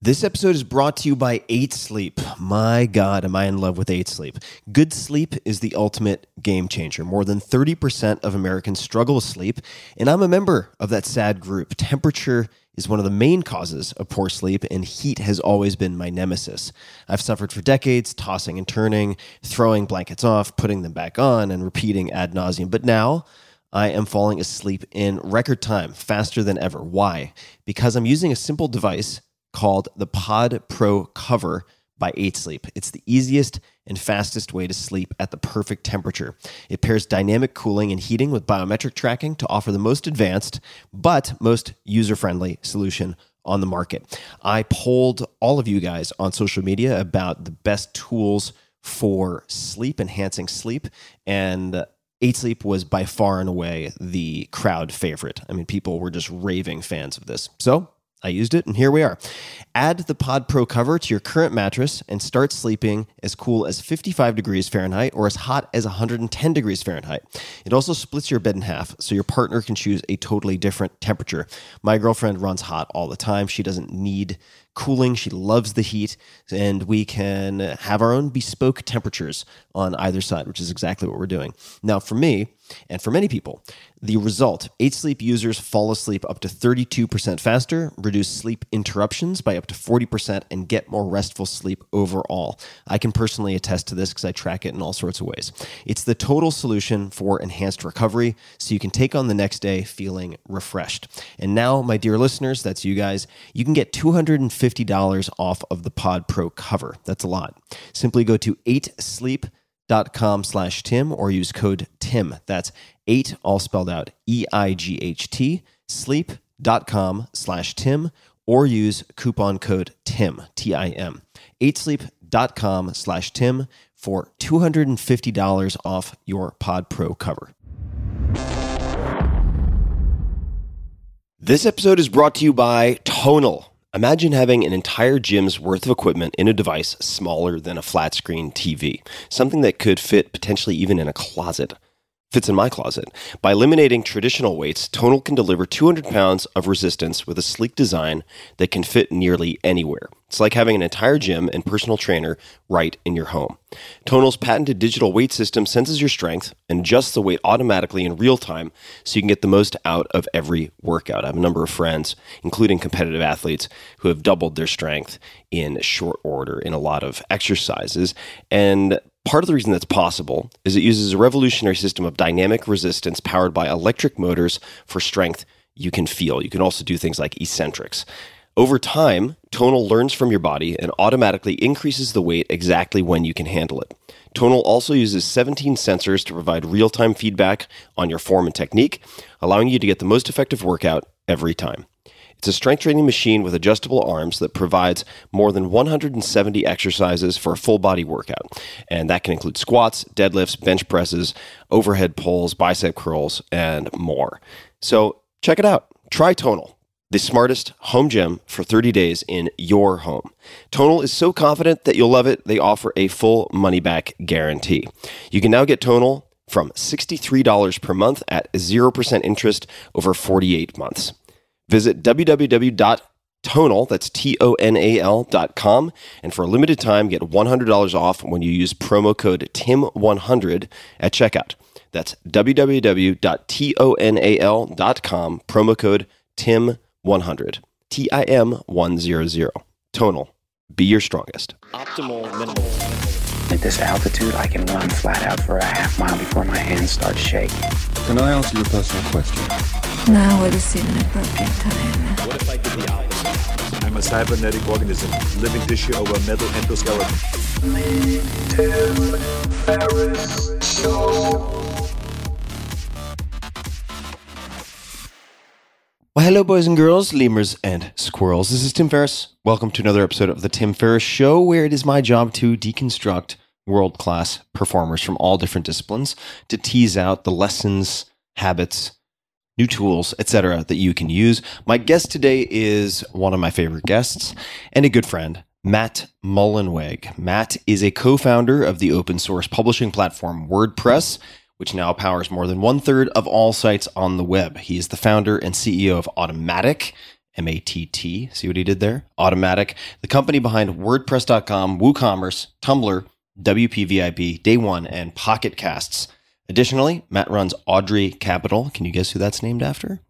This episode is brought to you by 8 Sleep. My God, am I in love with 8 Sleep. Good sleep is the ultimate game changer. More than 30% of Americans struggle with sleep, and I'm a member of that sad group. Temperature is one of the main causes of poor sleep, and heat has always been my nemesis. I've suffered for decades, tossing and turning, throwing blankets off, putting them back on, and repeating ad nauseum. But now, I am falling asleep in record time, faster than ever. Why? Because I'm using a simple device called the Pod Pro Cover by 8 Sleep. It's the easiest and fastest way to sleep at the perfect temperature. It pairs dynamic cooling and heating with biometric tracking to offer the most advanced but most user friendly solution on the market. I polled all of you guys on social media about the best tools for sleep, enhancing sleep, and 8 Sleep was by far and away the crowd favorite. I mean, people were just raving fans of this. So I used it, and here we are. Add the Pod Pro cover to your current mattress and start sleeping as cool as 55 degrees Fahrenheit or as hot as 110 degrees Fahrenheit. It also splits your bed in half, so your partner can choose a totally different temperature. My girlfriend runs hot all the time. She doesn't need cooling. She loves the heat, and we can have our own bespoke temperatures on either side, which is exactly what we're doing. Now, for me, and for many people, the result 8 Sleep users fall asleep up to 32% faster, reduce sleep interruptions by up to 40%, and get more restful sleep overall. I can personally attest to this because I track it in all sorts of ways. It's the total solution for enhanced recovery so you can take on the next day feeling refreshed. And now, my dear listeners, that's you guys, you can get $250 off of the Pod Pro cover. That's a lot. Simply go to 8sleep.com slash Tim or use code Tim. That's eight, all spelled out E I G H T, sleep.com slash Tim or use coupon code TIM, T I M. 8sleep.com slash Tim for $250 off your Pod Pro cover. This episode is brought to you by Tonal. Imagine having an entire gym's worth of equipment in a device smaller than a flat screen TV, something that could fit potentially even in a closet. Fits in my closet. By eliminating traditional weights, Tonal can deliver 200 pounds of resistance with a sleek design that can fit nearly anywhere. It's like having an entire gym and personal trainer right in your home. Tonal's patented digital weight system senses your strength and adjusts the weight automatically in real time so you can get the most out of every workout. I have a number of friends, including competitive athletes, who have doubled their strength in short order in a lot of exercises. And part of the reason that's possible is it uses a revolutionary system of dynamic resistance powered by electric motors for strength you can feel. You can also do things like eccentrics. Over time, Tonal learns from your body and automatically increases the weight exactly when you can handle it. Tonal also uses 17 sensors to provide real time feedback on your form and technique, allowing you to get the most effective workout every time. It's a strength training machine with adjustable arms that provides more than 170 exercises for a full body workout. And that can include squats, deadlifts, bench presses, overhead pulls, bicep curls, and more. So check it out. Try Tonal the smartest home gym for 30 days in your home. Tonal is so confident that you'll love it, they offer a full money back guarantee. You can now get Tonal from $63 per month at 0% interest over 48 months. Visit www.tonal, that's T-O-N-A-L dot com, and for a limited time, get $100 off when you use promo code TIM100 at checkout. That's www.tonal.com, promo code TIM100. 100. T I M 100. Tonal. Be your strongest. Optimal minimal. At this altitude, I can run flat out for a half mile before my hands start shaking. Can I answer your personal question? Now would seem an appropriate time. What if I did the opposite? I'm a cybernetic organism, living tissue over metal endoskeleton. Ferriss Show. Well, hello, boys and girls, lemurs and squirrels. This is Tim Ferriss. Welcome to another episode of The Tim Ferriss Show, where it is my job to deconstruct world class performers from all different disciplines to tease out the lessons, habits, new tools, etc., that you can use. My guest today is one of my favorite guests and a good friend. Matt Mullenweg. Matt is a co founder of the open source publishing platform WordPress which now powers more than one third of all sites on the web. He is the founder and CEO of Automattic M A T T. See what he did there? Automattic, the company behind WordPress.com, WooCommerce, Tumblr, WPVIP, Day One, and Pocket Casts. Additionally, Matt runs Audrey Capital. Can you guess who that's named after?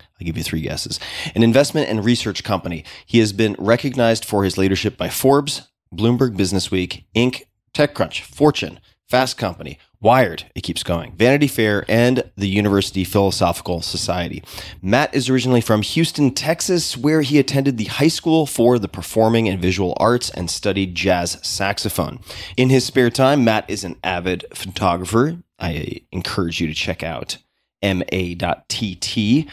I'll give you three guesses. An investment and research company. He has been recognized for his leadership by Forbes, Bloomberg Businessweek, Inc., TechCrunch, Fortune, Fast Company, Wired, it keeps going, Vanity Fair, and the University Philosophical Society. Matt is originally from Houston, Texas, where he attended the High School for the Performing and Visual Arts and studied jazz saxophone. In his spare time, Matt is an avid photographer. I encourage you to check out ma.tt.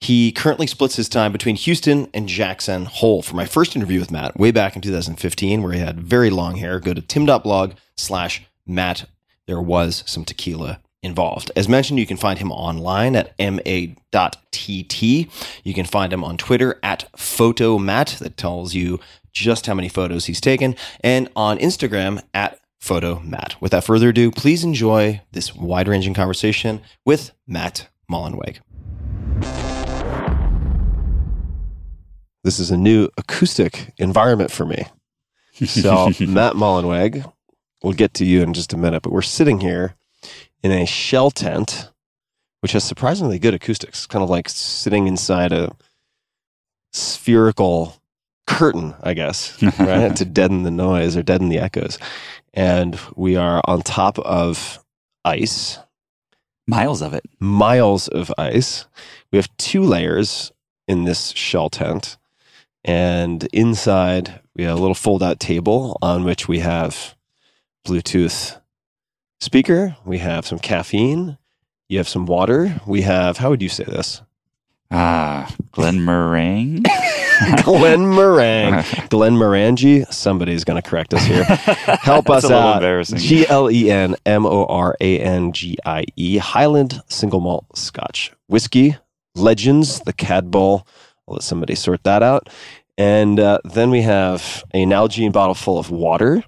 He currently splits his time between Houston and Jackson Hole. For my first interview with Matt, way back in 2015, where he had very long hair, go to tim.blog slash Matt. There was some tequila involved. As mentioned, you can find him online at ma.tt. You can find him on Twitter at photomatt, that tells you just how many photos he's taken, and on Instagram at photomatt. Without further ado, please enjoy this wide ranging conversation with Matt Mullenweg. This is a new acoustic environment for me. So, Matt Mullenweg, we'll get to you in just a minute, but we're sitting here in a shell tent, which has surprisingly good acoustics, kind of like sitting inside a spherical curtain, I guess, right? to deaden the noise or deaden the echoes. And we are on top of ice, Miles of it. miles of ice. We have two layers in this shell tent. And inside, we have a little fold out table on which we have Bluetooth speaker. We have some caffeine. You have some water. We have, how would you say this? Ah, Glen Meringue. Glenn Meringue. Glenn Morangi. Somebody's going to correct us here. Help us out. G L E N M O R A N G I E. Highland single malt Scotch whiskey. Legends, the Cadboll. I'll let somebody sort that out. And uh, then we have a Nalgene bottle full of water.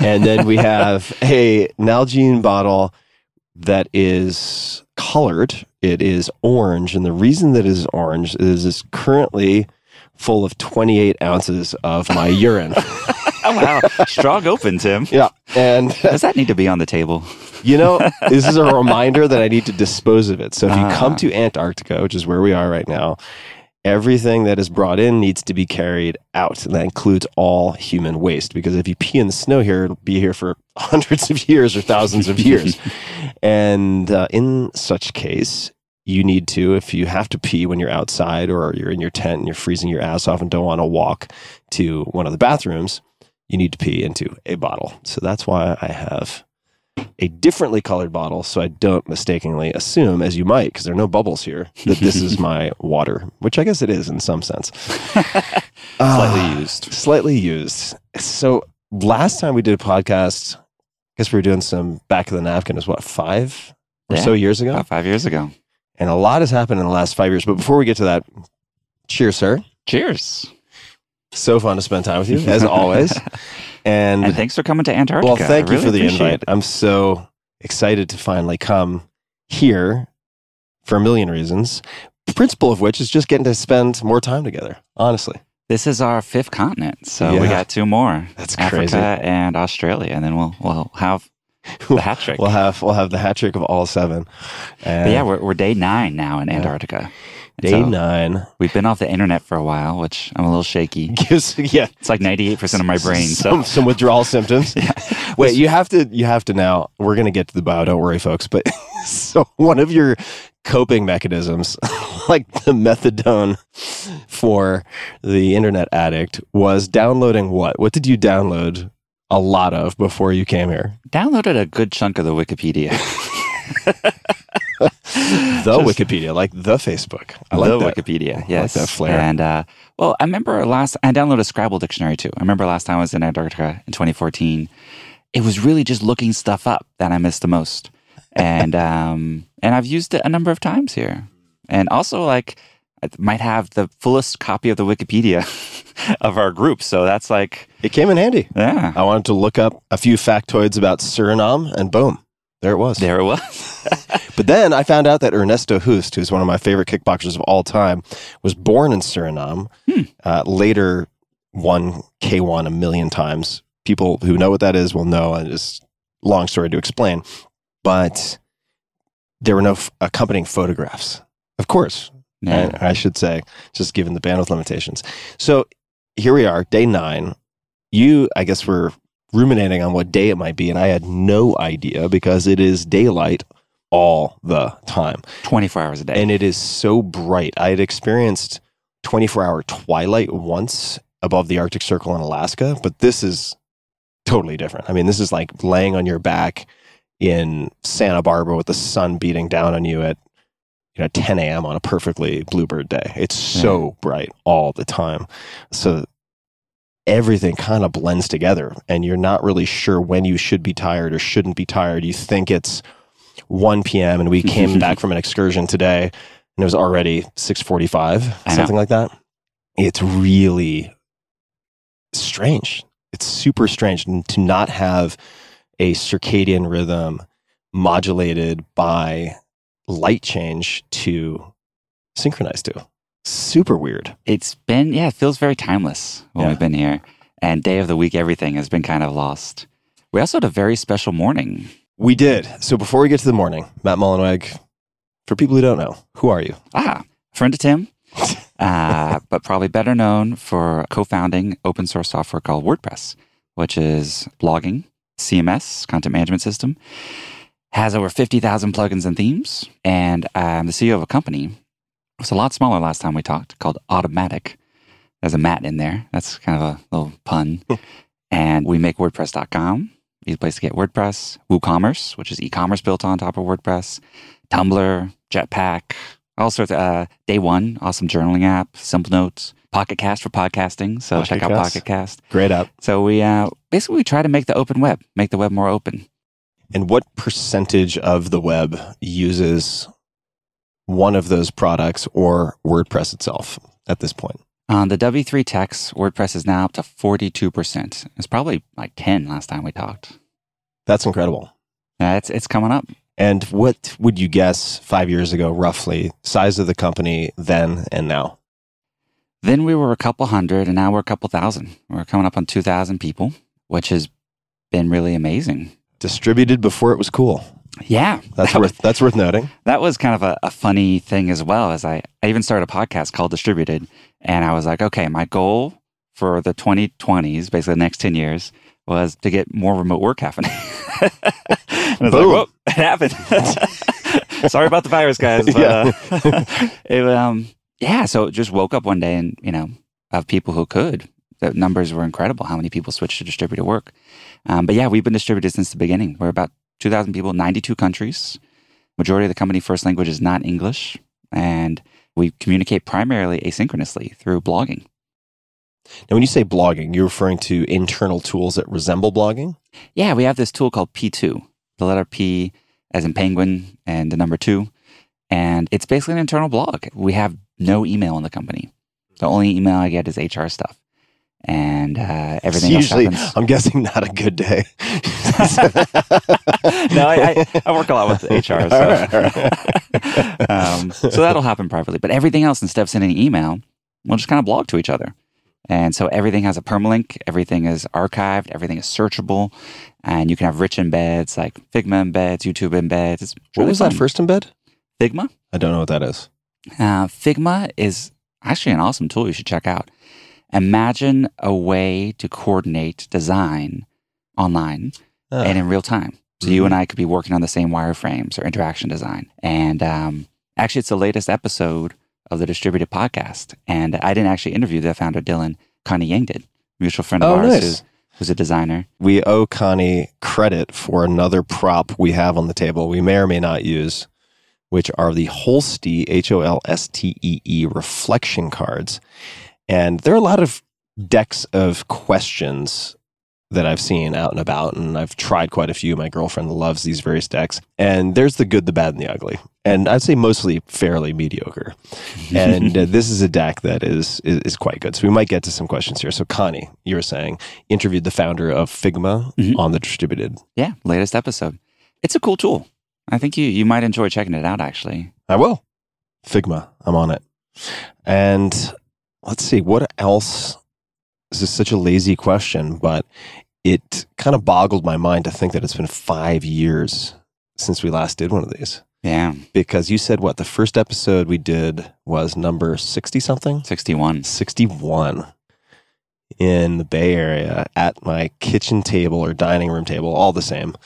And then we have a Nalgene bottle that is colored. It is orange. And the reason that it is orange is it's currently full of 28 ounces of my urine. oh wow, strong open, Tim. yeah. And Does that need to be on the table? You know, this is a reminder that I need to dispose of it. So if you come Ah. to Antarctica, which is where we are right now, everything that is brought in needs to be carried out. And that includes all human waste. Because if you pee in the snow here, it'll be here for hundreds of years or thousands of years. and uh, in such case, you need to, if you have to pee when you're outside or you're in your tent and you're freezing your ass off and don't want to walk to one of the bathrooms, you need to pee into a bottle. So that's why I have a differently colored bottle so I don't mistakenly assume, as you might, because there are no bubbles here, that this is my water, which I guess it is in some sense. Slightly Ah, used. Slightly used. So last time we did a podcast, I guess we were doing some back of the napkin, is what, five or Yeah. so years ago? About five years ago. And a lot has happened in the last five years. But before we get to that, cheers, sir. Cheers. So fun to spend time with you, as always. And, And thanks for coming to Antarctica. well, thank I you really for the invite. I'm so excited to finally come here for a million reasons. The principle of which is just getting to spend more time together, honestly. This is our fifth continent, so we got two more. That's Africa crazy. and Australia, and then we'll we'll have the hat trick. We'll have we'll have the hat trick of all seven. And but yeah, we're, we're day nine now in Antarctica. And day so nine We've been off the internet for a while, which I'm a little shaky. gives yeah It's like 98% of my brain. some, So some withdrawal symptoms. Wait, you have to you have to now. We're gonna get to the bio. Don't worry, folks. But so one of your coping mechanisms, like the methadone for the internet addict, was downloading what? What did you download a lot of before you came here? downloaded a good chunk of the Wikipedia. The Wikipedia, like the Facebook. I like the that. Wikipedia, like yes. that flair. And uh, well, I remember last I downloaded a Scrabble dictionary too. I remember last time I was in Antarctica in 2014. It was really just looking stuff up that I missed the most, and um, and I've used it a number of times here. And also, like, I might have the fullest copy of the Wikipedia of our group. So that's like, It came in handy. yeah, I wanted to look up a few factoids about Suriname, and boom, there it was. there it was. But then I found out that Ernesto Hoost, who's one of my favorite kickboxers of all time, was born in Suriname. Uh, later won K1 a million times. People who know what that is will know, and it's a long story to explain. But there were no f- accompanying photographs. Of course, I, I should say, just given the bandwidth limitations. So here we are, day nine. You, I guess, were ruminating on what day it might be, and I had no idea because it is daylight all the time. 24 hours a day. And it is so bright. I had experienced 24 hour twilight once above the Arctic Circle in Alaska, but this is totally different. I mean, this is like laying on your back in Santa Barbara with the sun beating down on you at you know 10 a.m. on a perfectly bluebird day. It's so mm-hmm. bright all the time. So everything kind of blends together and you're not really sure when you should be tired or shouldn't be tired. You think it's 1 p.m. and we came back from an excursion today and it was already 6:45, something like that. It's really strange. It's super strange to not have a circadian rhythm modulated by light change to synchronize to. Super weird. it's been, yeah, it feels very timeless when Yeah. we've been here. And day of the week, everything has been kind of lost. We also had a very special morning. We did. So before we get to the morning, Matt Mullenweg, for people who don't know, who are you? Ah, friend of Tim, uh, but probably better known for co founding open source software called WordPress, which is blogging, CMS, content management system, has over 50,000 plugins and themes. And I'm the CEO of a company. It was a lot smaller last time we talked called Automattic. There's a Matt in there. That's kind of a little pun. and we make WordPress.com, easy place to get WordPress, WooCommerce, which is e commerce built on top of WordPress, Tumblr, Jetpack, all sorts of uh, Day One, awesome journaling app, Simple Notes, Pocket Cast for podcasting. So check out Pocket Cast. Pocket Cast. Great app. So we uh, basically we try to make the open web, make the web more open. And what percentage of the web uses one of those products or WordPress itself at this point? On the W3Techs, WordPress is now up to 42%. It's probably like 10 last time we talked. That's incredible. Uh, it's, it's coming up. And what would you guess five years ago, roughly, size of the company then and now? Then we were a couple hundred, and now we're a couple thousand. We're coming up on 2,000 people, which has been really amazing. Distributed before it was cool. Yeah. That's that was- worth that's worth noting. that was kind of a, a funny thing as well as I, I even started a podcast called distributed and i was like okay my goal for the 2020s basically the next 10 years was to get more remote work happening and I was Boom. like, it happened sorry about the virus guys but, Yeah. uh, it, um, yeah so just woke up one day and you know of people who could the numbers were incredible how many people switched to distributed work um, but yeah we've been distributed since the beginning we're about 2000 people 92 countries Majority of the company first language is not English, and we communicate primarily asynchronously through blogging. Now, when you say blogging, you're referring to internal tools that resemble blogging? Yeah, we have this tool called P2, the letter P as in penguin and the number two. And it's basically an internal blog. We have no email in the company. The only email I get is HR stuff. And uh, everything It's usually, happens. I'm guessing, not a good day. no, I, I, I work a lot with HR. So. All right, all right. um, so that'll happen privately. But everything else, instead of sending an email, we'll just kind of blog to each other. And so everything has a permalink, everything is archived, everything is searchable, and you can have rich embeds like Figma embeds, YouTube embeds. It's What really was that first embed? Figma? I don't know what that is. Uh, Figma is actually an awesome tool you should check out. Imagine a way to coordinate design online Ah. and in real time. So you and I could be working on the same wireframes or interaction design. And um, actually, it's the latest episode of the Distributed Podcast. And I didn't actually interview the founder, Dylan. Connie Yang did, mutual friend of Oh, ours nice. who's, who's a designer. we owe Connie credit for another prop we have on the table we may or may not use, which are the Holstee, H O L S T E E reflection cards. And there are a lot of decks of questions that I've seen out and about, and I've tried quite a few. My girlfriend loves these various decks. And there's the good, the bad, and the ugly. And I'd say mostly fairly mediocre. And uh, this is a deck that is, is is quite good. So we might get to some questions here. So Connie, you were saying interviewed the founder of Figma Mhm. on the distributed. Yeah, latest episode. It's a cool tool. I think you you might enjoy checking it out. Actually, I will. Figma, I'm on it. And let's see, what else? This is such a lazy question, but it kind of boggled my mind to think that it's been five years since we last did one of these. yeah, Because you said what? The first episode we did was number 60 something? sixty one. 61 in the Bay Area at my kitchen table or dining room table, all the same,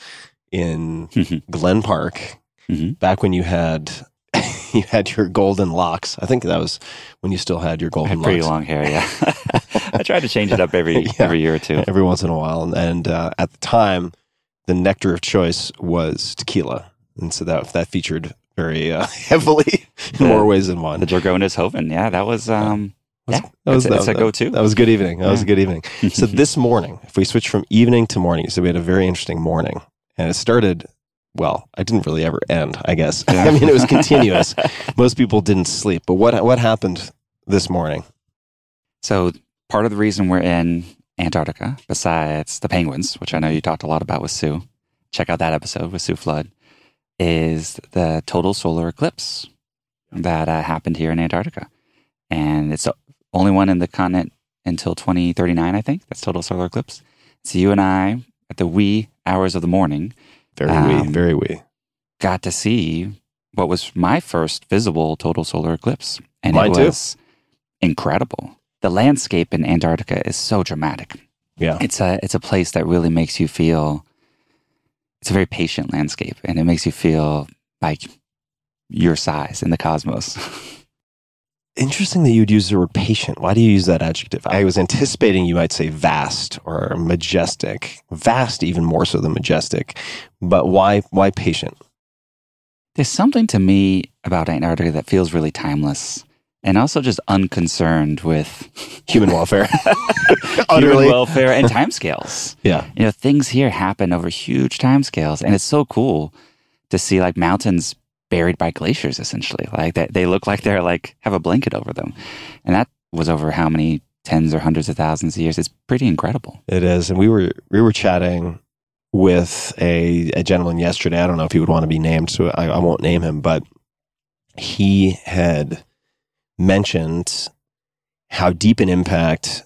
in Glen Park. Mhm. Back when you had you had your golden locks. I think that was when you still had your golden had pretty locks. long hair. Yeah, I tried to change it up every Yeah. every year or two. Every once in a while, and, and uh, at the time, the nectar of choice was tequila, and so that that featured very uh, heavily in more ways than one. The Dragones Joven. Yeah, that was um. Yeah, That was, it's, a- that a go-to. That was a good evening. That was a good evening. So this morning, if we switch from evening to morning, so we had a very interesting morning, and it started. Well, I didn't really ever end. I guess. I mean, it was continuous. Most people didn't sleep, but what what happened this morning? So part of the reason we're in Antarctica, besides the penguins, which I know you talked a lot about with Sue, check out that episode with Sue Flood, is the total solar eclipse that uh, happened here in Antarctica, and it's the only one in the continent until 2039, I think. That's total solar eclipse. So you and I, at the wee hours of the morning, Very Um, wee, very wee. got to see what was my first visible total solar eclipse. And Mine it too. was incredible. The landscape in Antarctica is so dramatic. Yeah, It's a it's a place that really makes you feel it's a very patient landscape and it makes you feel like your size in the cosmos. interesting that you would use the word patient. Why do you use that adjective? I was anticipating you might say vast or majestic. Vast, even more so than majestic. But why why patient? There's something to me about Antarctica that feels really timeless and also just unconcerned with Human welfare. human welfare and timescales. Yeah. you know things here happen over huge timescales and it's so cool to see like mountains buried by glaciers essentially like they look like they're like have a blanket over them and that was over how many tens or hundreds of thousands of years it's pretty incredible It is, and we were we were chatting with a, a gentleman yesterday. I don't know if he would want to be named, so I, I won't name him. But he had mentioned how deep an impact,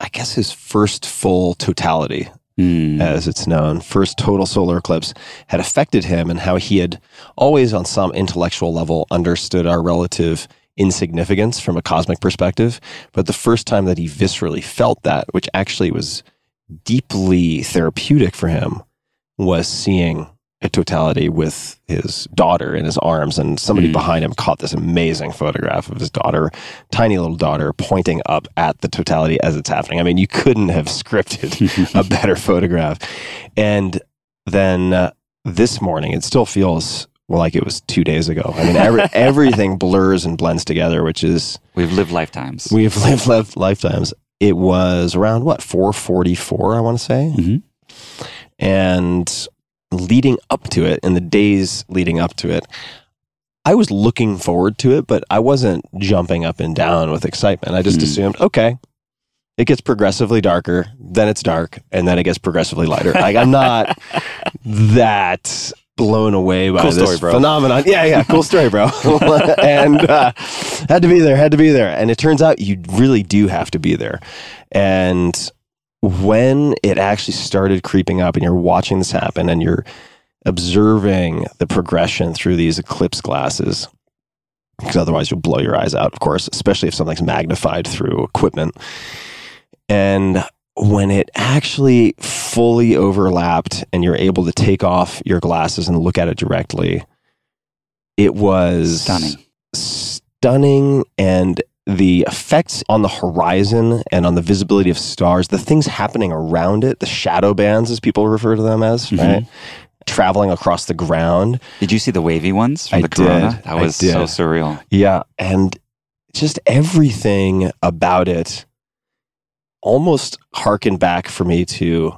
I guess, his first full totality, Hmm. as it's known, first total solar eclipse, had affected him, and how he had always, on some intellectual level, understood our relative insignificance from a cosmic perspective. But the first time that he viscerally felt that, which actually was deeply therapeutic for him, was seeing totality with his daughter in his arms. And somebody Mm. behind him caught this amazing photograph of his daughter, tiny little daughter, pointing up at the totality as it's happening. I mean, you couldn't have scripted a better photograph. And then uh, this morning, it still feels well, like it was two days ago. I mean, every, everything blurs and blends together, which is we've lived lifetimes we've lived, lived lifetimes. It was around what four forty four, I want to say, Mhm. and leading up to it, in the days leading up to it. I was looking forward to it, but I wasn't jumping up and down with excitement. I just Hmm. assumed, okay, it gets progressively darker, then it's dark, and then it gets progressively lighter. Like I'm not that blown away by Cool this story, bro. phenomenon. Yeah, yeah, cool story, bro. and uh, had to be there, had to be there. And it turns out you really do have to be there. And when it actually started creeping up, and you're watching this happen, and you're observing the progression through these eclipse glasses because otherwise you'll blow your eyes out, of course, especially if something's magnified through equipment. And when it actually fully overlapped and you're able to take off your glasses and look at it directly, it was stunning stunning and the effects on the horizon and on the visibility of stars, the things happening around it, the shadow bands, as people refer to them as, Mhm. right? Traveling across the ground. did you see the wavy ones from I the corona did. that was so surreal Yeah. And just everything about it almost harkened back for me to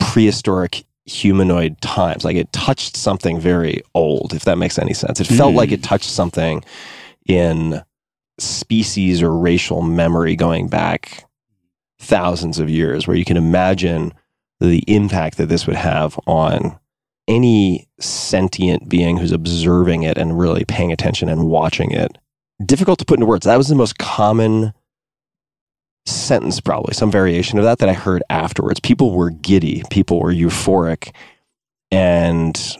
prehistoric humanoid times. Like it touched something very old, if that makes any sense. It felt Hmm. like it touched something in species or racial memory going back thousands of years, where you can imagine the impact that this would have on any sentient being who's observing it and really paying attention and watching it. Difficult to put into words. That was the most common sentence, probably some variation of that that I heard afterwards. People were giddy, people were euphoric, and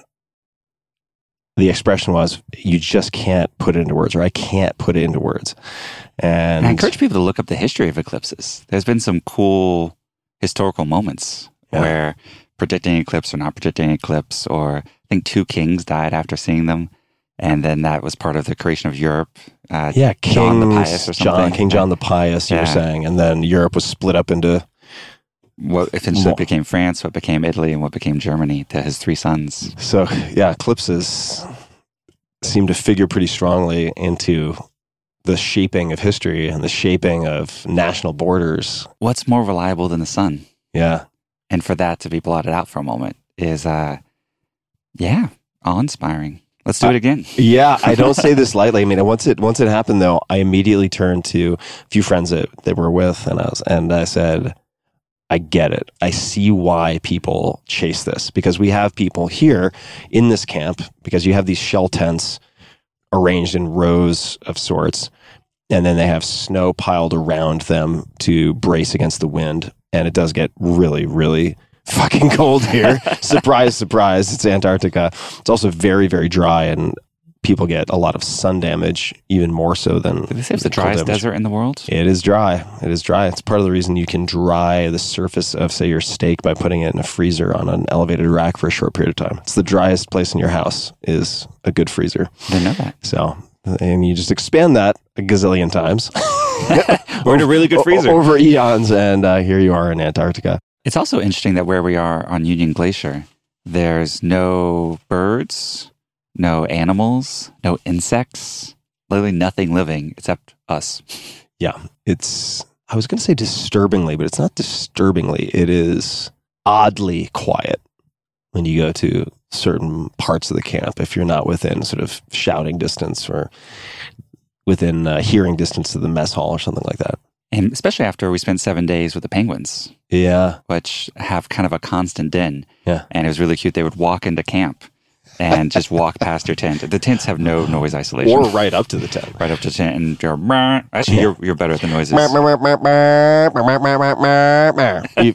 the expression was, "You just can't put it into words," or "I can't put it into words." And, And I encourage people to look up the history of eclipses. There's been some cool historical moments Yeah. where predicting eclipse or not predicting eclipse, or I think two kings died after seeing them. And then that was part of the creation of Europe. Uh, yeah, King John the Pious or John. King John the Pious, you were saying, and then Europe was split up into What eventually Mo- became France, what became Italy, and what became Germany to his three sons. So yeah, eclipses seem to figure pretty strongly into the shaping of history and the shaping of national borders. What's more reliable than the sun? Yeah. And for that to be blotted out for a moment is, uh, yeah, awe inspiring. Let's do it again. Yeah, I don't say this lightly. I mean, once it once it happened though, I immediately turned to a few friends that they were with and I was and I said, I get it. I see why people chase this because we have people here in this camp because you have these shell tents arranged in rows of sorts and then they have snow piled around them to brace against the wind and it does get really really fucking cold here. surprise surprise, it's Antarctica. It's also very very dry and people get a lot of sun damage even more so than they say the driest damage. desert in the world? It is dry. It is dry. It's part of the reason you can dry the surface of, say, your steak by putting it in a freezer on an elevated rack for a short period of time. It's the driest place in your house is a good freezer. I didn't know that. So, and you just expand that a gazillion times. We're in a really good freezer. Over eons, and uh, here you are in Antarctica. It's also interesting that where we are on Union Glacier, there's no birds, no animals, no insects, literally nothing living except us. Yeah, it's. I was going to say disturbingly, but it's not disturbingly. It is oddly quiet when you go to certain parts of the camp. If you're not within sort of shouting distance or within uh, hearing distance of the mess hall or something like that. And especially after we spent seven days with the penguins, Yeah, which have kind of a constant din. Yeah. And it was really cute. They would walk into camp and just walk past your tent. The tents have no noise isolation. or right up to the tent. right up to the tent and you're, actually, Yeah. you're, you're better at the noises. You-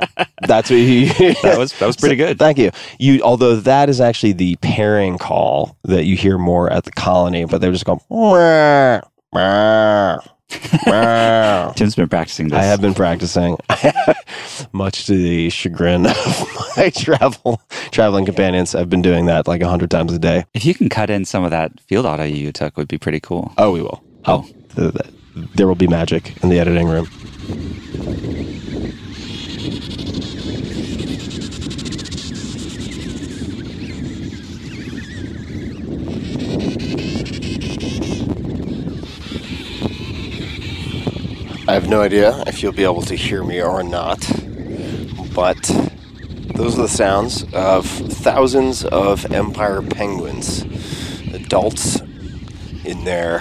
that's what he. That was, that was pretty good. Thank you. You, although that is actually the pairing call that you hear more at the colony, but they're just going. Tim's been practicing this. I have been practicing, much to the chagrin of my travel traveling companions. I've been doing that like a hundred times a day. If you can cut in some of that field audio you took, would be pretty cool. Oh, we will. Oh. th- th- there will be magic in the editing room. I have no idea if you'll be able to hear me or not, but those are the sounds of thousands of emperor penguins, adults in their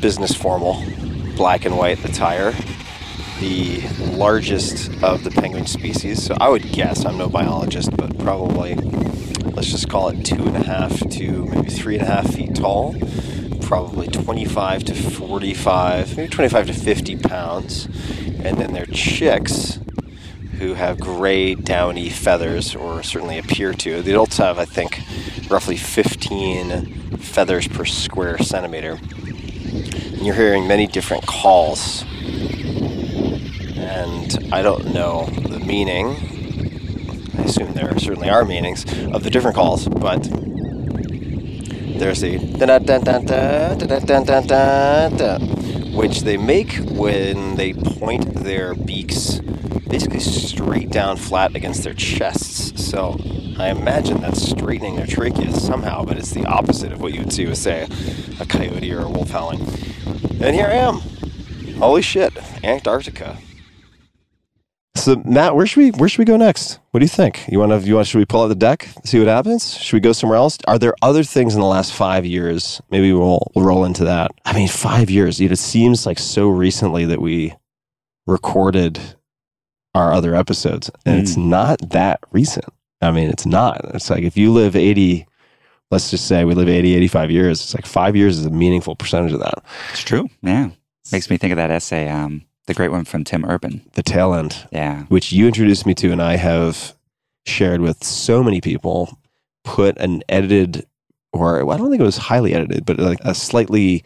business formal black and white attire, the largest of the penguin species. So I would guess, I'm no biologist, but probably, let's just call it two and a half to maybe three and a half feet tall, probably 25 to 45, maybe 25 to 50 pounds. And then their chicks, who have gray, downy feathers, or certainly appear to. The adults have, I think, roughly 15 feathers per square centimeter. And you're hearing many different calls. And I don't know the meaning. I assume there certainly are meanings of the different calls, but there's da-da-da-da-da, which they make when they point their beaks basically straight down flat against their chests. So I imagine that's straightening their trachea somehow, but it's the opposite of what you would see with, say, a coyote or a wolf howling. And here I am. Holy shit, Antarctica. So Matt, where should we where should we go next? What do you think? You want to you want should we pull out the deck, see what happens? Should we go somewhere else? Are there other things in the last five years? Maybe we'll, we'll roll into that. I mean, five years. It seems like so recently that we recorded our other episodes, and it's not that recent. I mean, it's not. It's like if you live 80, let's just say we live 80, 85 years, it's like five years is a meaningful percentage of that. It's true. Yeah. Makes me think of that essay, um, the great one from Tim Urban. The tail end, Yeah. which you introduced me to, and I have shared with so many people, put an edited, or well, I don't think it was highly edited, but like a slightly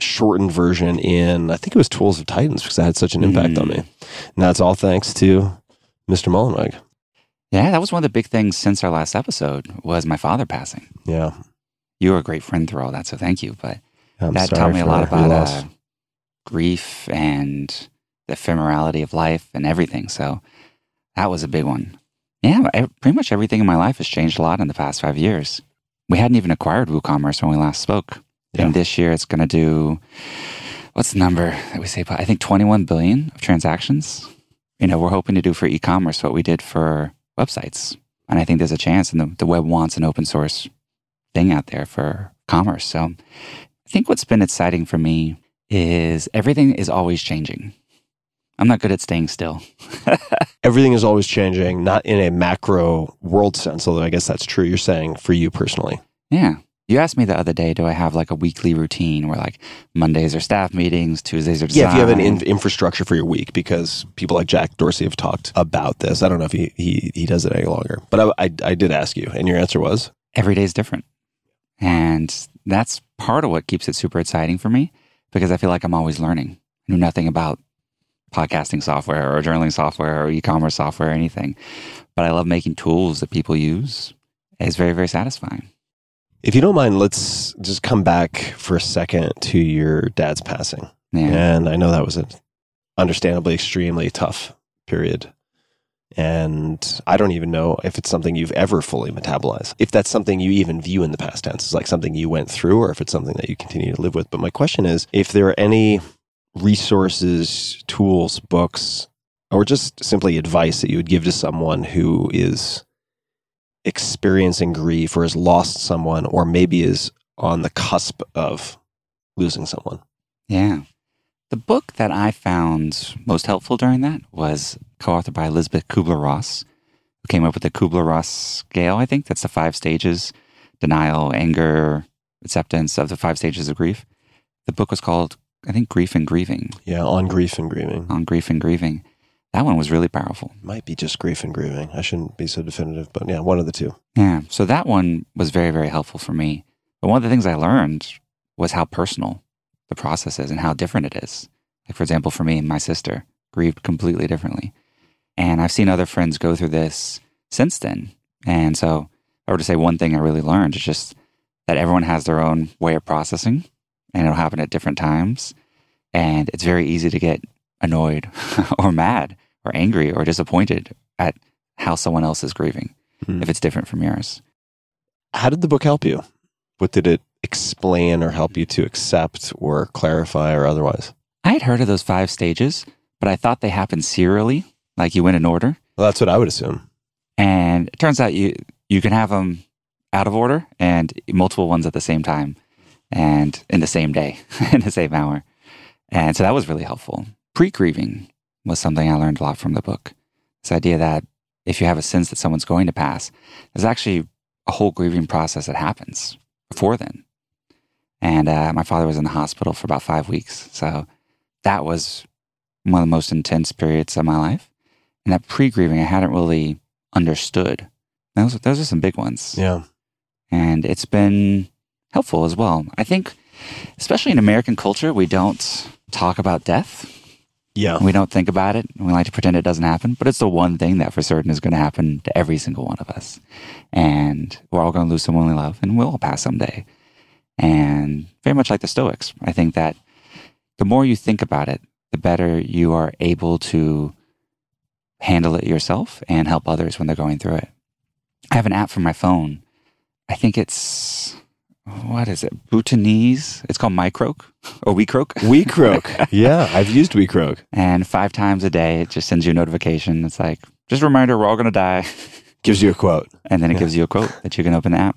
shortened version in, I think it was Tools of Titans because it had such an impact on Mm. me. And that's all thanks to Mr. Mullenweg. Yeah, that was one of the big things since our last episode was my father passing. Yeah. You were a great friend through all that, so thank you. But I'm that taught me a lot about uh, grief and the ephemerality of life and everything. So that was a big one. Yeah, pretty much everything in my life has changed a lot in the past five years. We hadn't even acquired WooCommerce when we last spoke. Yeah. And this year it's going to do, what's the number that we say? I think 21 billion of transactions. You know, we're hoping to do for e commerce what we did for websites. And I think there's a chance, and the, the web wants an open source thing out there for commerce. So I think what's been exciting for me is everything is always changing. I'm not good at staying still. Everything is always changing, not in a macro world sense, although I guess that's true. You're saying for you personally. Yeah. You asked me the other day, do I have like a weekly routine where like Mondays are staff meetings, Tuesdays are design? Yeah, if you have an in- infrastructure for your week, because people like Jack Dorsey have talked about this. I don't know if he he, he does it any longer, but I, I I did ask you, and your answer was every day is different. And that's part of what keeps it super exciting for me because I feel like I'm always learning. I knew nothing about podcasting software or journaling software or e-commerce software or anything, but I love making tools that people use. It's very, very satisfying. if you don't mind, let's just come back for a second to your dad's passing. Yeah. And I know that was an understandably extremely tough period. And I don't even know if it's something you've ever fully metabolized. If that's something you even view in the past tense, is like something you went through, or if it's something that you continue to live with. But my question is if there are any resources, tools, books, or just simply advice that you would give to someone who is experiencing grief or has lost someone, or maybe is on the cusp of losing someone. Yeah. The book that I found most helpful during that was co authored by Elisabeth Kübler-Ross, who came up with the Kübler-Ross scale. I think that's the five stages denial, anger, acceptance of the five stages of grief. The book was called, I think, Grief and Grieving, Yeah, on grief and grieving. on grief and grieving. That one was really powerful. Might be just grief and grieving. I shouldn't be so definitive, but yeah, one of the two. Yeah. So that one was very, very helpful for me. But one of the things I learned was how personal the process is and how different it is. Like, for example, for me and my sister grieved completely differently. And I've seen other friends go through this since then. And so, I were to say one thing I really learned, is just that everyone has their own way of processing and it'll happen at different times. And it's very easy to get annoyed or mad or angry or disappointed at how someone else is grieving Hmm. if it's different from yours. How did the book help you? What did it explain or help you to accept or clarify or otherwise? I had heard of those five stages, but I thought they happened serially, like you went in order. Well, that's what I would assume. And it turns out you you can have them out of order and multiple ones at the same time and in the same day, in the same hour. And so that was really helpful. Pre grieving was something I learned a lot from the book. This idea that if you have a sense that someone's going to pass, there's actually a whole grieving process that happens before then. And uh, my father was in the hospital for about five weeks. So that was one of the most intense periods of my life. And that pre grieving, I hadn't really understood. Those, those are some big ones. Yeah. And it's been helpful as well. I think, especially in American culture, we don't talk about death. Yeah. We don't think about it. and We like to pretend it doesn't happen, but it's the one thing that for certain is going to happen to every single one of us. And we're all going to lose someone we love, and we'll pass someday. And very much like the Stoics, I think that the more you think about it, the better you are able to handle it yourself and help others when they're going through it. I have an app for my phone. I think it's what is it? Bhutanese. It's called MyCroak or WeCroak. WeCroak. yeah, I've used WeCroak. And five times a day, it just sends you a notification. It's like, just a reminder, we're all going to die. Gives you a quote. And then it Yeah. gives you a quote that you can open the app.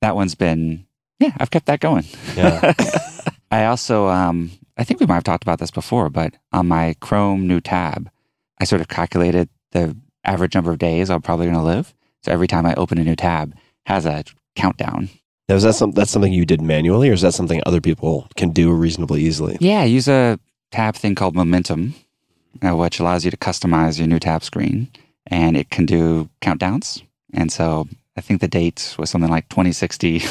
That one's been, yeah, I've kept that going. Yeah. I also, um, I think we might have talked about this before, but on my Chrome new tab, I sort of calculated the average number of days I'm probably going to live. So every time I open a new tab, has a countdown. Now, is that some, that's something you did manually, or is that something other people can do reasonably easily? Yeah, use a tab thing called Momentum, uh, which allows you to customize your new tab screen, and it can do countdowns. And so I think the date was something like 2060,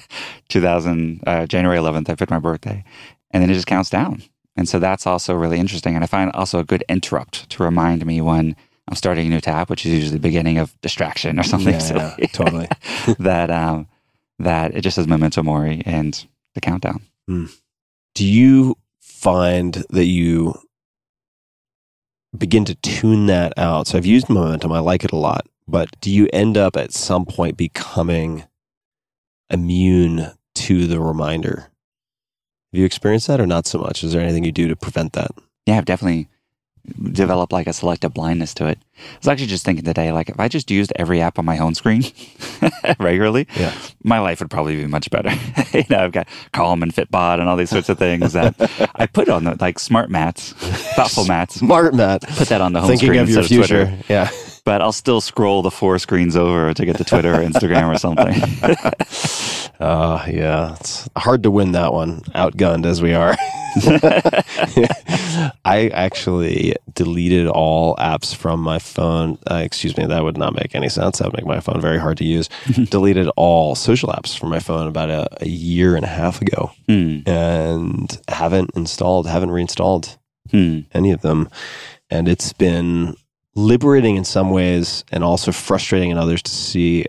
2000, uh, January 11th. I picked my birthday, and then it just counts down. And so that's also really interesting. And I find also a good interrupt to remind me when I'm starting a new tab, which is usually the beginning of distraction or something Yeah, silly. totally. that um, that it just says memento mori and the countdown. Hmm. Do you find that you begin to tune that out? So I've used momentum, I like it a lot, but do you end up at some point becoming immune to the reminder? Have you experienced that or not so much? Is there anything you do to prevent that? Yeah, I've definitely developed like a selective blindness to it. I was actually just thinking today, like if I just used every app on my home screen regularly, Yeah. my life would probably be much better. you know, I've got Calm and Fitbod and all these sorts of things that I put on the like smart mats, thoughtful mats. Smart, Matt. Put that on the home Thinking screen of your future. Twitter. Yeah. But I'll still scroll the four screens over to get to Twitter or Instagram or something. Uh, yeah, it's hard to win that one, outgunned as we are. I actually deleted all apps from my phone. Uh, excuse me, that would not make any sense. That would make my phone very hard to use. deleted all social apps from my phone about a, a year and a half ago Hmm. and haven't installed, haven't reinstalled Hmm. any of them. And it's been liberating in some ways and also frustrating in others to see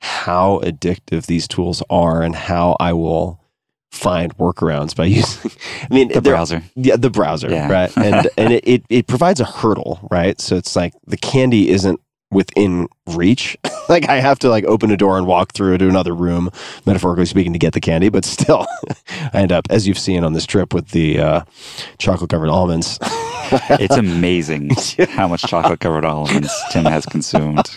how addictive these tools are and how I will find workarounds by using I mean The browser. Yeah, the browser, Yeah. right? And and it, it it provides a hurdle, right? So it's like the candy isn't within reach. like I have to like open a door and walk through to another room, metaphorically speaking, to get the candy. But still, I end up, as you've seen on this trip with the uh, chocolate covered almonds. It's amazing how much chocolate covered almonds Tim has consumed.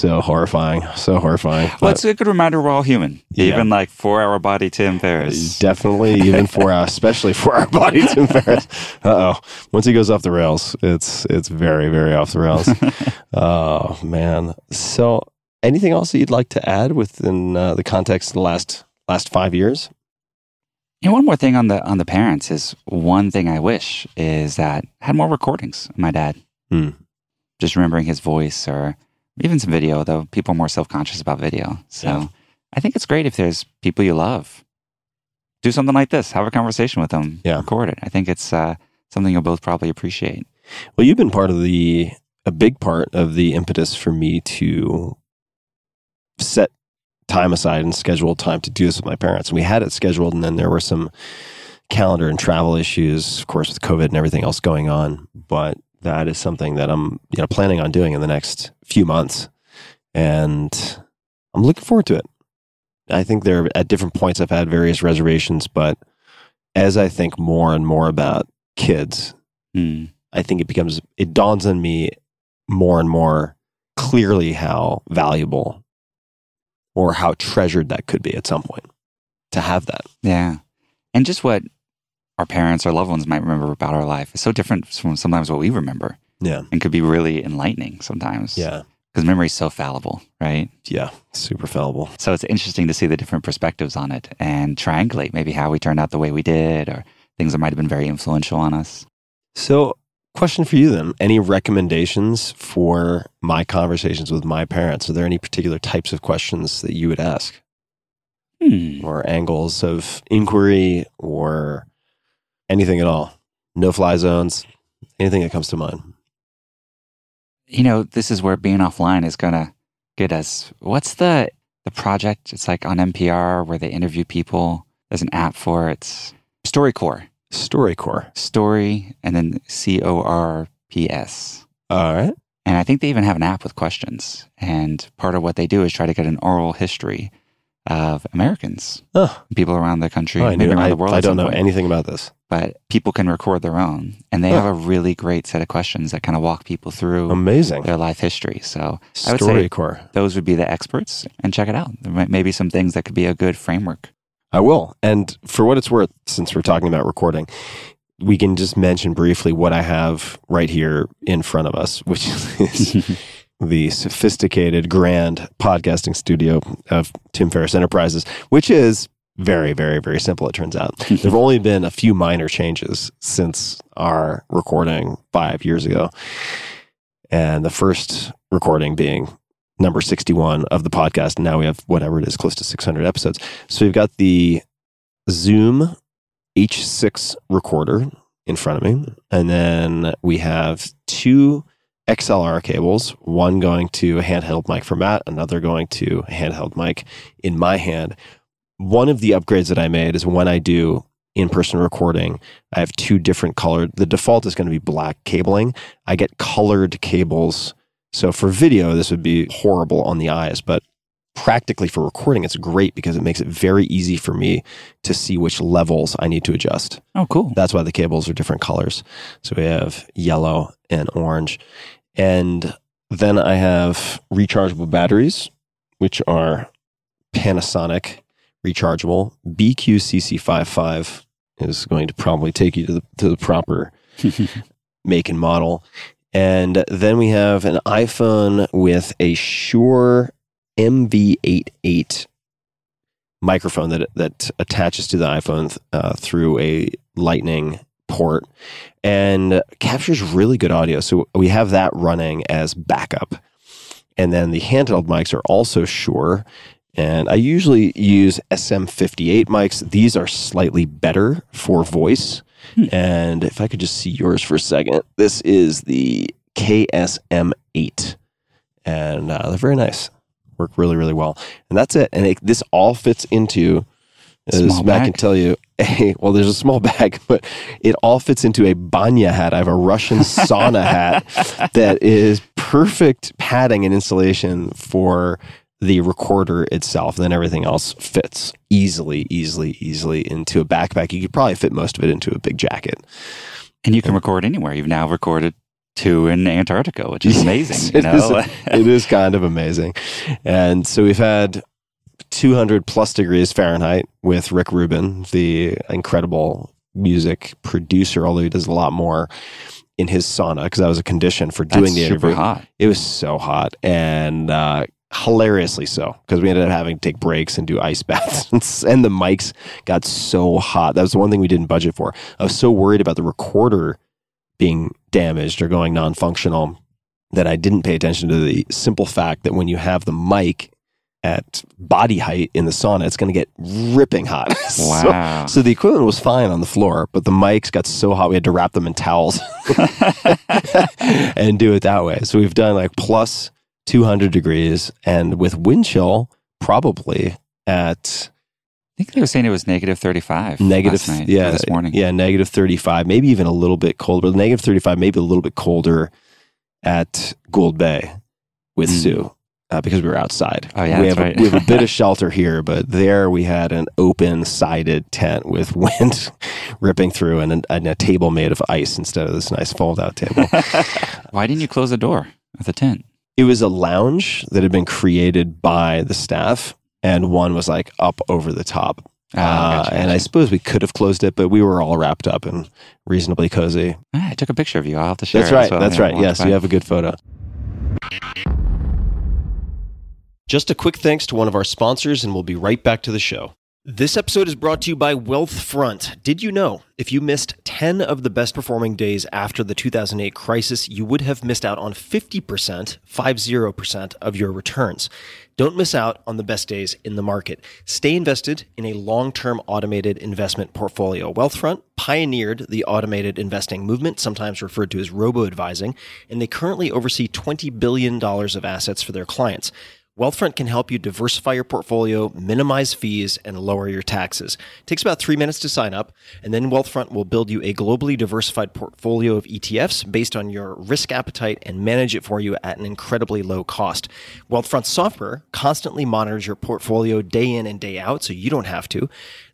So horrifying, so horrifying. Well, But it's a good reminder we're all human. Yeah. Even like four hour body Tim Ferriss. definitely, even for our, especially for our body, Tim Ferriss. Uh oh, once he goes off the rails, it's it's very very off the rails. oh man. So, anything else that you'd like to add within uh, the context of the last last five years? And one more thing on the on the parents is one thing I wish is that I had more recordings of my dad. Hmm. Just remembering his voice or even some video, though people are more self conscious about video. So Yeah. I think it's great if there's people you love. Do something like this. Have a conversation with them. Yeah. Record it. I think it's uh, something you'll both probably appreciate. Well, you've been part of the a big part of the impetus for me to set time aside and schedule time to do this with my parents. And we had it scheduled, and then there were some calendar and travel issues, of course, with COVID and everything else going on. But that is something that I'm you know planning on doing in the next few months, and I'm looking forward to it. I think there at different points I've had various reservations, but as I think more and more about kids Hmm. I think it becomes it dawns on me more and more clearly how valuable or how treasured that could be at some point to have that. Yeah. And just what our parents or loved ones might remember about our life is so different from sometimes what we remember Yeah. and could be really enlightening sometimes. Yeah. Because memory is so fallible, right? Yeah. Super fallible. So it's interesting to see the different perspectives on it and triangulate maybe how we turned out the way we did or things that might have been very influential on us. So, question for you then. Any recommendations for my conversations with my parents? Are there any particular types of questions that you would ask Hmm. or angles of inquiry or anything at all? No fly zones, anything that comes to mind? You know, this is where being offline is going to get us. What's the the project? It's like on NPR where they interview people. There's an app for it. It's StoryCorps. StoryCorps. Story and then C O R P S. All right. And I think they even have an app with questions. And part of what they do is try to get an oral history of Americans, Oh, people around the country, Oh, I, maybe around I, the world. I don't know point. anything about this. But people can record their own. And they have a really great set of questions that kind of walk people through Amazing. their life history. So I would say StoryCorps. those would be the experts and check it out. There might maybe some things that could be a good framework. I will. And for what it's worth, since we're talking about recording, we can just mention briefly what I have right here in front of us, which is the sophisticated, grand podcasting studio of Tim Ferriss Enterprises, which is very, very, very simple, it turns out. there have only been a few minor changes since our recording five years ago. And the first recording being number 61 of the podcast. And now we have whatever it is, close to 600 episodes. So we've got the Zoom H6 recorder in front of me. And then we have two XLR cables, one going to a handheld mic for Matt, another going to a handheld mic in my hand. One of the upgrades that I made is when I do in person recording, I have two different colored. The default is going to be black cabling. I get colored cables. So for video, this would be horrible on the eyes, but practically for recording, it's great because it makes it very easy for me to see which levels I need to adjust. Oh, cool. That's why the cables are different colors. So we have yellow and orange. And then I have rechargeable batteries, which are Panasonic rechargeable. BQCC55 is going to probably take you to the, to the proper make and model. And then we have an iPhone with a Shure MV88 microphone that that attaches to the iPhone uh, through a Lightning port and captures really good audio. So we have that running as backup. And then the handheld mics are also Shure. And I usually use SM58 mics. These are slightly better for voice. And if I could just see yours for a second, this is the KSM8. And uh, they're very nice. Work really, really well. And that's it. And it, this all fits into, as Small Matt can tell you, a, well, there's a small bag, but it all fits into a banya hat. I have a Russian sauna hat that is perfect padding and insulation for the recorder itself. Then everything else fits easily, easily, easily into a backpack. You could probably fit most of it into a big jacket. And you can record anywhere. You've now recorded to in Antarctica, which is amazing. Yes, you it is- know? it is kind of amazing. And so we've had 200 plus degrees Fahrenheit with Rick Rubin, the incredible music producer, although he does a lot more in his sauna because that was a condition for doing That's the super interview. hot. It was so hot and uh, hilariously so because we ended up having to take breaks and do ice baths. and the mics got so hot. That was the one thing we didn't budget for. I was so worried about the recorder being damaged or going non functional that I didn't pay attention to the simple fact that when you have the mic at body height in the sauna, it's going to get ripping hot. So- Wow. so the equipment was fine on the floor, but the mics got so hot we had to wrap them in towels and do it that way. So we've done like plus 200 degrees and with wind chill probably at I think they were saying it was negative 35 negative last night, yeah this morning. yeah negative 35 maybe even a little bit colder negative 35 maybe a little bit colder at Gould Bay with Mm. Sue uh, because we were outside. Oh, yeah, we have right. a, we have a bit of shelter here, but there we had an open sided tent with wind ripping through and a, and a table made of ice instead of this nice fold out table. Why didn't you close the door of the tent? it was a lounge that had been created by the staff, and one was like up over the top. Ah, Uh, gotcha, and I suppose we could have closed it, but we were all wrapped up and reasonably cozy. I took a picture of you. I'll have to share That's it right. well. That's Yeah, right. Yes, you have a good photo. Just a quick thanks to one of our sponsors, and we'll be right back to the show. This episode is brought to you by Wealthfront. Did you know if you missed 10 of the best performing days after the 2008 crisis, you would have missed out on 50%, 50% of your returns? Don't miss out on the best days in the market. Stay invested in a long term automated investment portfolio. Wealthfront pioneered the automated investing movement, sometimes referred to as robo advising, and they currently oversee $20 billion of assets for their clients. Wealthfront can help you diversify your portfolio, minimize fees, and lower your taxes. It takes about three minutes to sign up, and then Wealthfront will build you a globally diversified portfolio of ETFs based on your risk appetite and manage it for you at an incredibly low cost. Wealthfront software constantly monitors your portfolio day in and day out, so you don't have to.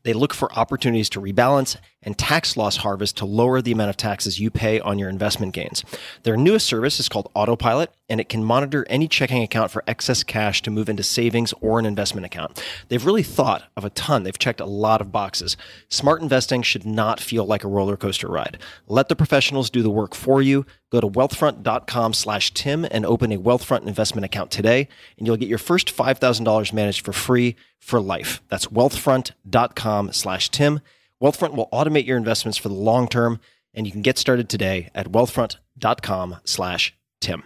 They look for opportunities to rebalance and tax loss harvest to lower the amount of taxes you pay on your investment gains. Their newest service is called Autopilot, and it can monitor any checking account for excess cash to move into savings or an investment account. They've really thought of a ton. They've checked a lot of boxes. Smart investing should not feel like a roller coaster ride. Let the professionals do the work for you. Go to wealthfront.com slash Tim and open a Wealthfront investment account today, and you'll get your first $5,000 managed for free for life. That's wealthfront.com slash Tim. Wealthfront will automate your investments for the long term, and you can get started today at wealthfront.com slash Tim.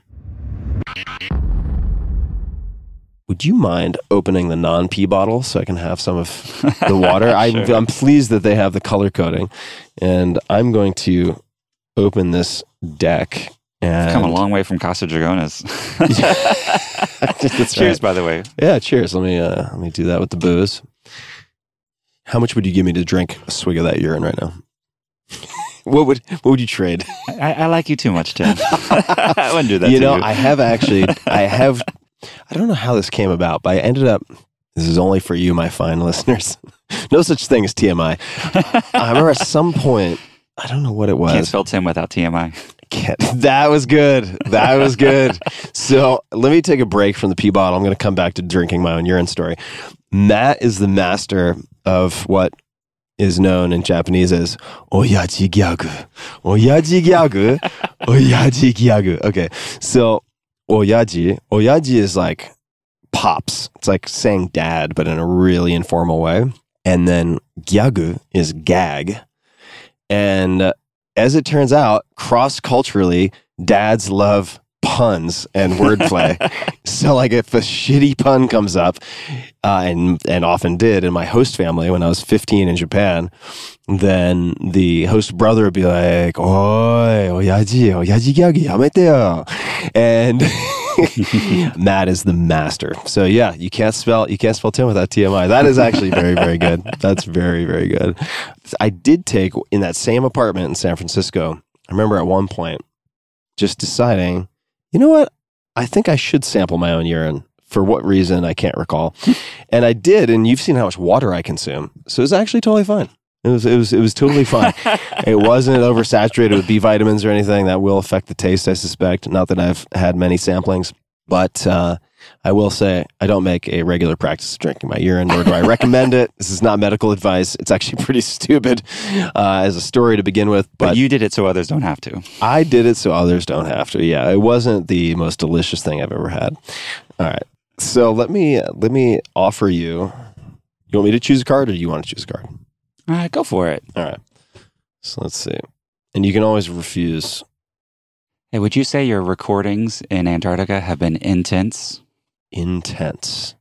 Would you mind opening the non pee bottle so I can have some of the water? I'm, I'm pleased that they have the color coding, and I'm going to open this deck. And Come a long way from Casa Dragones. Cheers, right. by the way. Yeah, cheers. Let me uh, let me do that with the booze. How much would you give me to drink a swig of that urine right now? what would what would you trade? I, I like you too much, Tim. I wouldn't do that you know, you. I have actually I have I don't know how this came about, but I ended up this is only for you, my fine listeners. no such thing as TMI. I remember at some point, I don't know what it was. Can't spell Tim without TMI. Can't- That was good. That was good. so let me take a break from the pee bottle. I'm going to come back to drinking my own urine story. Matt is the master of what is known in Japanese as oyaji gyagu. Oyaji gyagu. oyaji gyagu. Okay. So oyaji, oyaji is like pops. It's like saying dad, but in a really informal way. And then gyagu is gag. And uh, as it turns out, cross culturally, dads love puns and wordplay. so, like, if a shitty pun comes up, uh, and and often did in my host family when I was 15 in Japan, then the host brother would be like, "Oi, oyaji, oyaji gyagu, yamete yo," and. Matt is the master. So yeah, you can't spell you can't spell Tim without TMI. That is actually very very good. That's very very good. I did take in that same apartment in San Francisco. I remember at one point just deciding, you know what? I think I should sample my own urine. For what reason, I can't recall. and I did, and you've seen how much water I consume. So it was actually totally fine. It was it was it was totally fine. it wasn't oversaturated with B vitamins or anything that will affect the taste, I suspect. Not that I've had many samplings, but uh, I will say I don't make a regular practice of drinking my urine, nor do I recommend it. This is not medical advice. It's actually pretty stupid uh, as a story to begin with, But but you did it so others don't have to. I did it so others don't have to. Yeah, it wasn't the most delicious thing I've ever had. All right, so let me let me offer you. You want me to choose a card, or do you want to choose a card? All right, go for it. All right. So let's see, and you can always refuse. Hey, would you say your recordings in Antarctica have been intense? Intense.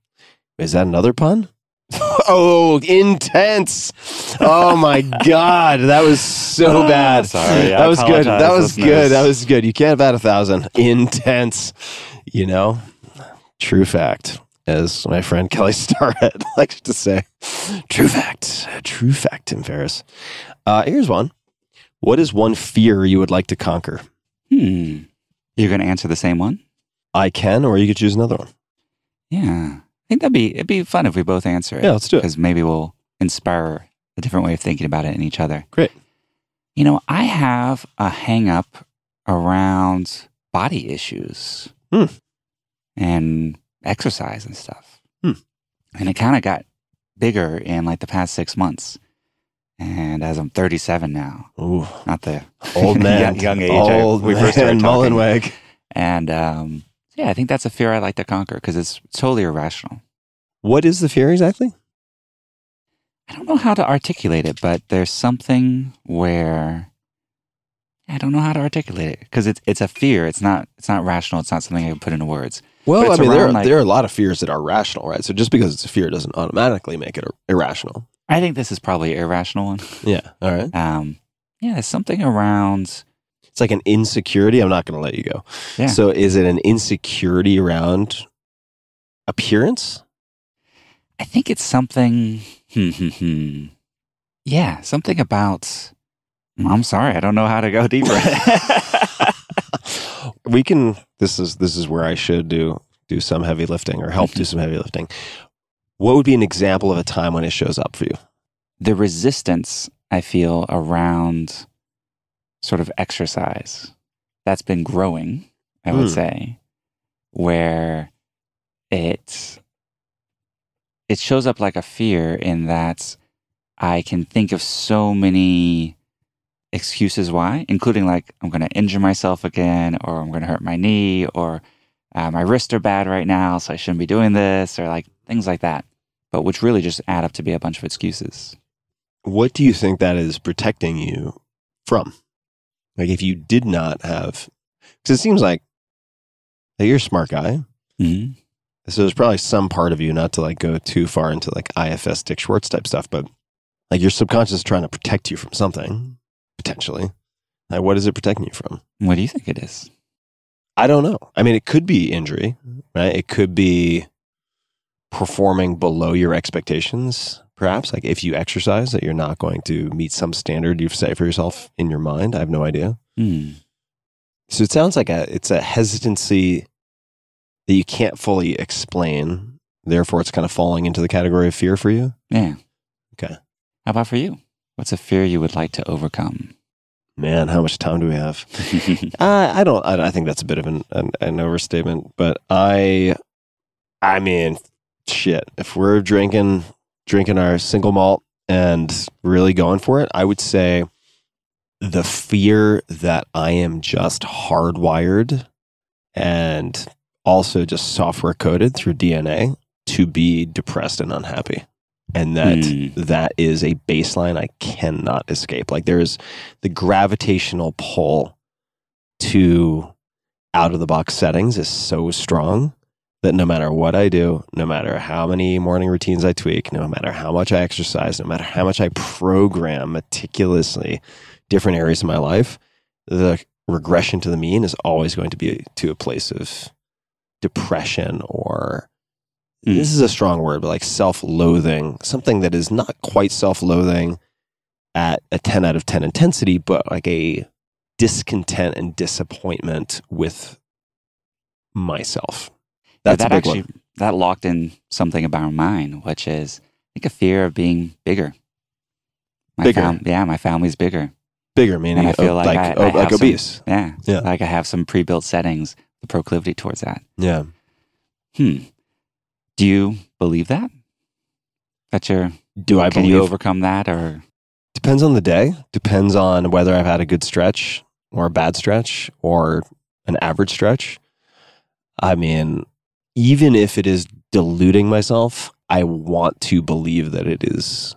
Is that another pun? oh, intense! Oh my god, that was so bad. sorry, I that was good. That apologize, was good. That was good. You can't have had a thousand. Intense. You know, true fact, as my friend Kelly Starrett likes to say. True fact. True fact, Tim Ferriss. Uh, here's one. What is one fear you would like to conquer? Hmm. You're going to answer the same one? I can, or you could choose another one. Yeah. I think that'd be it'd be fun if we both answer it. Yeah, let's do it. Because maybe we'll inspire a different way of thinking about it in each other. Great. You know, I have a hang up around body issues Hmm. and exercise and stuff. Hmm. And it kind of got bigger in like the past six months. And as I'm 37 now, Ooh, not the old man, young, young age I- old we man, first started talking. Mullenweg. And um, yeah, I think that's a fear I like to conquer because it's totally irrational. What is the fear exactly? I don't know how to articulate it, but there's something where I don't know how to articulate it because it's it's a fear. It's not it's not rational. It's not something I can put into words. Well, I mean, there are, like- there are a lot of fears that are rational, right? So just because it's a fear doesn't automatically make it irrational. I think this is probably an irrational one. Yeah. All right. Um, yeah, it's something around. It's like an insecurity. I'm not going to let you go. Yeah. So is it an insecurity around appearance? I think it's something. Hmm, hmm, hmm. Yeah, something about. I'm sorry, I don't know how to go deeper. we can. This is this is where I should do do some heavy lifting or help do some heavy lifting. What would be an example of a time when it shows up for you? the resistance I feel around sort of exercise that's been growing, I would Hmm. say, where it it shows up like a fear in that I can think of so many excuses why, including like, I'm going to injure myself again, or I'm going to hurt my knee, or uh, my wrists are bad right now, so I shouldn't be doing this, or like things like that. But which really just add up to be a bunch of excuses. What do you think that is protecting you from? Like, if you did not have, because it seems like that you're a smart guy. hmm So there's probably some part of you, not to like go too far into like IFS Dick Schwartz type stuff, but like your subconscious is trying to protect you from something, potentially. Like, what is it protecting you from? What do you think it is? I don't know. I mean, it could be injury, right? It could be performing below your expectations, perhaps. Like if you exercise, that you're not going to meet some standard you've set for yourself in your mind. I have no idea. Hmm. So it sounds like a it's a hesitancy that you can't fully explain. Therefore, it's kind of falling into the category of fear for you. Yeah. Okay. How about for you? What's a fear you would like to overcome? Man, how much time do we have? Uh, I don't. I, I think that's a bit of an, an an overstatement, but I, I mean, shit. If we're drinking drinking our single malt and really going for it, I would say the fear that I am just hardwired and also just software coded through DNA to be depressed and unhappy. And that Hmm. that is a baseline I cannot escape. Like there's the gravitational pull to out of the box settings is so strong that no matter what I do, no matter how many morning routines I tweak, no matter how much I exercise, no matter how much I program meticulously different areas of my life, the regression to the mean is always going to be to a place of depression or Mm. this is a strong word, but like self loathing, something that is not quite self loathing at a 10 out of 10 intensity, but like a discontent and disappointment with myself. That's that actually one. that locked in something about mine, which is I think a fear of being bigger. My Bigger. fam- yeah, my family's bigger. Bigger meaning I feel like like, I- I like have some- obese. Yeah, Yeah. like I have some pre-built settings, the proclivity towards that. Yeah. Hmm. Do you believe that? That you're Do I can believe you overcome that or Depends on the day. Depends on whether I've had a good stretch or a bad stretch or an average stretch. I mean, even if it is deluding myself, I want to believe that it is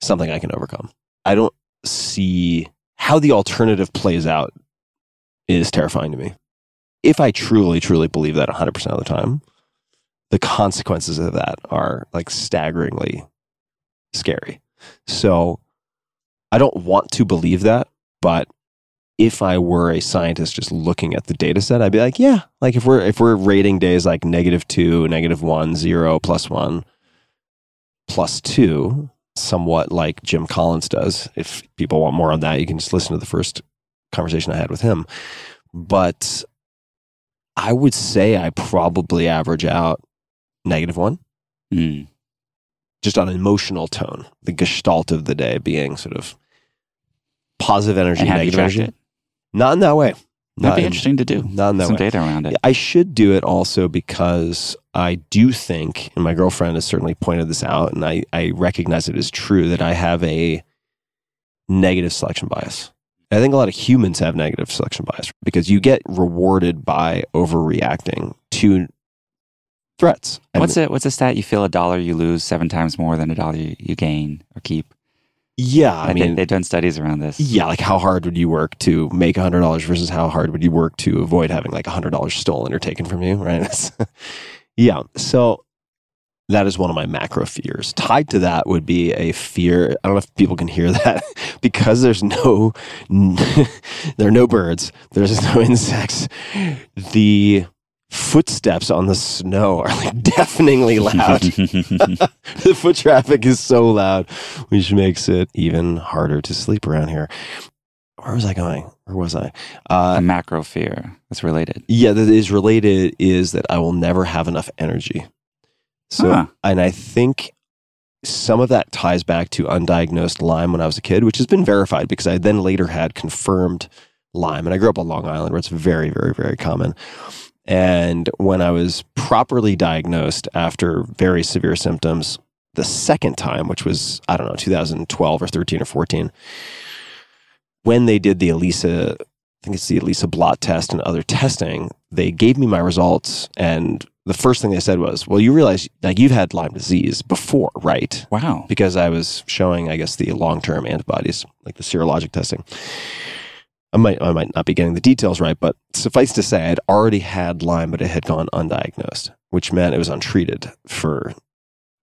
something I can overcome. I don't see how the alternative plays out is terrifying to me. If I truly, truly believe that 100% of the time, the consequences of that are like staggeringly scary. So I don't want to believe that, but if I were a scientist just looking at the data set, I'd be like, yeah, like if we're if we're rating days like negative two, negative one, zero, plus one, plus two, somewhat like Jim Collins does. If people want more on that, you can just listen to the first conversation I had with him. But I would say I probably average out negative one Hmm. just on emotional tone, the gestalt of the day being sort of positive energy, negative energy. it? Not in that way. That'd Not be in, interesting to do. not in that Some way. data around it. I should do it also because I do think, and my girlfriend has certainly pointed this out, and I, I recognize it as true that I have a negative selection bias. I think a lot of humans have negative selection bias because you get rewarded by overreacting to threats. And- What's it? What's a stat? You feel a dollar, you lose seven times more than a dollar you, you gain or keep. Yeah, I Like, mean, they, have done studies around this. Yeah, like how hard would you work to make a hundred dollars versus how hard would you work to avoid having like a hundred dollars stolen or taken from you, right? Yeah. So that is one of my macro fears. Tied to that would be a fear. I don't know if people can hear that because there's no, there are no birds. There's no insects. The footsteps on the snow are like deafeningly loud. the foot traffic is so loud, which makes it even harder to sleep around here. Where was I going? Where was I? Uh, a macro fear that's related. yeah, that is related is that I will never have enough energy. So, Huh. and I think some of that ties back to undiagnosed Lyme when I was a kid, which has been verified because I then later had confirmed Lyme. And I grew up on Long Island where it's very, very, very common. And when I was properly diagnosed after very severe symptoms the second time, which was, I don't know, 2012 or 13 or 14, when they did the Elisa, I think it's the Elisa blot test and other testing, they gave me my results. And the first thing they said was, well, you realize like you've had Lyme disease before, right? Wow. because I was showing, I guess, the long term antibodies, like the serologic testing. I might, I might not be getting the details right, but suffice to say, I'd already had Lyme, but it had gone undiagnosed, which meant it was untreated for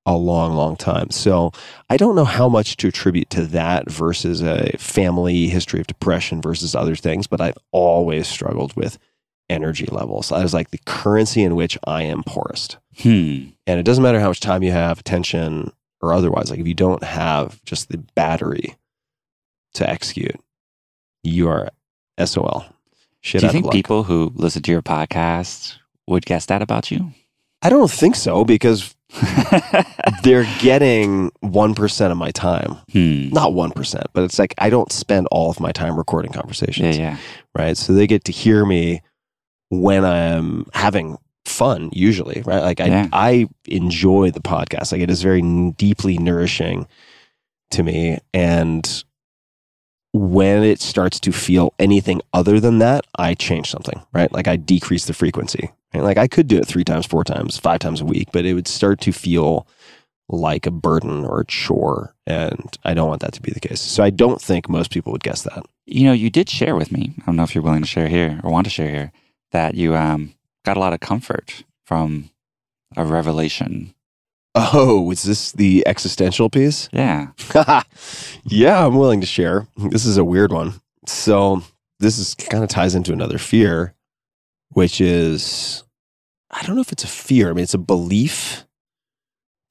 a long, long time. So I don't know how much to attribute to that versus a family history of depression versus other things, but I've always struggled with energy levels. I was like the currency in which I am poorest. Hmm. And it doesn't matter how much time you have, attention, or otherwise. Like if you don't have just the battery to execute, you are SOL. Shit Do you think people who listen to your podcast would guess that about you? I don't think so because they're getting 1% of my time. Hmm. Not 1%, but it's like I don't spend all of my time recording Yeah, conversations. yeah. right? So they get to hear me when I'm having fun, usually, right? Like I, Yeah. I enjoy the podcast. Like it is very n- deeply nourishing to me. And when it starts to feel anything other than that, I change something, right? Like I decrease the frequency. Like I could do it three times, four times, five times a week, but it would start to feel like a burden or a chore. And I don't want that to be the case. So I don't think most people would guess that. You know, you did share with me. I don't know if you're willing to share here or want to share here that you um, got a lot of comfort from a revelation. Oh, is this the existential piece? Yeah. yeah, I'm willing to share. This is a weird one. So, this is kind of ties into another fear, which is I don't know if it's a fear. I mean, it's a belief,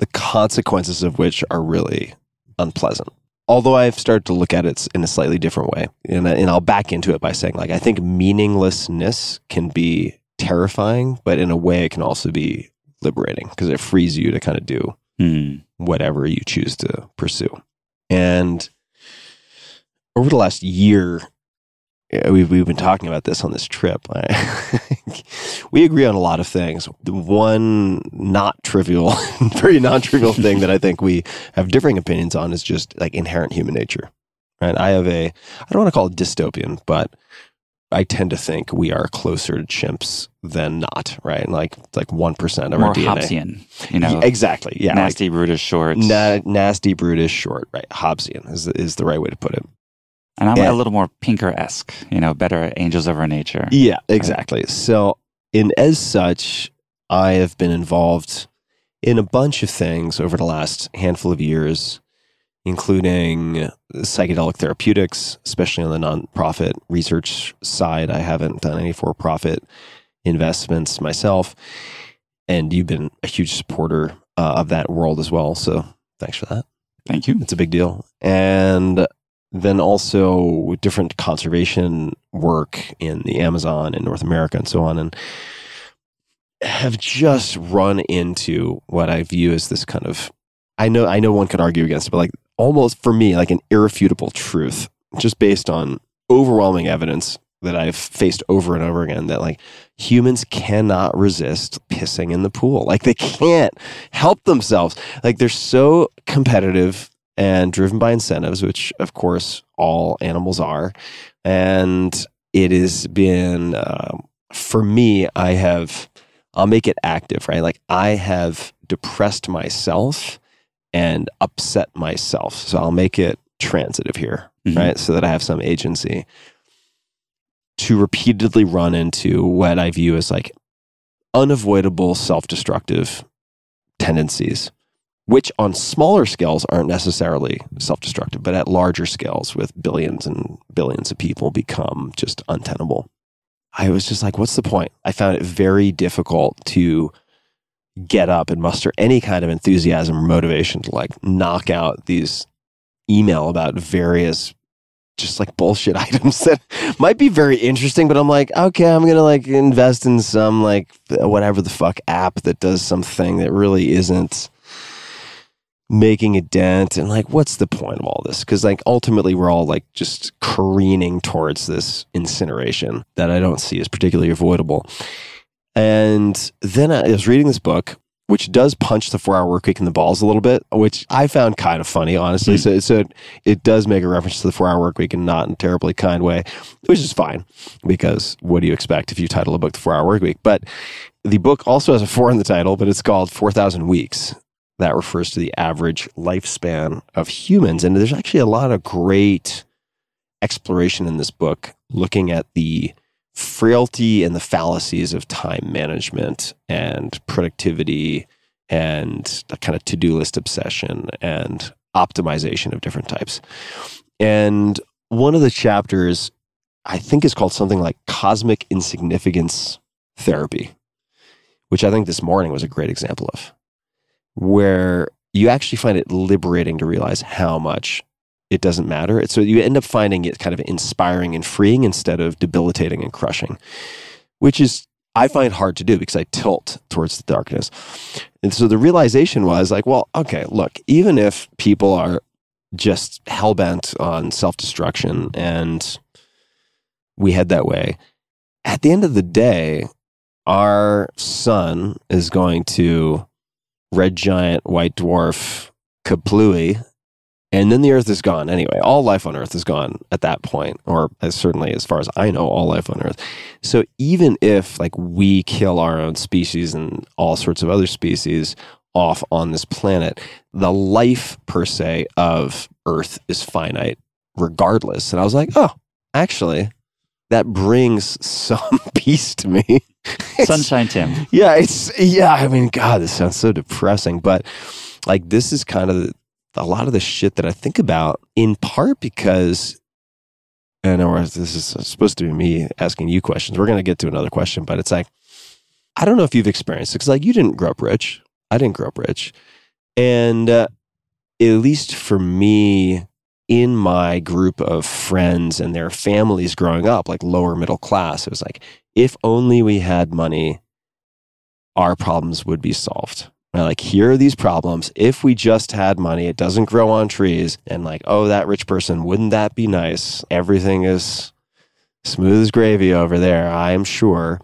the consequences of which are really unpleasant. Although I've started to look at it in a slightly different way. And, and I'll back into it by saying, like, I think meaninglessness can be terrifying, but in a way, it can also be liberating because it frees you to kind of do Hmm. whatever you choose to pursue. And over the last year, we've, we've been talking about this on this trip. we agree on a lot of things. The one not trivial, very non trivial thing that I think we have differing opinions on is just like inherent human nature. Right? I have a, I don't want to call it dystopian, but I tend to think we are closer to chimps than not, right? Like like one percent of More our DNA. Hobbesian, you know, exactly. Yeah, like nasty, brutish short. Na- nasty, brutish, short, right? Hobbesian is is the right way to put it. and I'm Yeah. a little more Pinker esque, you know, better angels of our nature. Yeah, exactly. So, in as such, I have been involved in a bunch of things over the last handful of years, including psychedelic therapeutics, especially on the nonprofit research side. I haven't done any for-profit investments myself, and you've been a huge supporter uh, of that world as well. So, thanks for that. Thank you. It's a big deal. And then also different conservation work in the Amazon and North America and so on. And have just run into what I view as this kind of I know I know one could argue against it, but like almost for me, like an irrefutable truth, just based on overwhelming evidence that I've faced over and over again that like humans cannot resist pissing in the pool. Like they can't help themselves. Like they're so competitive and driven by incentives, which of course all animals are. And it has been, um, for me, I have, I'll make it active, right? Like I have depressed myself and upset myself. So I'll make it transitive here, Mhm. right? So that I have some agency to repeatedly run into what I view as like unavoidable self destructive tendencies, which on smaller scales aren't necessarily self destructive, but at larger scales with billions and billions of people become just untenable. I was just like, what's the point? I found it very difficult to get up and muster any kind of enthusiasm or motivation to like knock out these email about various just like bullshit items that might be very interesting, but I'm like, okay, I'm gonna like invest in some like whatever the fuck app that does something that really isn't making a dent. And like, what's the point of all this? Because like ultimately, we're all like just careening towards this incineration that I don't see as particularly avoidable. And then I was reading this book which does punch the four hour work week in the balls a little bit, which I found kind of funny, honestly. Hmm. So, so it, it does make a reference to the four hour work week and not in a terribly kind way, which is fine because what do you expect if you title a book the four hour work week? But the book also has a four in the title, but it's called 4,000 Weeks. That refers to the average lifespan of humans. And there's actually a lot of great exploration in this book looking at the frailty and the fallacies of time management and productivity and the kind of to-do list obsession and optimization of different types. And one of the chapters I think is called something like cosmic insignificance therapy, which I think this morning was a great example of, where you actually find it liberating to realize how much it doesn't matter. So you end up finding it kind of inspiring and freeing instead of debilitating and crushing, which is I find hard to do because I tilt towards the darkness. And so the realization was like, well, okay, look, even if people are just hell bent on self destruction and we head that way, at the end of the day, our sun is going to red giant white dwarf kaplooey and then the earth is gone anyway all life on earth is gone at that point or as certainly as far as i know all life on earth so even if like we kill our own species and all sorts of other species off on this planet the life per se of earth is finite regardless and i was like oh actually that brings some peace to me Sunshine Tim. yeah, it's yeah. I mean, God, this sounds so depressing, but like this is kind of a lot of the shit that I think about in part because. I know this is supposed to be me asking you questions. We're going to get to another question, but it's like, I don't know if you've experienced it because, like, you didn't grow up rich. I didn't grow up rich. And uh, at least for me, in my group of friends and their families growing up, like lower middle class, it was like, if only we had money, our problems would be solved. Like, here are these problems. If we just had money, it doesn't grow on trees. And like, oh, that rich person, wouldn't that be nice? Everything is smooth as gravy over there, I am sure.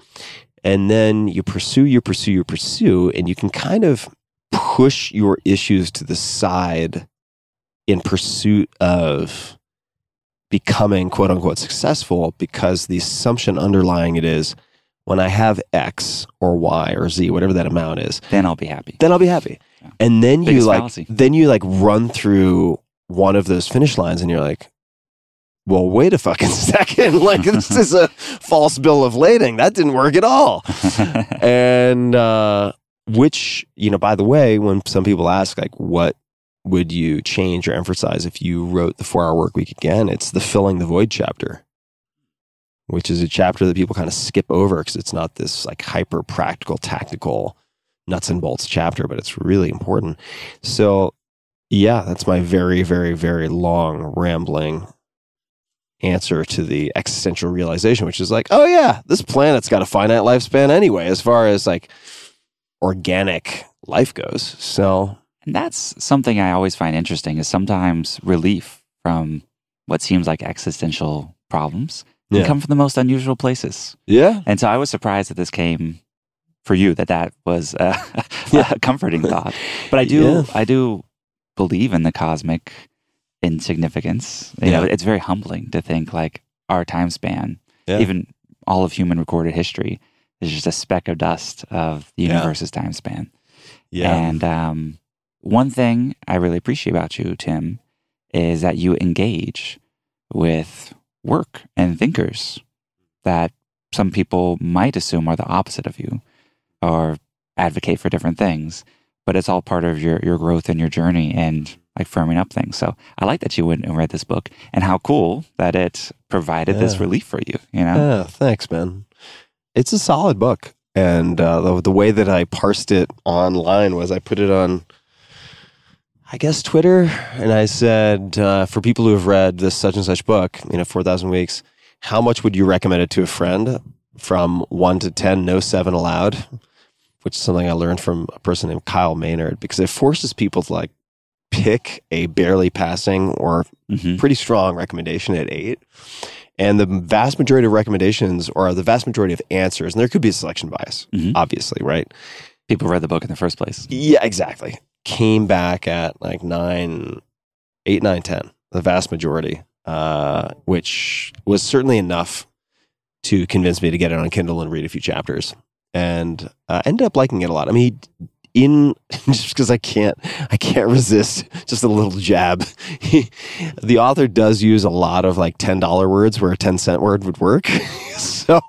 And then you pursue, you pursue, you pursue, and you can kind of push your issues to the side in pursuit of becoming quote unquote successful because the assumption underlying it is when I have X or Y or Z, whatever that amount is, Then I'll be happy. then I'll be happy. Yeah. And then you like fallacy. then you like run through one of those finish lines and you're like, well, wait a fucking second. Like this is a false bill of lading. That didn't work at all. and uh which, you know, by the way, when some people ask like what would you change or emphasize if you wrote the four hour work week again? It's the filling the void chapter, which is a chapter that people kind of skip over because it's not this like hyper practical, tactical nuts and bolts chapter, but it's really important. So, yeah, that's my very, very, very long, rambling answer to the existential realization, which is like, oh, yeah, this planet's got a finite lifespan anyway, as far as like organic life goes. So, And that's something I always find interesting is sometimes relief from what seems like existential problems Yeah. come from the most unusual places. yeah. And so I was surprised that this came for you, that that was a, Yeah. a comforting thought. But I do, Yeah. I do believe in the cosmic insignificance. You know, it's very humbling to think like our time span, even all of human recorded history, is just a speck of dust of the universe's time span. Yeah. And um, one thing I really appreciate about you, Tim, is that you engage with work and thinkers that some people might assume are the opposite of you or advocate for different things, but it's all part of your, your growth and your journey and like firming up things. So I like that you went and read this book and how cool that it provided this relief for you, you know? Yeah, thanks, man. It's a solid book. And uh, the, the way that I parsed it online was I put it on, I guess, Twitter. And I said, uh, for people who have read this such and such book, you know, 4,000 Weeks, how much would you recommend it to a friend from one to 10, no seven allowed? Which is something I learned from a person named Kyle Maynard because it forces people to like pick a barely passing or Mhm. pretty strong recommendation at eight. And the vast majority of recommendations or the vast majority of answers, and there could be a selection bias, Mhm. obviously, right? people read the book in the first place. Yeah, exactly. Came back at like nine, eight, nine, ten, the vast majority, uh, which was certainly enough to convince me to get it on Kindle and read a few chapters, and uh, ended up liking it a lot. I mean, he, in just because I can't, I can't resist just a little jab. The author does use a lot of like ten dollar words where a ten cent word would work, so.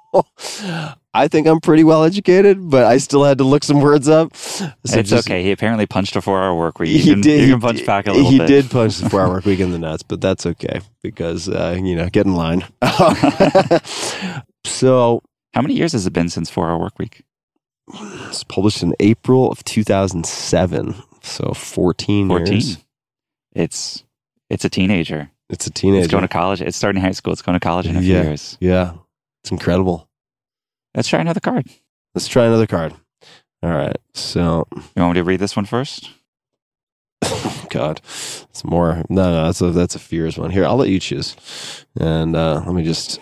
I think I'm pretty well educated, but I still had to look some words up. So it's just- okay. He apparently punched a four-hour work week. You he can, did. You can punch did- back a little he bit. did punch the four hour work week in the nuts, but that's okay because uh, you know get in line. so How many years has it been since four-hour work week? It's published in April of 2007, so 14, 14. years. It's it's a teenager. It's a teenager. It's going to college. It's starting high school. It's going to college in a few Yeah. years. yeah, it's incredible. Let's try another card. Let's try another card. All right, so You want me to read this one first? God, it's more. No, no, that's a that's a fears one. Here, I'll let you choose, and uh, let me just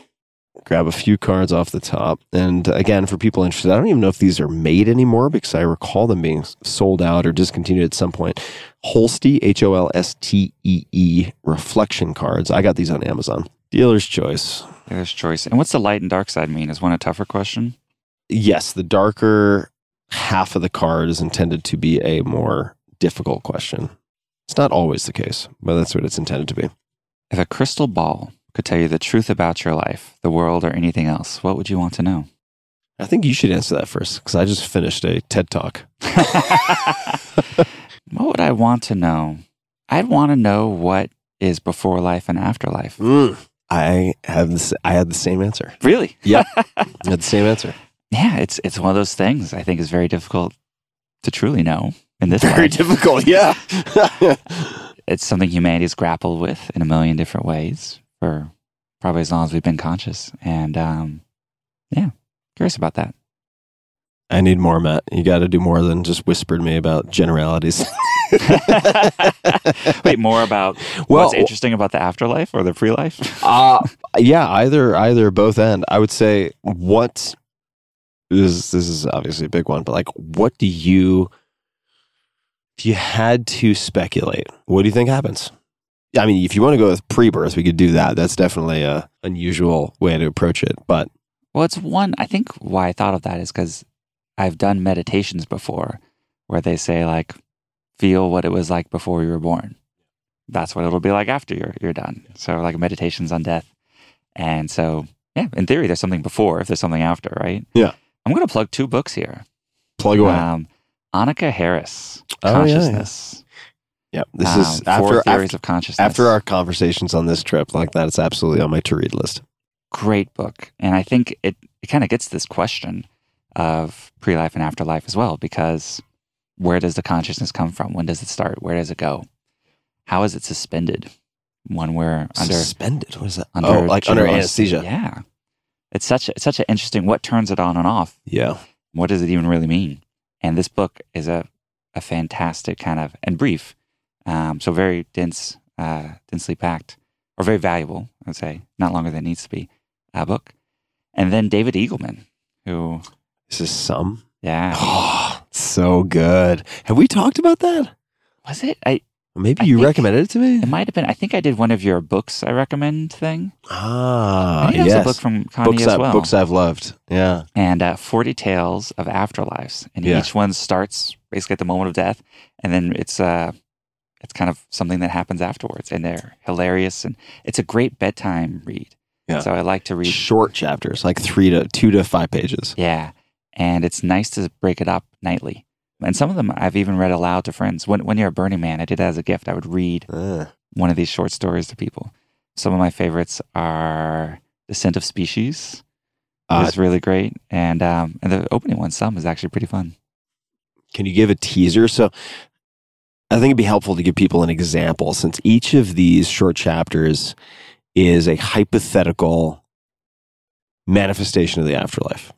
grab a few cards off the top. And again, for people interested, I don't even know if these are made anymore because I recall them being sold out or discontinued at some point. Holstee, H O L S T E E, reflection cards. I got these on Amazon. Dealer's choice. Dealer's choice. And what's the light and dark side mean? Is one a tougher question? Yes, the darker half of the card is intended to be a more difficult question. It's not always the case, but that's what it's intended to be. If a crystal ball could tell you the truth about your life, the world, or anything else, what would you want to know? I think you should answer that first because I just finished a TED talk. what would I want to know? I'd want to know what is before life and afterlife. Mm. I have this. I had the same answer. Really? Yep, I had the same answer. Yeah, it's it's one of those things I think is very difficult to truly know in this Very life. difficult. Yeah. It's something humanity's grappled with in a million different ways for probably as long as we've been conscious. And um, yeah, curious about that. I need more, Matt. You got to do more than just whisper to me about generalities. Wait, more about Well- what's interesting about the afterlife or the pre-life? Uh yeah, either either both end. I would say what is this is obviously a big one, but like what do you if you had to speculate, what do you think happens? I mean, if you want to go with pre-birth, we could do that. That's definitely a unusual way to approach it. But Well, it's one. I think why I thought of that is because I've done meditations before where they say like, feel what it was like before you were born. That's what it'll be like after you're you're done. So like meditations on death, and so yeah, in theory, there's something before if there's something after, right? Yeah. I'm gonna plug two books here. plug away. Um, Annaka Harris, Oh, yeah, yeah. Yeah, this Um, is four after theories after, of consciousness. after our conversations on this trip. Like that, it's absolutely on my to read list. great book. And I think it, it kind of gets this question of pre life and afterlife as well, because where does the consciousness come from? When does it start? Where does it go? How is it suspended when we're under Suspended. What is that? under oh, like under anesthesia. Yeah. It's such it's such an interesting what turns it on and off. yeah. What does it even really mean? And this book is a, a fantastic kind of and brief, um, so very dense, uh, densely packed, or very valuable. I'd say not longer than it needs to be, uh, book. And then David Eagleman, who This is some. yeah, Oh, so good. Have we talked about that? was it? I Maybe I you recommended it to me. it might have been. I think I did one of your books I recommend thing. Ah, I that was yes. a book from Kanye books, as I, well. books I've loved. Yeah. and uh, 40 tales of afterlives and Yeah. each one starts basically at the moment of death and then it's uh it's kind of something that happens afterwards and they're hilarious and it's a great bedtime read Yeah. so i like to read Short chapters, like three to two to five pages. yeah and it's nice to break it up nightly and some of them i've even read aloud to friends when, when you're at burning man i did that as a gift i would read Ah. one of these short stories to people some of my favorites are descent of species Uh, is really great and um and the opening one Sum is actually pretty fun can you give a teaser? So I think it'd be helpful to give people an example since each of these short chapters is a hypothetical manifestation of the afterlife.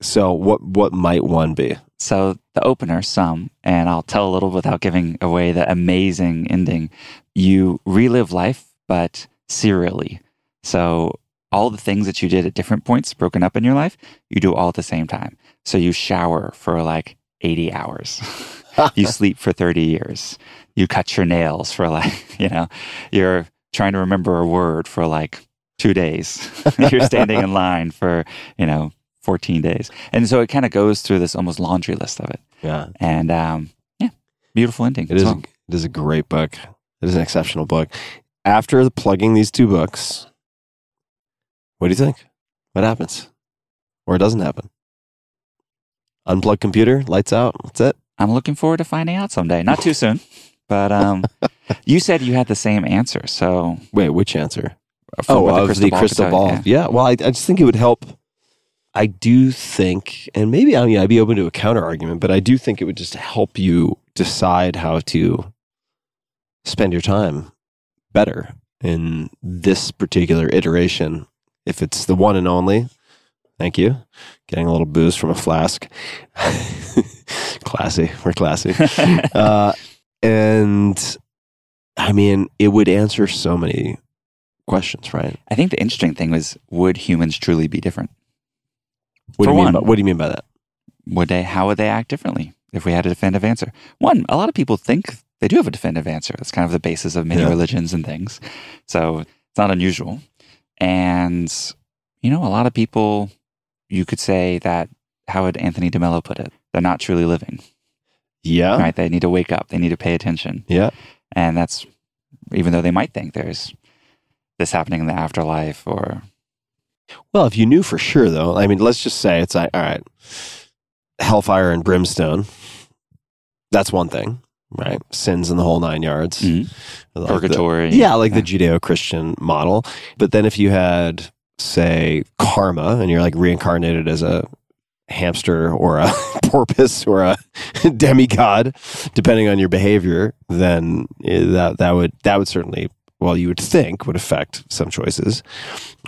So what what might one be? So the opener, Sum, and I'll tell a little without giving away the amazing ending. You relive life, but serially. So all the things that you did at different points broken up in your life, you do all at the same time. So you shower for like 80 hours. you sleep for 30 years. You cut your nails for like, you know, you're trying to remember a word for like two days. you're standing in line for, you know, 14 days. And so it kind of goes through this almost laundry list of it. Yeah. And um, yeah, beautiful ending. It is. It is a great book. It is an exceptional book. After plugging these two books, what do you think? What happens, or it doesn't happen? Unplug computer, lights out. That's it. I'm looking forward to finding out someday. Not too soon, but um, you said you had the same answer. So Wait, which answer? for oh, what of the could crystal ball. you, Yeah. Well, I, I just think it would help. I do think, and maybe I mean, I'd be open to a counter argument, but I do think it would just help you decide how to spend your time better in this particular iteration. If it's the one and only, thank you. Getting a little booze from a flask. classy. We're classy. uh, and I mean, it would answer so many questions, right? I think the interesting thing was would humans truly be different? What For do you mean? By, what do you mean by that? Would they? How would they act differently if we had a definitive answer? One, a lot of people think they do have a definitive answer. That's kind of the basis of many Yeah. religions and things. So it's not unusual. And you know, a lot of people, you could say that. How would Anthony DeMello put it? They're not truly living, Yeah. right? They need to wake up. They need to pay attention. Yeah. And that's even though they might think there's this happening in the afterlife or Well, if you knew for sure, though, I mean, let's just say it's like, all right, hellfire and brimstone. That's one thing, right? Sins in the whole nine yards. Mhm. Like the- purgatory. yeah, like the Judeo Christian model. But then if you had, say, karma and you're like reincarnated as a hamster or a porpoise or a demigod, depending on your behavior, then eh, that that would that would certainly well you would think would affect some choices.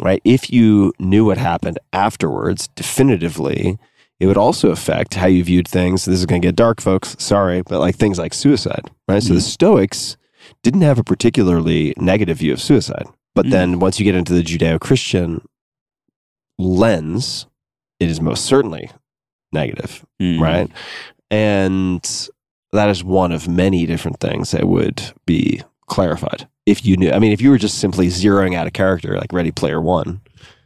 Right? If you knew what happened afterwards definitively, it would also affect how you viewed things. This is going to get dark, folks. Sorry, but like things like suicide, right? So the Stoics didn't have a particularly negative view of suicide. But Mm. then once you get into the Judeo Christian lens, it is most certainly negative, Mm. right? And that is one of many different things that would be clarified. If you knew, I mean, if you were just simply zeroing out a character like Ready Player One,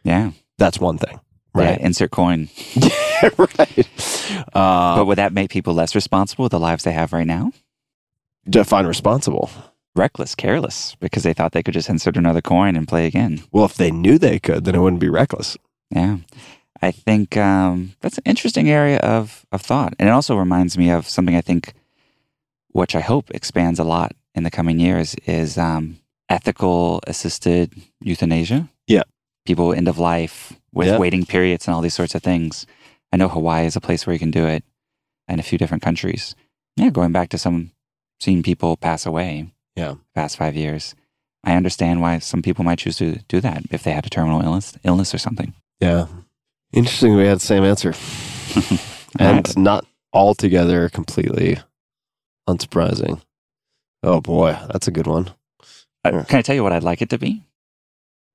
Yeah. that's one thing, Right. right? insert coin. right. Uh, but would that make people less responsible with the lives they have right now? define responsible. Reckless, careless, because they thought they could just insert another coin and play again. Well, if they knew they could, then it wouldn't be reckless. Yeah. I think um, that's an interesting area of, of thought. And it also reminds me of something I think, which I hope expands a lot in the coming years, is um, ethical assisted euthanasia. Yeah. People end of life with Yeah. waiting periods and all these sorts of things. I know Hawaii is a place where you can do it and a few different countries. Yeah, going back to some seeing people pass away. Yeah. Past five years. I understand why some people might choose to do that if they had a terminal illness illness or something. Yeah. Interesting. We had the same answer. and not altogether completely unsurprising. Oh boy, that's a good one. Uh, can I tell you what I'd like it to be?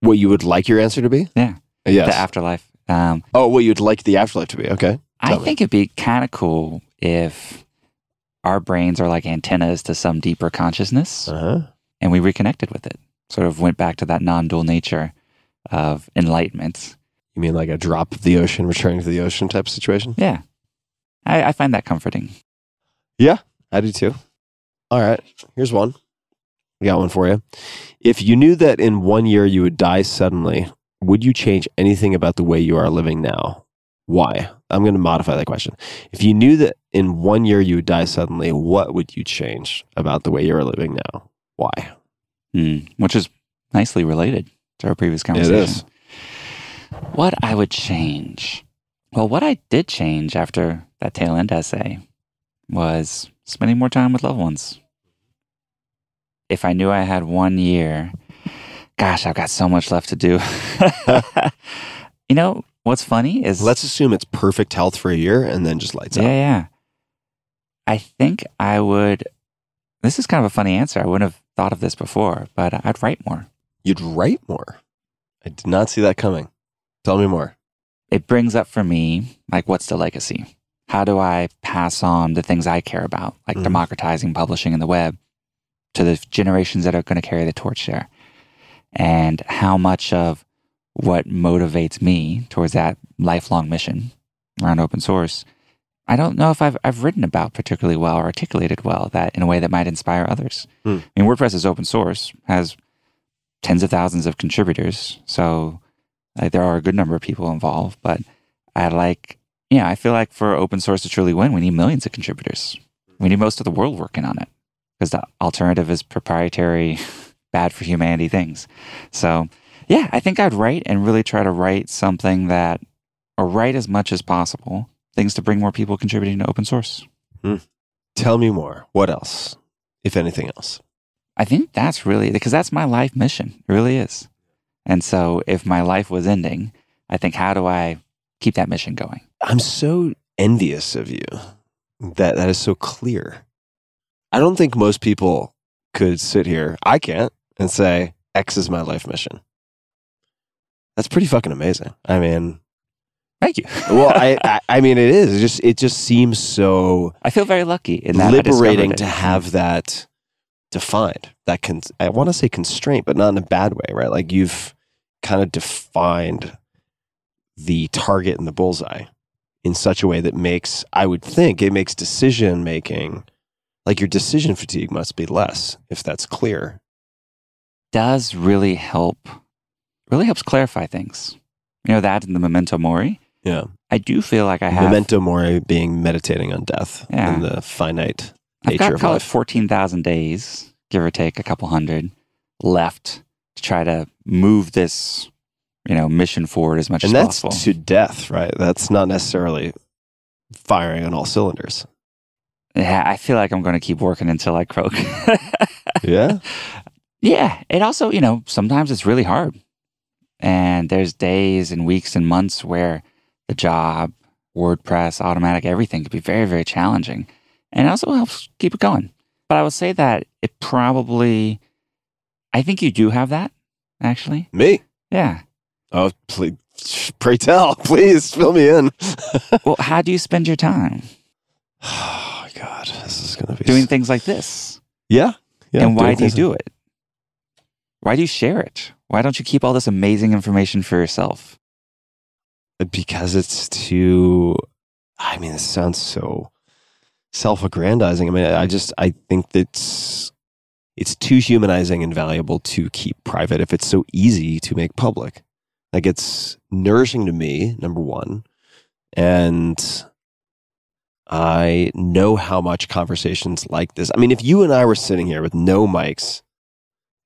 What you would like your answer to be? Yeah. Yes. The afterlife. Um, oh, what you'd like the afterlife to be? Okay. I me. think it'd be kind of cool if our brains are like antennas to some deeper consciousness Uh huh. and we reconnected with it. Sort of went back to that non dual nature of enlightenment. You mean like a drop of the ocean, returning to the ocean type of situation? Yeah. I, I find that comforting. Yeah, I do too. All right. Here's one. We got one for you. If you knew that in one year you would die suddenly, would you change anything about the way you are living now? Why? I'm going to modify that question. If you knew that in one year you would die suddenly, what would you change about the way you are living now? Why? Hmm. Which is nicely related to our previous conversation. is. What I would change. Well, what I did change after that tail end essay was spending more time with loved ones. If I knew I had one year, gosh, I've got so much left to do. you know, what's funny is Let's assume it's perfect health for a year and then just lights up. yeah, out. yeah. I think I would. This is kind of a funny answer. I wouldn't have thought of this before, but I'd write more. You'd write more. I did not see that coming. Tell me more. it brings up for me like what's the legacy how do I pass on the things I care about, like Mhm. democratizing publishing in the web to the generations that are going to carry the torch there? And how much of what motivates me towards that lifelong mission around open source, I don't know if I've, I've written about particularly well or articulated well that in a way that might inspire others. Hmm. I mean, WordPress is open source, has tens of thousands of contributors. So like, there are a good number of people involved, but I like, yeah, I feel like for open source to truly win, we need millions of contributors. We need most of the world working on it because the alternative is proprietary, bad for humanity things. So, yeah, I think I'd write and really try to write something that, or write as much as possible, things to bring more people contributing to open source. Hmm. Tell me more. What else, if anything else? I think that's really because that's my life mission. It really is. And so if my life was ending, I think how do I keep that mission going? I'm so envious of you that that is so clear. I don't think most people could sit here, I can't, and say, X is my life mission. That's pretty fucking amazing. I mean, Thank you. well, I, I, I mean, it is. It just, it just seems so I feel very lucky in that liberating to have that defined. That can, I want to say constraint, but not in a bad way, right? Like you've kind of defined the target and the bullseye in such a way that makes, I would think, it makes decision making, like your decision fatigue must be less if that's clear. does really help. Really helps clarify things. You know that in the memento mori. Yeah. I do feel like I have. Memento mori being meditating on death Yeah. and the finite I've nature got of call it fourteen thousand days, give or take a couple hundred, left to try to move this, you know, mission forward as much and as that's to death, right? That's not necessarily firing on all cylinders. yeah, I feel like I'm going to keep working until I croak. Yeah. yeah, it also, you know, sometimes it's really hard, and there's days and weeks and months where the job, WordPress, Automattic, everything could be very, very challenging, and it also helps keep it going. But I would say that it probably, I think you do have that, actually. Me. Yeah. Oh, please, pray tell. Please fill me in. Well, how do you spend your time oh, my God. This is going to be doing things like this? Yeah. yeah and why do you do it? Why do you share it? Why don't you keep all this amazing information for yourself? Because it's too, I mean, it sounds so self aggrandizing. I mean, I just, I think that's, it's too humanizing and valuable to keep private if it's so easy to make public. Like it's nourishing to me, number one. And I know how much conversations like this. I mean, if you and I were sitting here with no mics,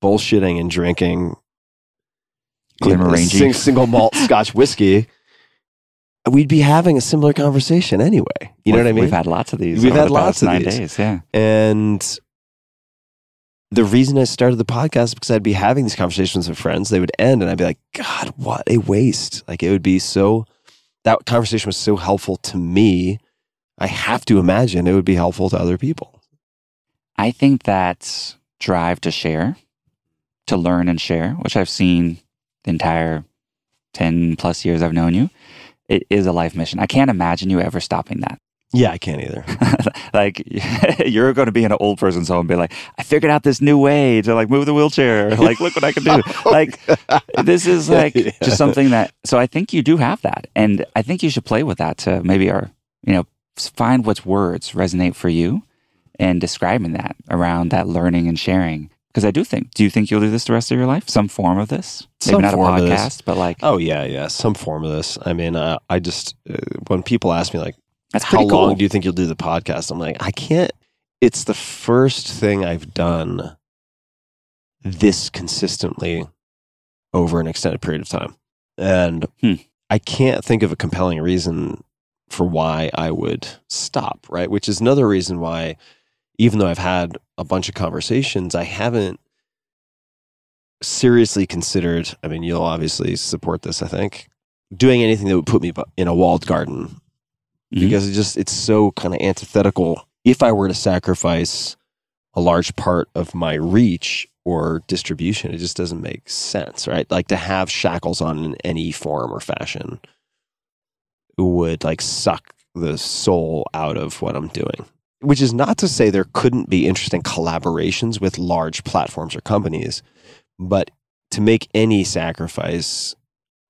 bullshitting and drinking Glenmorangie. sing, single malt Scotch whiskey, we'd be having a similar conversation anyway. You know what I mean? We've had lots of these. We've had the lots of nine these. days. Yeah. And the reason I started the podcast is because I'd be having these conversations with friends. They would end, and I'd be like, God, what a waste. Like, it would be so, that conversation was so helpful to me. I have to imagine it would be helpful to other people. I think that drive to share, to learn and share, which I've seen the entire 10 plus years I've known you, it is a life mission. I can't imagine you ever stopping that. Yeah, I can't either. like you're going to be in an old person's home and be like, I figured out this new way to like move the wheelchair. Like, look what I can do. Oh, like this is like Yeah. just something that, so I think you do have that. And I think you should play with that to maybe our, you know, find what's words resonate for you and describing that around that learning and sharing. Because I do think, do you think you'll do this the rest of your life? Some form of this? Maybe Some not form a podcast, but like, Oh, yeah, yeah. Some form of this. I mean, uh, I just, uh, when people ask me, like, that's how pretty cool. long do you think you'll do the podcast? I'm like, I can't. It's the first thing I've done this consistently over an extended period of time. And Hmm. I can't think of a compelling reason for why I would stop, right? Which is another reason why, even though I've had a bunch of conversations, I haven't seriously considered. I mean, you'll obviously support this, I think, doing anything that would put me in a walled garden Mhm. because it just it's so kind of antithetical. If I were to sacrifice a large part of my reach or distribution, it just doesn't make sense, right? Like to have shackles on in any form or fashion would like suck the soul out of what I'm doing. Which is not to say there couldn't be interesting collaborations with large platforms or companies, but to make any sacrifice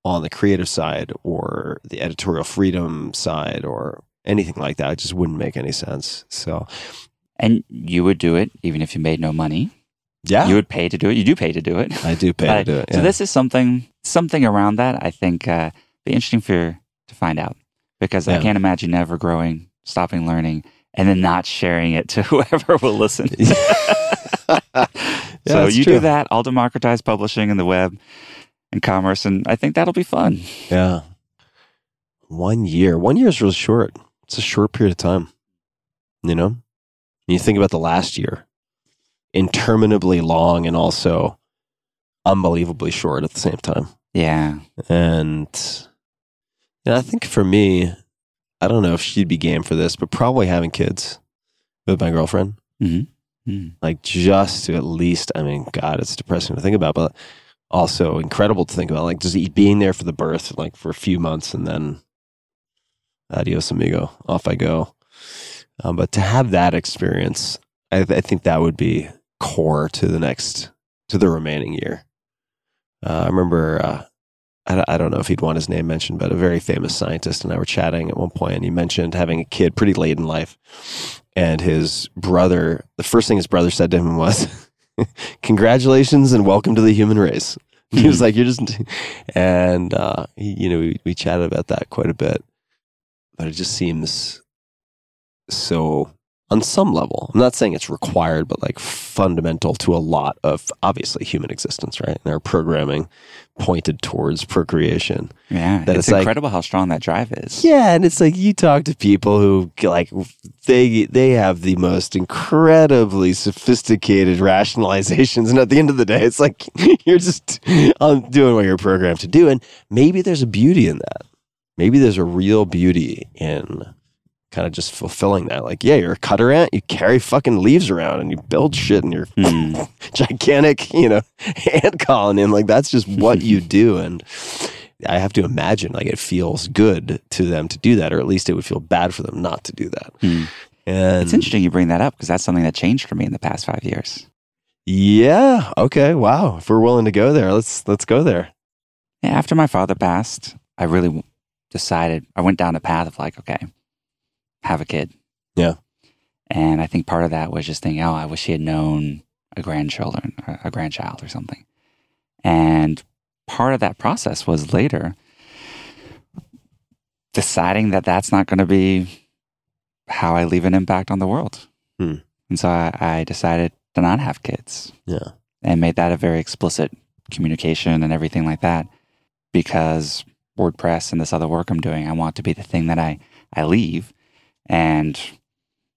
on the creative side or the editorial freedom side or anything like that it just wouldn't make any sense. So, And you would do it even if you made no money. yeah, You would pay to do it. You do pay to do it. I do pay But- to do it. So this is something something around that I think uh, be interesting for to find out because I can't imagine never growing, stopping learning, and then not sharing it to whoever will listen. Yeah, so you true. do that. I'll democratize publishing and the web and commerce, and I think that'll be fun. Yeah. One year. One year is really short. It's a short period of time. You know? And you think about the last year, interminably long and also unbelievably short at the same time. Yeah, And know, I think for me, I don't know if she'd be game for this, but probably having kids with my girlfriend. Mm. Like just to at least, I mean, God, it's depressing to think about, but also incredible to think about. Like just being there for the birth, like for a few months, and then adios amigo, off I go. Um, but to have that experience, I, I think that would be core to the next, to the remaining year. Uh, I remember, uh, I, don't- know if he'd want his name mentioned, but a very famous scientist and I were chatting at one point, and he mentioned having a kid pretty late in life. And his brother, the first thing his brother said to him was, Congratulations and welcome to the human race. He was like, You're just, and, uh, he, you know, we, we chatted about that quite a bit, but it just seems so on some level. I'm not saying it's required, but like fundamental to a lot of obviously human existence, right? And our programming pointed towards procreation. yeah. That it's it's like- incredible how strong that drive is. Yeah, and it's like you talk to people who like they they have the most incredibly sophisticated rationalizations, and at the end of the day, it's like you're just um, doing what you're programmed to do, and maybe there's a beauty in that. Maybe there's a real beauty in kind of just fulfilling that. Like, yeah, you're a cutter ant, you carry fucking leaves around, and you build shit, and you're Hmm. gigantic, you know, ant colony, and like that's just what you do, and. I have to imagine like it feels good to them to do that, or at least it would feel bad for them not to do that. Hmm. And It's interesting you bring that up because that's something that changed for me in the past five years. Yeah. Okay. Wow. If we're willing to go there, let's let's go there. Yeah, after my father passed, I really decided I went down the path of like, okay, have a kid. Yeah. And I think part of that was just thinking, oh, I wish she had known a grandchildren, a grandchild or something. And part of that process was later deciding that that's not going to be how I leave an impact on the world. Hmm. And so I, I decided to not have kids Yeah. and made that a very explicit communication and everything like that because WordPress and this other work I'm doing, I want to be the thing that I, I leave. And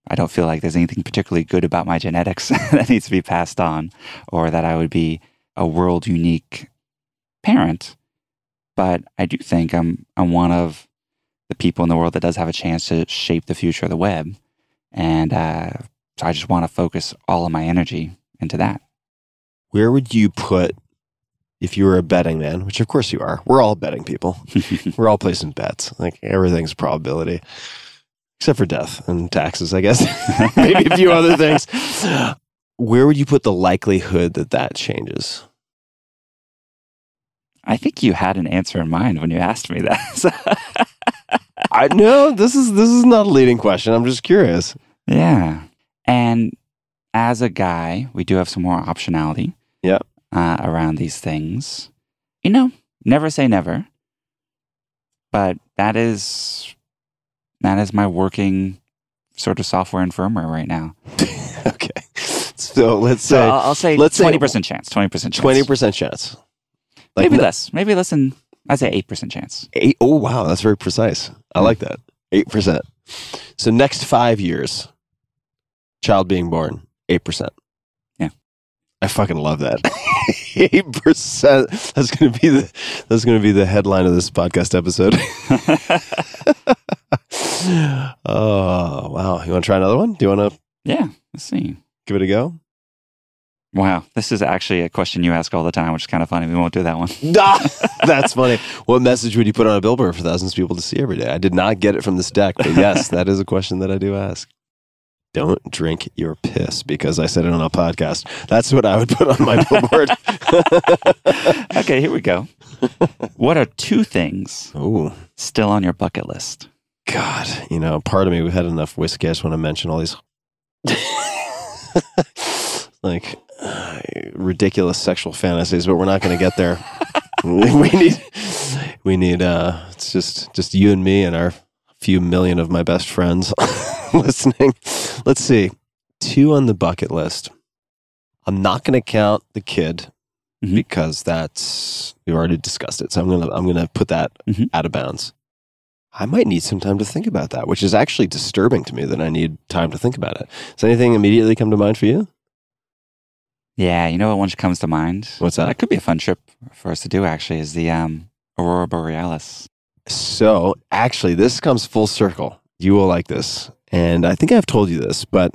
I don't feel like there's anything particularly good about my genetics that needs to be passed on or that I would be a world unique parent. But I do think I'm, I'm one of the people in the world that does have a chance to shape the future of the web. And uh, so I just want to focus all of my energy into that. Where would you put if you were a betting man? Which of course you are. We're all betting people. we're all placing bets. Like everything's probability, except for death and taxes, I guess. Maybe a few other things. Where would you put the likelihood that that changes? I think you had an answer in mind when you asked me that. I know This is this is not a leading question. I'm just curious. yeah. And as a guy, we do have some more optionality. Yep. Uh, around these things. You know, never say never. But that is that is my working sort of software and firmware right now. okay. So let's So say I'll, I'll say let's say- twenty percent chance. Twenty percent chance. twenty percent chance. Maybe n- less. Maybe less than I'd say eight percent chance. Eight, oh wow, that's very precise. I like that. Eight percent. So next five years, child being born, eight percent. Yeah. I fucking love that. Eight percent. That's gonna be the that's gonna be the headline of this podcast episode. oh wow. You wanna try another one? Do you wanna yeah. Let's see. give it a go? Wow, this is actually a question you ask all the time, which is kind of funny. We won't do that one. Ah, that's funny. What message would you put on a billboard for thousands of people to see every day? I did not get it from this deck, but yes, that is a question that I do ask. Don't drink your piss because I said it on a podcast. That's what I would put on my billboard. okay, here we go. What are two things oh, still on your bucket list? God. You know, part of me, we've had enough whiskey. I just want to mention all these like uh, ridiculous sexual fantasies, but we're not going to get there. we need, we need, uh, it's just, just you and me and our few million of my best friends listening. Let's see. Two on the bucket list. I'm not going to count the kid Mhm. because that's we've already discussed it. So I'm gonna I'm gonna put that Mhm. out of bounds. I might need some time to think about that, which is actually disturbing to me that I need time to think about it. Does anything immediately come to mind for you? Yeah, you know what one comes to mind? What's that? That could be a fun trip for us to do. Actually, is the um, Aurora Borealis. So actually, this comes full circle. You will like this, and I think I've told you this, but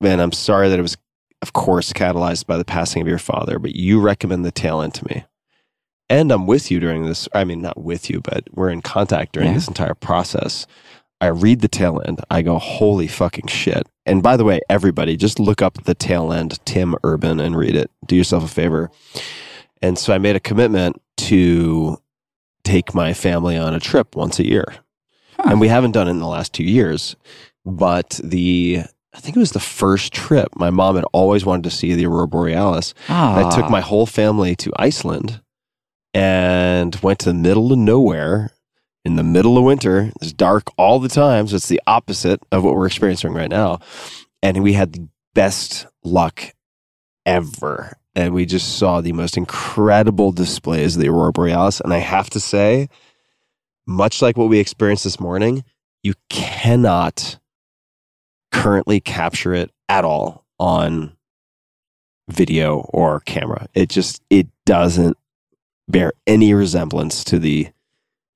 man, I'm sorry that it was, of course, catalyzed by the passing of your father. But you recommend the tail end to me, and I'm with you during this. I mean, not with you, but we're in contact during Yeah. this entire process. I read the tail end. I go, holy fucking shit. And by the way, everybody, just look up the tail end, Tim Urban, and read it. Do yourself a favor. And so I made a commitment to take my family on a trip once a year. Huh. And we haven't done it in the last two years. But the, I think it was the first trip. My mom had always wanted to see the Aurora Borealis. Ah, I took my whole family to Iceland and went to the middle of nowhere in the middle of winter. It's dark all the time. So it's the opposite of what we're experiencing right now. And we had the best luck ever. And we just saw the most incredible displays of the Aurora Borealis. And I have to say, much like what we experienced this morning, you cannot currently capture it at all on video or camera. It just it doesn't bear any resemblance to the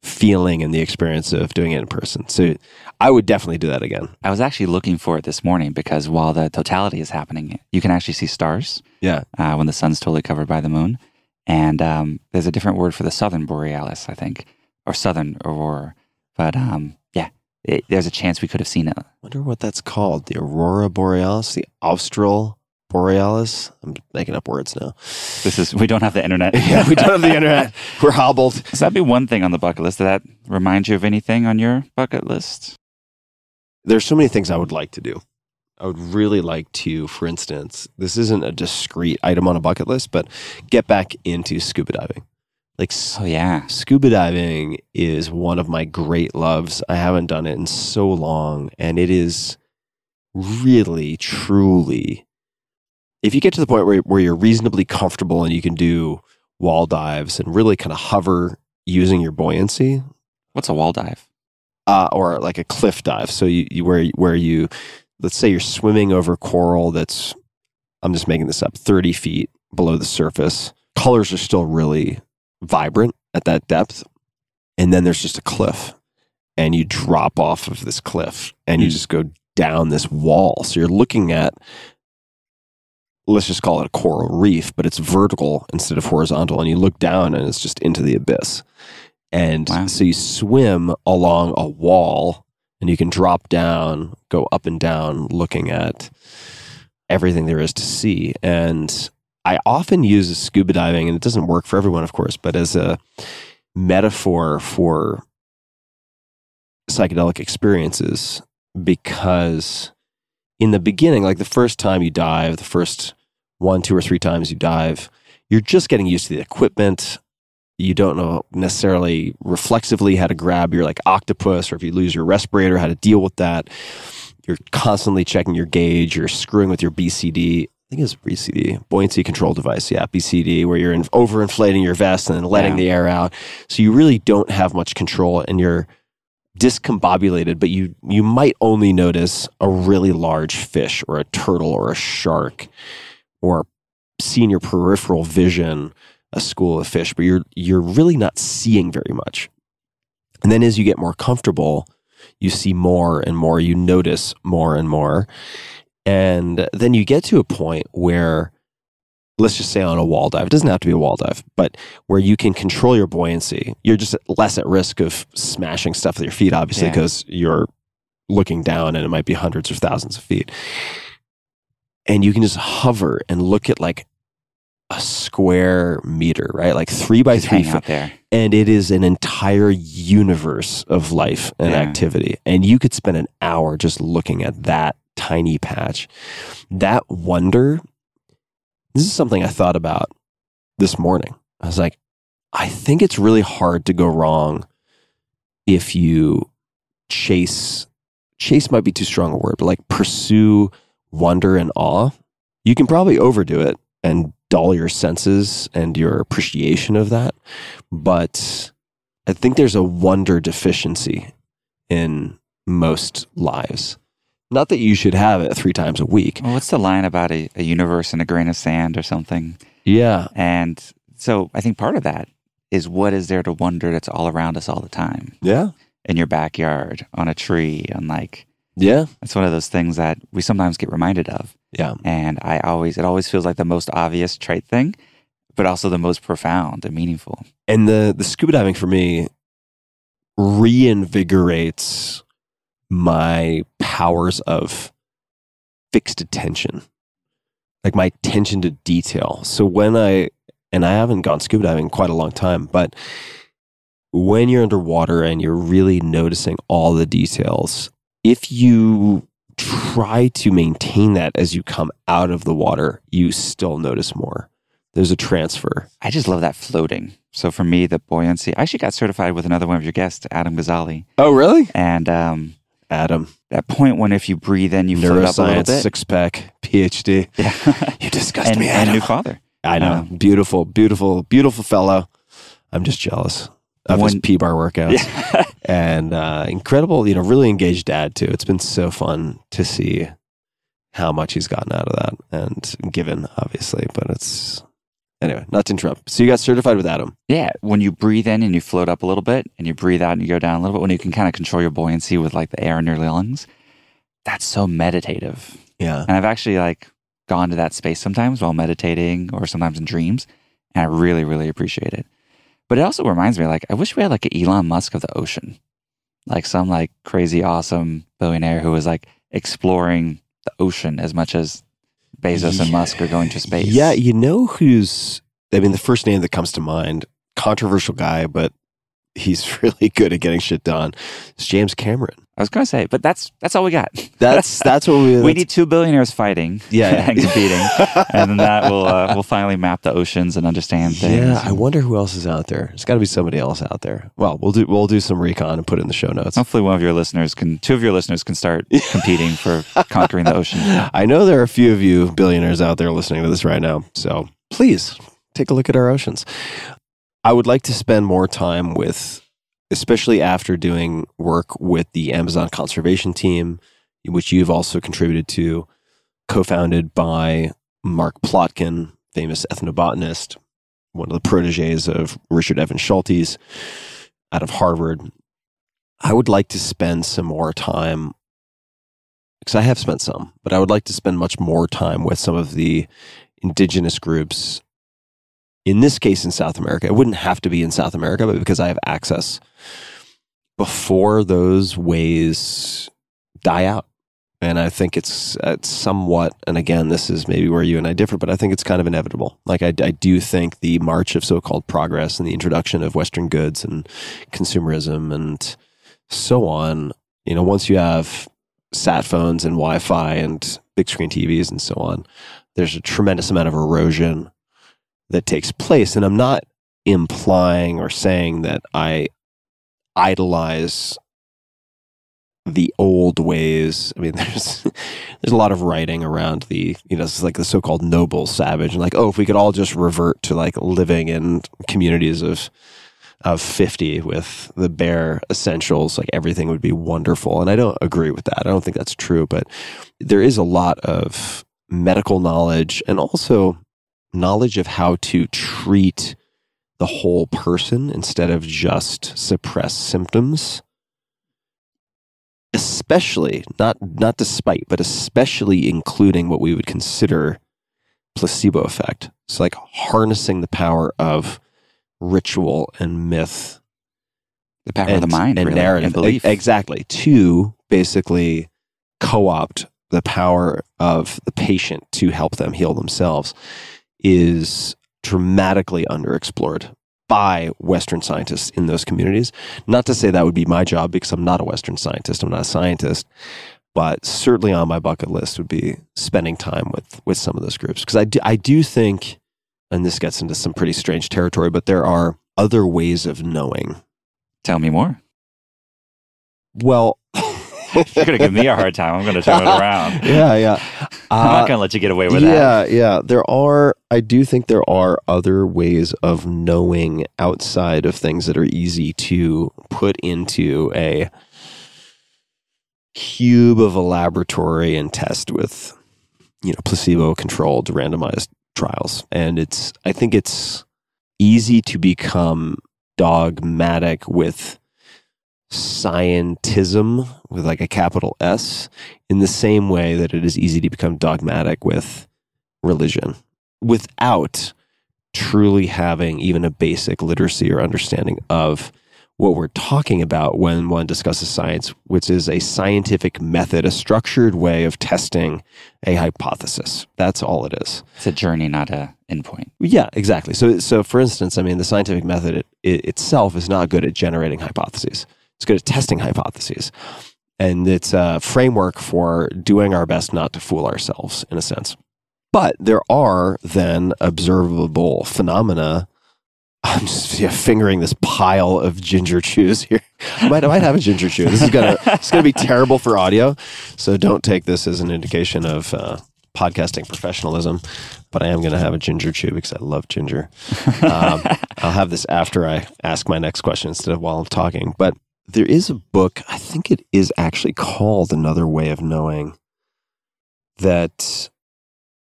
feeling and the experience of doing it in person. So I would definitely do that again. I was actually looking for it this morning because while the totality is happening, you can actually see stars Yeah. uh, when the sun's totally covered by the moon. And um, there's a different word for the southern borealis, I think, or southern aurora. But um, yeah, it, there's a chance we could have seen it. Wonder what that's called. The Aurora Borealis, the Austral Borealis. I'm making up words now. This is we don't have the internet. yeah, we don't have the internet. We're hobbled. So that'd be one thing on the bucket list. Did that remind you of anything on your bucket list? there's so many things I would like to do. I would really like to, for instance, this isn't a discrete item on a bucket list, but get back into scuba diving. Like Oh yeah, scuba diving is one of my great loves. I haven't done it in so long, and it is really, truly. If you get to the point where, where you're reasonably comfortable and you can do wall dives and really kind of hover using your buoyancy, what's a wall dive? uh, or like a cliff dive. So you, you where where you let's say you're swimming over coral that's I'm just making this up 30 feet below the surface. Colors are still really vibrant at that depth, and then there's just a cliff, and you drop off of this cliff, and you Hmm. just go down this wall. So you're looking at let's just call it a coral reef, but it's vertical instead of horizontal, and you look down and it's just into the abyss. And Wow. so you swim along a wall and you can drop down, go up and down, looking at everything there is to see. And I often use scuba diving, and it doesn't work for everyone, of course, but as a metaphor for psychedelic experiences because in the beginning, like the first time you dive, the first one, two, or three times you dive, you're just getting used to the equipment. You don't know necessarily reflexively how to grab your like octopus, or if you lose your respirator, how to deal with that. You're constantly checking your gauge. You're screwing with your BCD. I think it's BCD, buoyancy control device. Yeah, BCD, where you're in, overinflating your vest and then letting Yeah. the air out. So you really don't have much control, and you're discombobulated. But you you might only notice a really large fish, or a turtle, or a shark, or see in your peripheral vision a school of fish, but you're you're really not seeing very much. And then as you get more comfortable, you see more and more, you notice more and more. And then you get to a point where let's just say on a wall dive. It doesn't have to be a wall dive, but where you can control your buoyancy, you're just less at risk of smashing stuff with your feet, obviously, Yeah. because you're looking down and it might be hundreds or thousands of feet. And you can just hover and look at like a square meter, right? Like three by Just three foot there. and it is an entire universe of life and Yeah. activity. And you could spend an hour just looking at that tiny patch. That wonder, this is something I thought about this morning. I was like, I think it's really hard to go wrong if you chase, chase might be too strong a word, but like pursue wonder and awe. You can probably overdo it and dull your senses and your appreciation of that but I think there's a wonder deficiency in most lives. Not that you should have it three times a week. Well, what's the line about a, a universe in a grain of sand or something? Yeah. And so I think part of that is what is there to wonder that's all around us all the time Yeah. in your backyard, on a tree, on like, Yeah. it's one of those things that we sometimes get reminded of. Yeah. And I always, it always feels like the most obvious trite thing, but also the most profound and meaningful. And the, the scuba diving for me reinvigorates my powers of fixed attention, like my attention to detail. So when I, and I haven't gone scuba diving in quite a long time, but when you're underwater and you're really noticing all the details, if you try to maintain that as you come out of the water, you still notice more. There's a transfer. I just love that floating. So for me, the buoyancy, I actually got certified with another one of your guests, Adam Gazzaley. Oh, really? And um, Adam, that point when if you breathe in, you float up a little neuroscience, bit. six pack, PhD. Yeah. You disgust and, me, and Adam. new father. I know. Um, beautiful, beautiful, beautiful fellow. I'm just jealous of his When- P bar workouts. Yeah. and uh, incredible, you know, really engaged dad too. It's been so fun to see how much he's gotten out of that and given, obviously. But it's anyway, not to interrupt. So you got certified with Adam. Yeah, when you breathe in and you float up a little bit, and you breathe out and you go down a little bit, when you can kind of control your buoyancy with like the air in your lungs, that's so meditative. Yeah. And I've actually like gone to that space sometimes while meditating or sometimes in dreams, and I really, really appreciate it. But it also reminds me, like, I wish we had like an Elon Musk of the ocean, like some like crazy, awesome billionaire who was like exploring the ocean as much as Bezos and Musk are going to space. Yeah, you know who's I mean the first name that comes to mind, controversial guy, but he's really good at getting shit done. It's James Cameron. I was gonna say, but that's that's all we got. That's that's what we we need two billionaires fighting Yeah, and competing, and then that will uh, will finally map the oceans and understand things. Yeah, I wonder who else is out there. There's got to be somebody else out there. Well, we'll do we'll do some recon and put it in the show notes. Hopefully, one of your listeners can, two of your listeners can start competing for conquering the ocean. I know there are a few of you billionaires out there listening to this right now. So please take a look at our oceans. I would like to spend more time with, especially after doing work with the Amazon conservation team, which you've also contributed to, co founded by Mark Plotkin, famous ethnobotanist, one of the proteges of Richard Evan Schultes out of Harvard. I would like to spend some more time because I have spent some, but I would like to spend much more time with some of the indigenous groups. In this case, in South America, it wouldn't have to be in South America, but because I have access before those ways die out. And I think it's, it's somewhat, and again, this is maybe where you and I differ, but I think it's kind of inevitable. Like, I, I do think the march of so called progress and the introduction of Western goods and consumerism and so on, you know, once you have sat phones and Wi-Fi and big screen TVs and so on, there's a tremendous amount of erosion that takes place. And I'm not implying or saying that I idolize the old ways. I mean, there's there's a lot of writing around the you know it's like the so-called noble savage and like oh if we could all just revert to like living in communities of of 50 with the bare essentials like everything would be wonderful and i don't agree with that i don't think that's true but there is a lot of medical knowledge and also knowledge of how to treat the whole person instead of just suppress symptoms. Especially not not despite but especially including what we would consider placebo effect. It's like harnessing the power of ritual and myth. The power of the mind and really, narrative. and belief. Exactly. To basically co-opt the power of the patient to help them heal themselves is dramatically underexplored by western scientists in those communities. Not to say that would be my job because i'm not a western scientist i'm not a scientist but certainly on my bucket list would be spending time with with some of those groups. Because I do, I do think and this gets into some pretty strange territory but there are other ways of knowing. Tell me more. well You're going to give me a hard time. I'm going to turn it around. yeah, yeah. I'm Uh, not going to let you get away with that. yeah, yeah. There are. I do think there are other ways of knowing outside of things that are easy to put into a cube of a laboratory and test with, you know, placebo-controlled, randomized trials. And it's. I think it's easy to become dogmatic with scientism with like a capital S in the same way that it is easy to become dogmatic with religion without truly having even a basic literacy or understanding of what we're talking about when one discusses science, which is a scientific method, a structured way of testing a hypothesis. That's all it is. It's a journey, not a endpoint. Yeah, exactly. So, so for instance, I mean, the scientific method it, it itself is not good at generating hypotheses. It's good at testing hypotheses, and it's a framework for doing our best not to fool ourselves, in a sense. But there are then observable phenomena. I'm just yeah, fingering this pile of ginger chews here. I might, I might have a ginger chew. This is gonna it's gonna be terrible for audio, so don't take this as an indication of uh, podcasting professionalism. But I am gonna have a ginger chew because I love ginger. Um, I'll have this after I ask my next question instead of while I'm talking. But there is a book, I think it is actually called Another Way of Knowing, that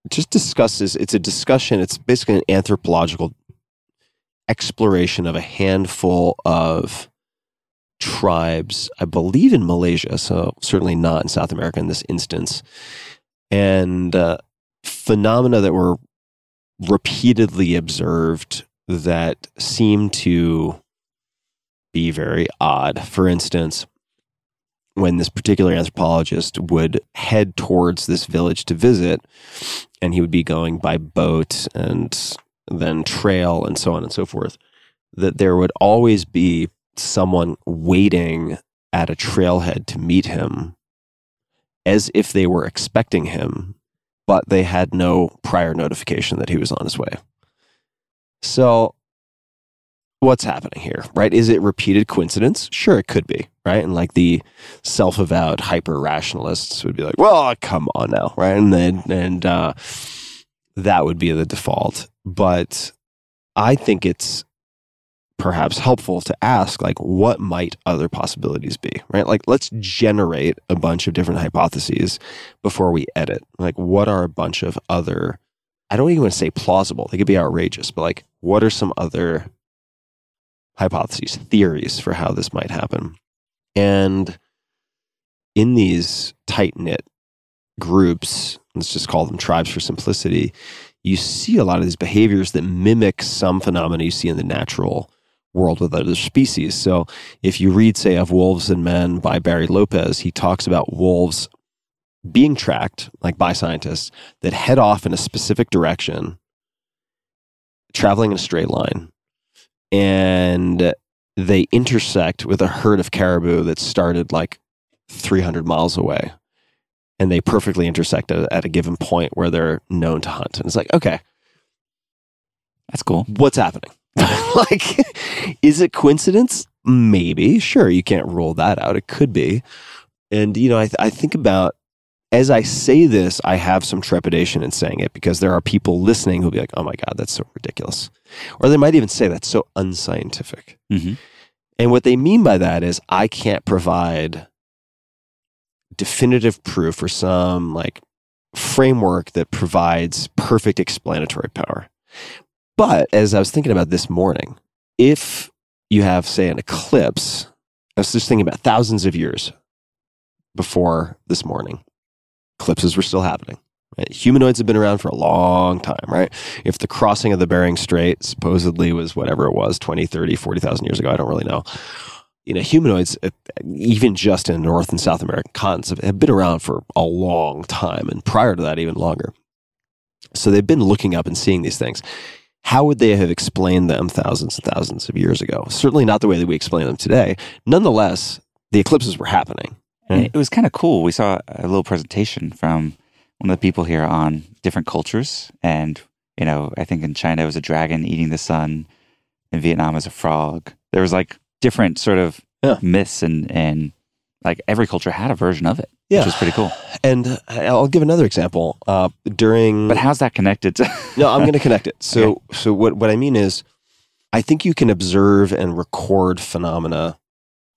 just discusses it's a discussion, it's basically an anthropological exploration of a handful of tribes, I believe in Malaysia, so certainly not in South America in this instance, and uh, phenomena that were repeatedly observed that seem to be very odd. For instance, when this particular anthropologist would head towards this village to visit, and he would be going by boat and then trail and so on and so forth, that there would always be someone waiting at a trailhead to meet him as if they were expecting him, but they had no prior notification that he was on his way. So, what's happening here, right? Is it repeated coincidence? Sure, it could be, right? And like the self avowed hyper rationalists would be like, well, come on now, right? And then, and, uh, that would be the default. But I think it's perhaps helpful to ask, like, what might other possibilities be, right? Like, let's generate a bunch of different hypotheses before we edit. Like, what are a bunch of other, I don't even want to say plausible, they could be outrageous, but like, what are some other hypotheses, theories for how this might happen? And in these tight knit groups, let's just call them tribes for simplicity, you see a lot of these behaviors that mimic some phenomena you see in the natural world with other species. So if you read, say, of Wolves and Men by Barry Lopez, he talks about wolves being tracked, like by scientists, that head off in a specific direction, traveling in a straight line, and they intersect with a herd of caribou that started like 300 miles away and they perfectly intersect at, at a given point where they're known to hunt. And it's like, okay, That's cool. what's happening? like, is it coincidence? Maybe. Sure, you can't rule that out. It could be. And, you know, I, th- I think about, as I say this, I have some trepidation in saying it because there are people listening who'll be like, oh my God, that's so ridiculous. Or they might even say that's so unscientific. hmm And what they mean by that is I can't provide definitive proof or some like framework that provides perfect explanatory power. But as I was thinking about this morning, if you have, say, an eclipse, I was just thinking about thousands of years before this morning, eclipses were still happening. Right? Humanoids have been around for a long time, right? If the crossing of the Bering Strait supposedly was whatever it was, 20, 30, 40,000 years ago, I don't really know. You know, humanoids, uh, even just in North and South American continents, have- have been around for a long time, and prior to that, even longer. So they've been looking up and seeing these things. How would they have explained them thousands and thousands of years ago? Certainly not the way that we explain them today. Nonetheless, the eclipses were happening. And it was kind of cool. We saw a little presentation from one of the people here on different cultures. And, you know, I think in China it was a dragon eating the sun. In Vietnam it was a frog. There was like different sort of Yeah. myths and, and like every culture had a version of it, Yeah. which was pretty cool. And uh, I'll give another example. Uh, during But how's that connected to? no, I'm going to connect it. So, so what what I mean is, I think you can observe and record phenomena,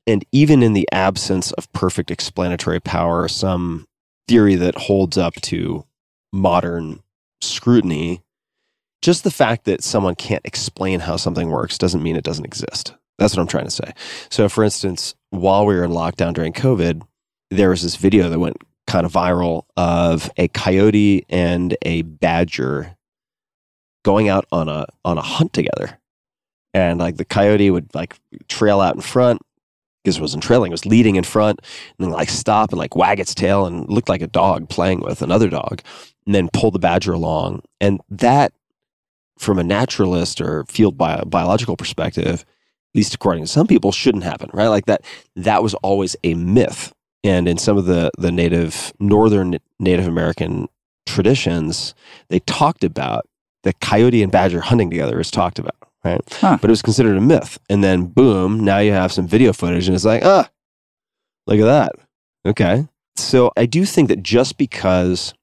and even in the absence of perfect explanatory power, some theory that holds up to modern scrutiny. Just the fact that someone can't explain how something works doesn't mean it doesn't exist. That's what I'm trying to say. So, for instance, while we were in lockdown during COVID, there was this video that went kind of viral of a coyote and a badger going out on a on a hunt together. And like the coyote would like trail out in front it wasn't trailing, it was leading in front and then like stop and like wag its tail and looked like a dog playing with another dog and then pull the badger along. And that from a naturalist or field bio, biological perspective, at least according to some people, shouldn't happen, right? Like that that was always a myth. And in some of the the native northern Native American traditions, they talked about the coyote and badger hunting together is talked about, right? Huh. But it was considered a myth. And then boom, now you have some video footage and it's like, ah, look at that. Okay. So I do think that just because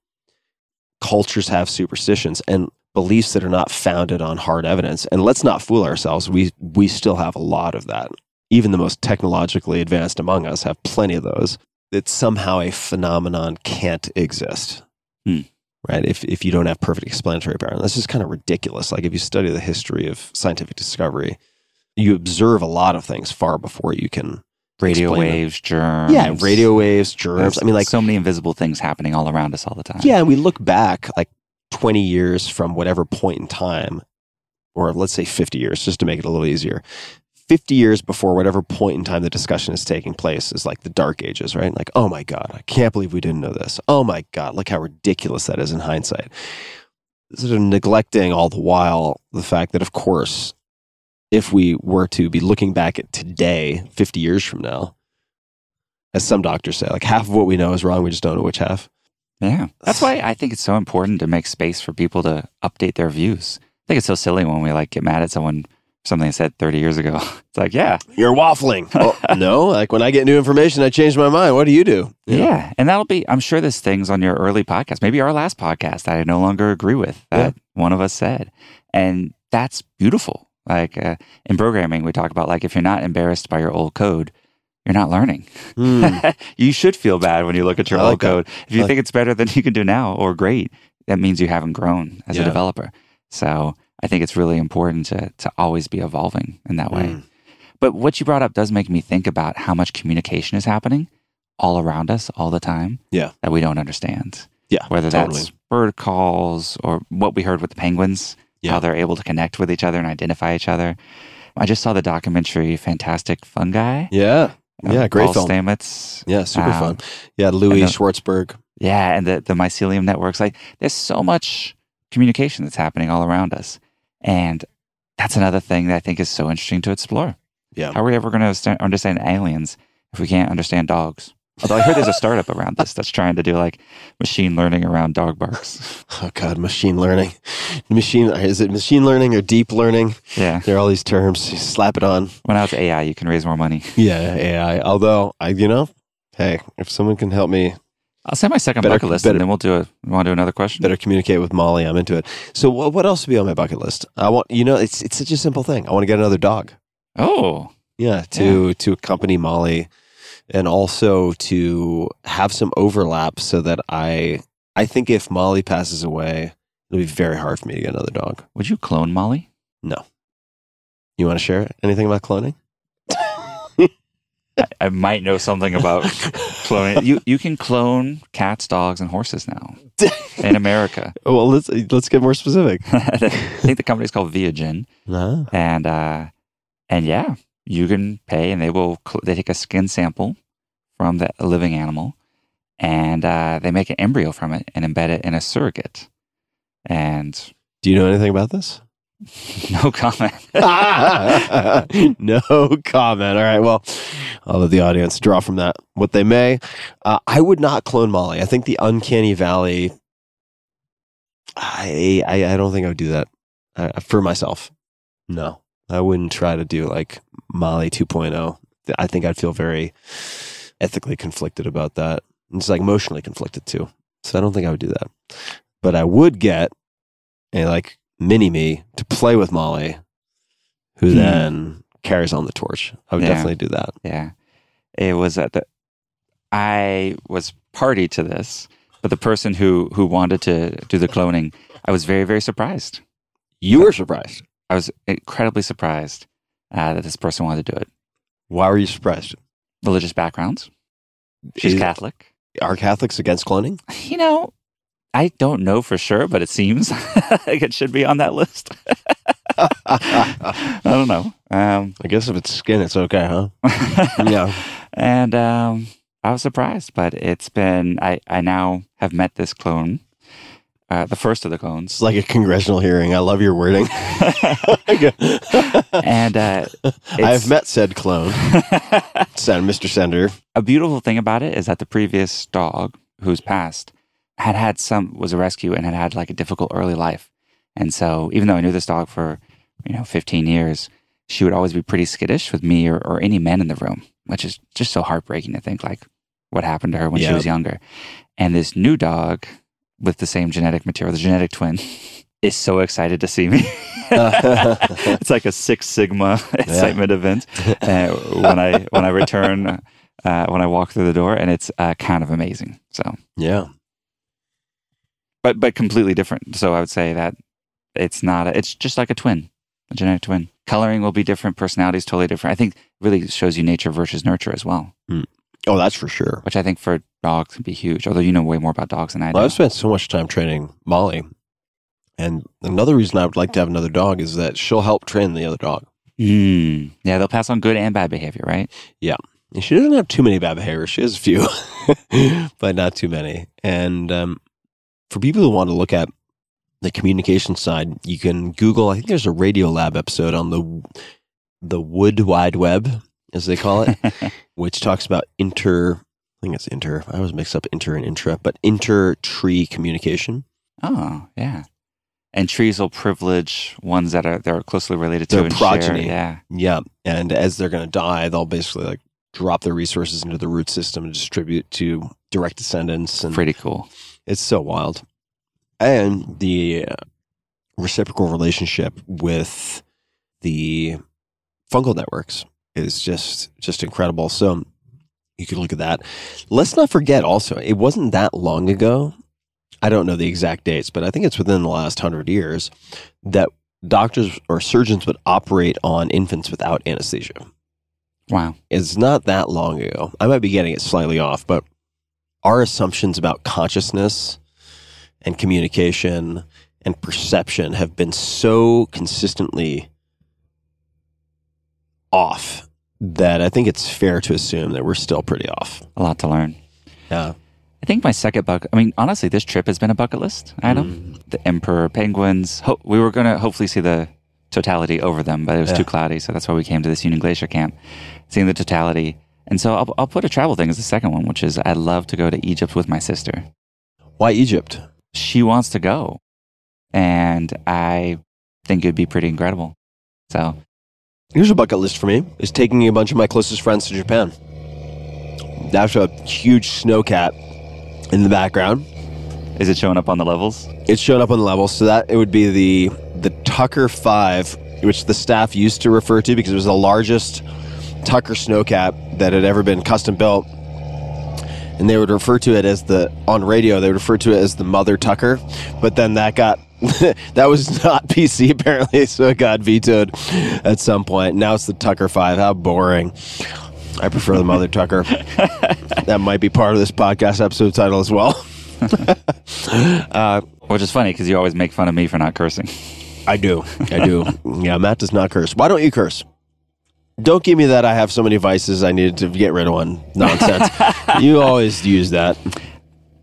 cultures have superstitions and beliefs that are not founded on hard evidence, and let's not fool ourselves, we we still have a lot of that. Even the most technologically advanced among us have plenty of those. That somehow a phenomenon can't exist. Hmm. Right? If if you don't have perfect explanatory power. And that's just kind of ridiculous. Like if you study the history of scientific discovery, you observe a lot of things far before you can radio explain them. waves, germs. Yeah, radio waves, germs. There's I mean, like so many invisible things happening all around us all the time. Yeah, and we look back like 20 years from whatever point in time, or let's say 50 years, just to make it a little easier. 50 years before whatever point in time the discussion is taking place is like the dark ages, right? Like, oh my God, I can't believe we didn't know this. Oh my God, look how ridiculous that is in hindsight. Sort of neglecting all the while the fact that, of course, if we were to be looking back at today, 50 years from now, as some doctors say, like half of what we know is wrong, we just don't know which half. Yeah. That's why I think it's so important to make space for people to update their views. I think it's so silly when we like get mad at someone something I said 30 years ago. It's like, yeah, You're waffling. well, no, like when I get new information, I change my mind. What do you do? You know? yeah. And that'll be, I'm sure there's things on your early podcast, maybe our last podcast that I no longer agree with that one of us said. And that's beautiful. Like uh, in programming, we talk about like if you're not embarrassed by your old code, you're not learning. Hmm. you should feel bad when you look at your I old that. code. If you I think it's better than you can do now or great, that means you haven't grown as Yeah. a developer. So I think it's really important to to always be evolving in that way. Mm. But what you brought up does make me think about how much communication is happening all around us all the time Yeah. that we don't understand. Yeah. Whether totally. that's bird calls or what we heard with the penguins, Yeah. how they're able to connect with each other and identify each other. I just saw the documentary Fantastic Fungi. Yeah. Yeah. Great Paul film. Stamets. Yeah. Super Um, fun. Yeah. Louis the- Schwartzberg. Yeah, and the, the mycelium networks. Like there's so much communication that's happening all around us. And that's another thing that I think is so interesting to explore. Yeah. How are we ever going to understand aliens if we can't understand dogs? Although I heard there's a startup around this that's trying to do like machine learning around dog barks. Oh God, machine learning. Machine is it machine learning or deep learning? Yeah. There are all these terms. You slap it on. When I was AI, you can raise more money. Yeah, AI. Although I, you know, hey, if someone can help me I'll send my second Better- bucket list better- and then we'll do it. Want to do another question? better communicate with Molly, I'm into it. So what, what else would be on my bucket list? I want, you know, it's it's such a simple thing. I want to get another dog. Oh, Yeah, to to accompany Molly, and also to have some overlap so that I I think if Molly passes away, it'll be very hard for me to get another dog. would you clone Molly? No. You want to share anything about cloning? I, I might know something about cloning. You you can clone cats, dogs, and horses now in America. Well, let's let's get more specific. I think the company's called Viagen, Uh, and uh, and yeah, you can pay, and they will cl- they take a skin sample from the living animal, and uh, they make an embryo from it and embed it in a surrogate. And do you know anything about this? no comment. no comment. All right. Well, I'll let the audience draw from that what they may. Uh, I would not clone Molly. I think the uncanny valley. I I, I don't think I would do that uh, for myself. No, I wouldn't try to do like Molly 2.0. I think I'd feel very ethically conflicted about that. It's like emotionally conflicted too. So I don't think I would do that. But I would get a like mini me to play with Molly, who Hmm. then carries on the torch. I would Yeah. definitely do that. Yeah. It was at the I was party to this, but the person who who wanted to do the cloning, I was very very surprised. You were surprised. I was incredibly surprised uh, that this person wanted to do it. Why were you surprised? Religious backgrounds. She's Is- Catholic. Are Catholics against cloning? You know, I don't know for sure, but it seems like it should be on that list. I don't know. Um, I guess if it's skin, it's okay, huh? yeah. and um, I was surprised, but it's been I I now have met this clone, uh, the first of the clones. It's like a congressional hearing. I love your wording. and uh, I have met said clone, Sen- Mr. Sender. a beautiful thing about it is that the previous dog who's passed had had some was a rescue and had had like a difficult early life, and so even though I knew this dog for you know 15 years, she would always be pretty skittish with me or, or any men in the room, which is just so heartbreaking to think like what happened to her when she was younger. And this new dog with the same genetic material, the genetic twin, is so excited to see me. it's like a Six Sigma excitement event uh, when I when I return uh, when I walk through the door, and it's uh, kind of amazing. So, Yeah. But but completely different. So I would say that it's not. A, it's just like a twin, a genetic twin. Coloring will be different. Personality is totally different. I think really shows you nature versus nurture as well, Oh, that's for sure. which I think for dogs can be huge. Although you know way more about dogs than I do. I've spent so much time training Molly. And another reason I would like to have another dog is that she'll help train the other dog. Mm. Yeah, they'll pass on good and bad behavior, right? Yeah. And she doesn't have too many bad behaviors. She has a few, but not too many. And um, for people who want to look at the communication side, you can Google. I think there's a Radio Lab episode on the the Wood Wide Web, as they call it, which talks about inter. I think it's inter. I always mix up inter and intra, but inter tree communication. Oh, yeah. And trees will privilege ones that are they're closely related to Their and share. progeny. Yeah. Yeah, and as they're going to die, they'll basically like drop their resources into the root system and distribute to direct descendants. And Pretty cool. It's so wild. And the uh, reciprocal relationship with the fungal networks is just just incredible. So you could look at that. Let's not forget also, it wasn't that long ago. I don't know the exact dates, but I think it's within the last 100 years that doctors or surgeons would operate on infants without anesthesia. Wow. It's not that long ago. I might be getting it slightly off, but our assumptions about consciousness and communication and perception have been so consistently off that I think it's fair to assume that we're still pretty off. A lot to learn. Yeah. I think my second bucket, I mean, honestly, this trip has been a bucket list item. Mm. The Emperor Penguins. Ho- we were going to hopefully see the totality over them, but it was Yeah. too cloudy. So that's why we came to this Union Glacier camp, seeing the totality. And so I'll, I'll put a travel thing as the second one, which is I'd love to go to Egypt with my sister. Why Egypt? She wants to go. And I think it'd be pretty incredible. So Here's a bucket list for me: is taking a bunch of my closest friends to Japan. That's a huge snowcat in the background. is it showing up on the levels? It's shown up on the levels. so that it would be the the Tucker Five, which the staff used to refer to because it was the largest Tucker snowcat that had ever been custom built, and they would refer to it as the on radio. They would refer to it as the Mother Tucker, but then that got that was not PC apparently, so it got vetoed at some point. Now it's the Tucker Five. How boring! I prefer the mother tucker. that might be part of this podcast episode title as well. Uh, Which is funny because you always make fun of me for not cursing. I do. I do. yeah, Matt does not curse. Why don't you curse? Don't give me that I have so many vices I needed to get rid of one nonsense. you always use that.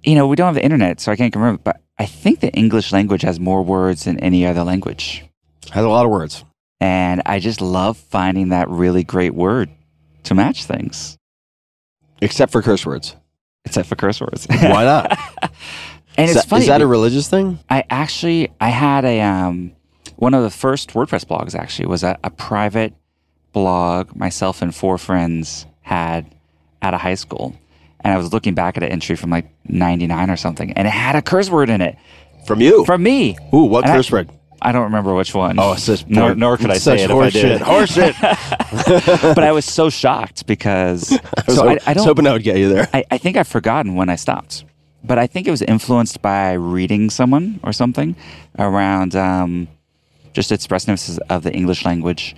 You know, we don't have the internet, so I can't remember, but I think the English language has more words than any other language. Has a lot of words. And I just love finding that really great word to match things, Except for curse words. except for curse words. Why not? and is, it's that, funny. is that a religious thing? I actually I had a um one of the first WordPress blogs actually was a, a private blog myself and four friends had at a high school. And I was looking back at an entry from like 99 or something and it had a curse word in it From you? from me. Ooh, what And I- curse word? I don't remember which one. Oh, it's such nor, nor could I say it if I did. horseshit. Horseshit. but I was so shocked because I was, so ho- I, I don't hoping I would get you there. I, I think I've forgotten when I stopped, but I think it was influenced by reading someone or something around um, just expressiveness of the English language,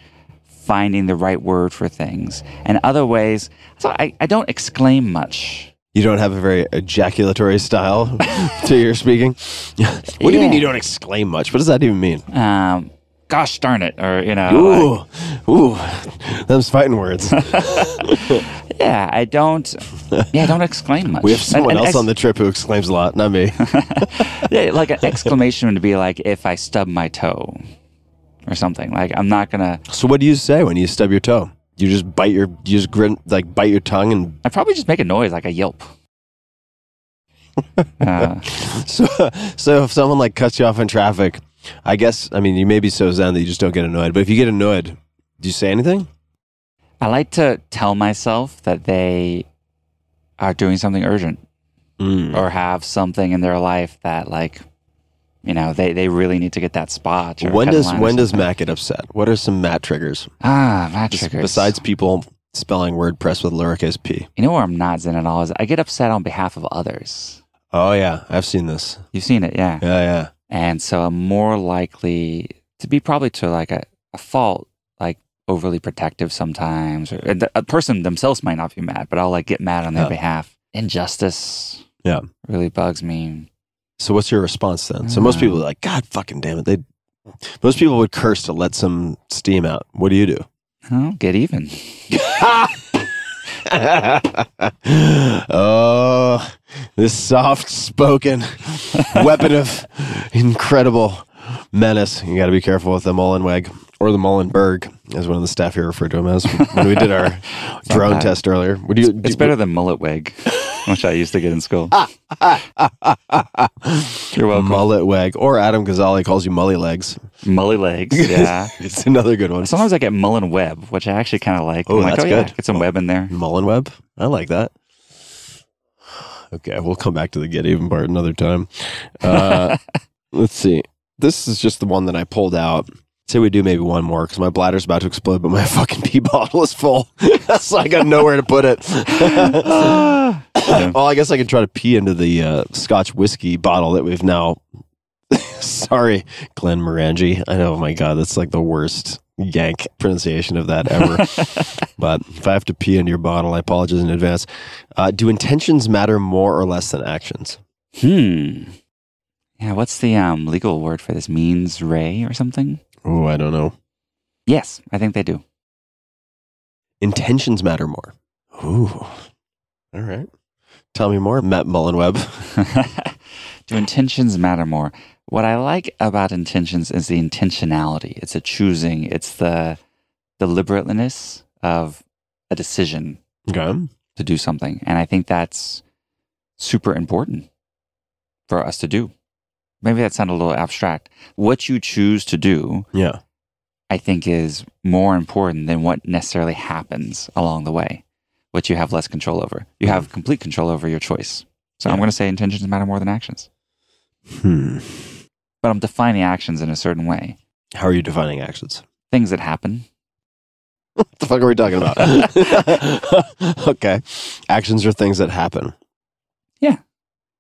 finding the right word for things, and other ways. So I, I don't exclaim much. You don't have a very ejaculatory style to your speaking. what do you mean you don't exclaim much? What does that even mean? Um, gosh darn it, or you know, Ooh, ooh, them's fighting words. yeah, I don't. Yeah, I don't exclaim much. We have someone and else ex- on the trip who exclaims a lot, not me. yeah, like an exclamation would be like if I stub my toe or something. Like I'm not gonna. so, what do you say when you stub your toe? You just bite your, you just grin, like bite your tongue, and I probably just make a noise like a yelp. Uh, so, so if someone like cuts you off in traffic, I guess, I mean, you may be so zen that you just don't get annoyed. But if you get annoyed, do you say anything? I like to tell myself that they are doing something urgent Mm. or have something in their life that, like, you know, they, they really need to get that spot. When does when does. Matt get upset? What are some Matt triggers? ah Matt triggers? Besides people spelling WordPress with lowercase p. you know where I'm not zen at all is I get upset on behalf of others. Oh yeah, I've seen this. You've seen it, yeah. Yeah, yeah. And so I'm more likely to be probably to like a, a fault, like overly protective sometimes. Or, the- a person themselves might not be mad, but I'll like get mad on their Yeah. behalf. Injustice Yeah. really bugs me. So what's your response then? So most people are like, God fucking damn it. They most people would curse to let some steam out. What do you do? Oh, get even. oh, this soft spoken weapon of incredible menace. You got to be careful with the Mullenweg or the Mullenberg, as one of the staff here referred to him as when we did our drone bad. test earlier. Would you? It's do- better than mullet wig, which I used to get in school. You're welcome. Mullet wag, or Adam Gazzaley calls you mully legs. Mully legs, yeah. It's another good one. Sometimes I get mullen web, which I actually kind of like. Oh, I'm like, that's oh yeah, good. get some web in there. Mullen web. I like that. Okay, we'll come back to the get even part another time. Uh, let's see. This is just the one that I pulled out. Say we do maybe one more because my bladder's about to explode, but my fucking pee bottle is full. so I got nowhere to put it. well, I guess I can try to pee into the uh, Scotch whiskey bottle that we've now. Sorry, Glenmorangie. I know. Oh my God, that's like the worst Yank pronunciation of that ever. but if I have to pee in your bottle, I apologize in advance. Uh, do intentions matter more or less than actions? Hmm. Yeah, what's the um, legal word for this? Mens rea or something? Oh, I don't know. Yes, I think they do. Intentions matter more. Ooh. All right. Tell me more, Matt Mullenweb. do intentions matter more? What I like about intentions is the intentionality. It's a choosing. It's the deliberateness of a decision Okay. to do something. And I think that's super important for us to do. Maybe that sounded a little abstract. What you choose to do, Yeah. I think, is more important than what necessarily happens along the way, which you have less control over. You have complete control over your choice. So I'm going to say intentions matter more than actions. Hmm. But I'm defining actions in a certain way. How are you defining actions? Things that happen. What the fuck are we talking about? okay. Actions are things that happen. Yeah.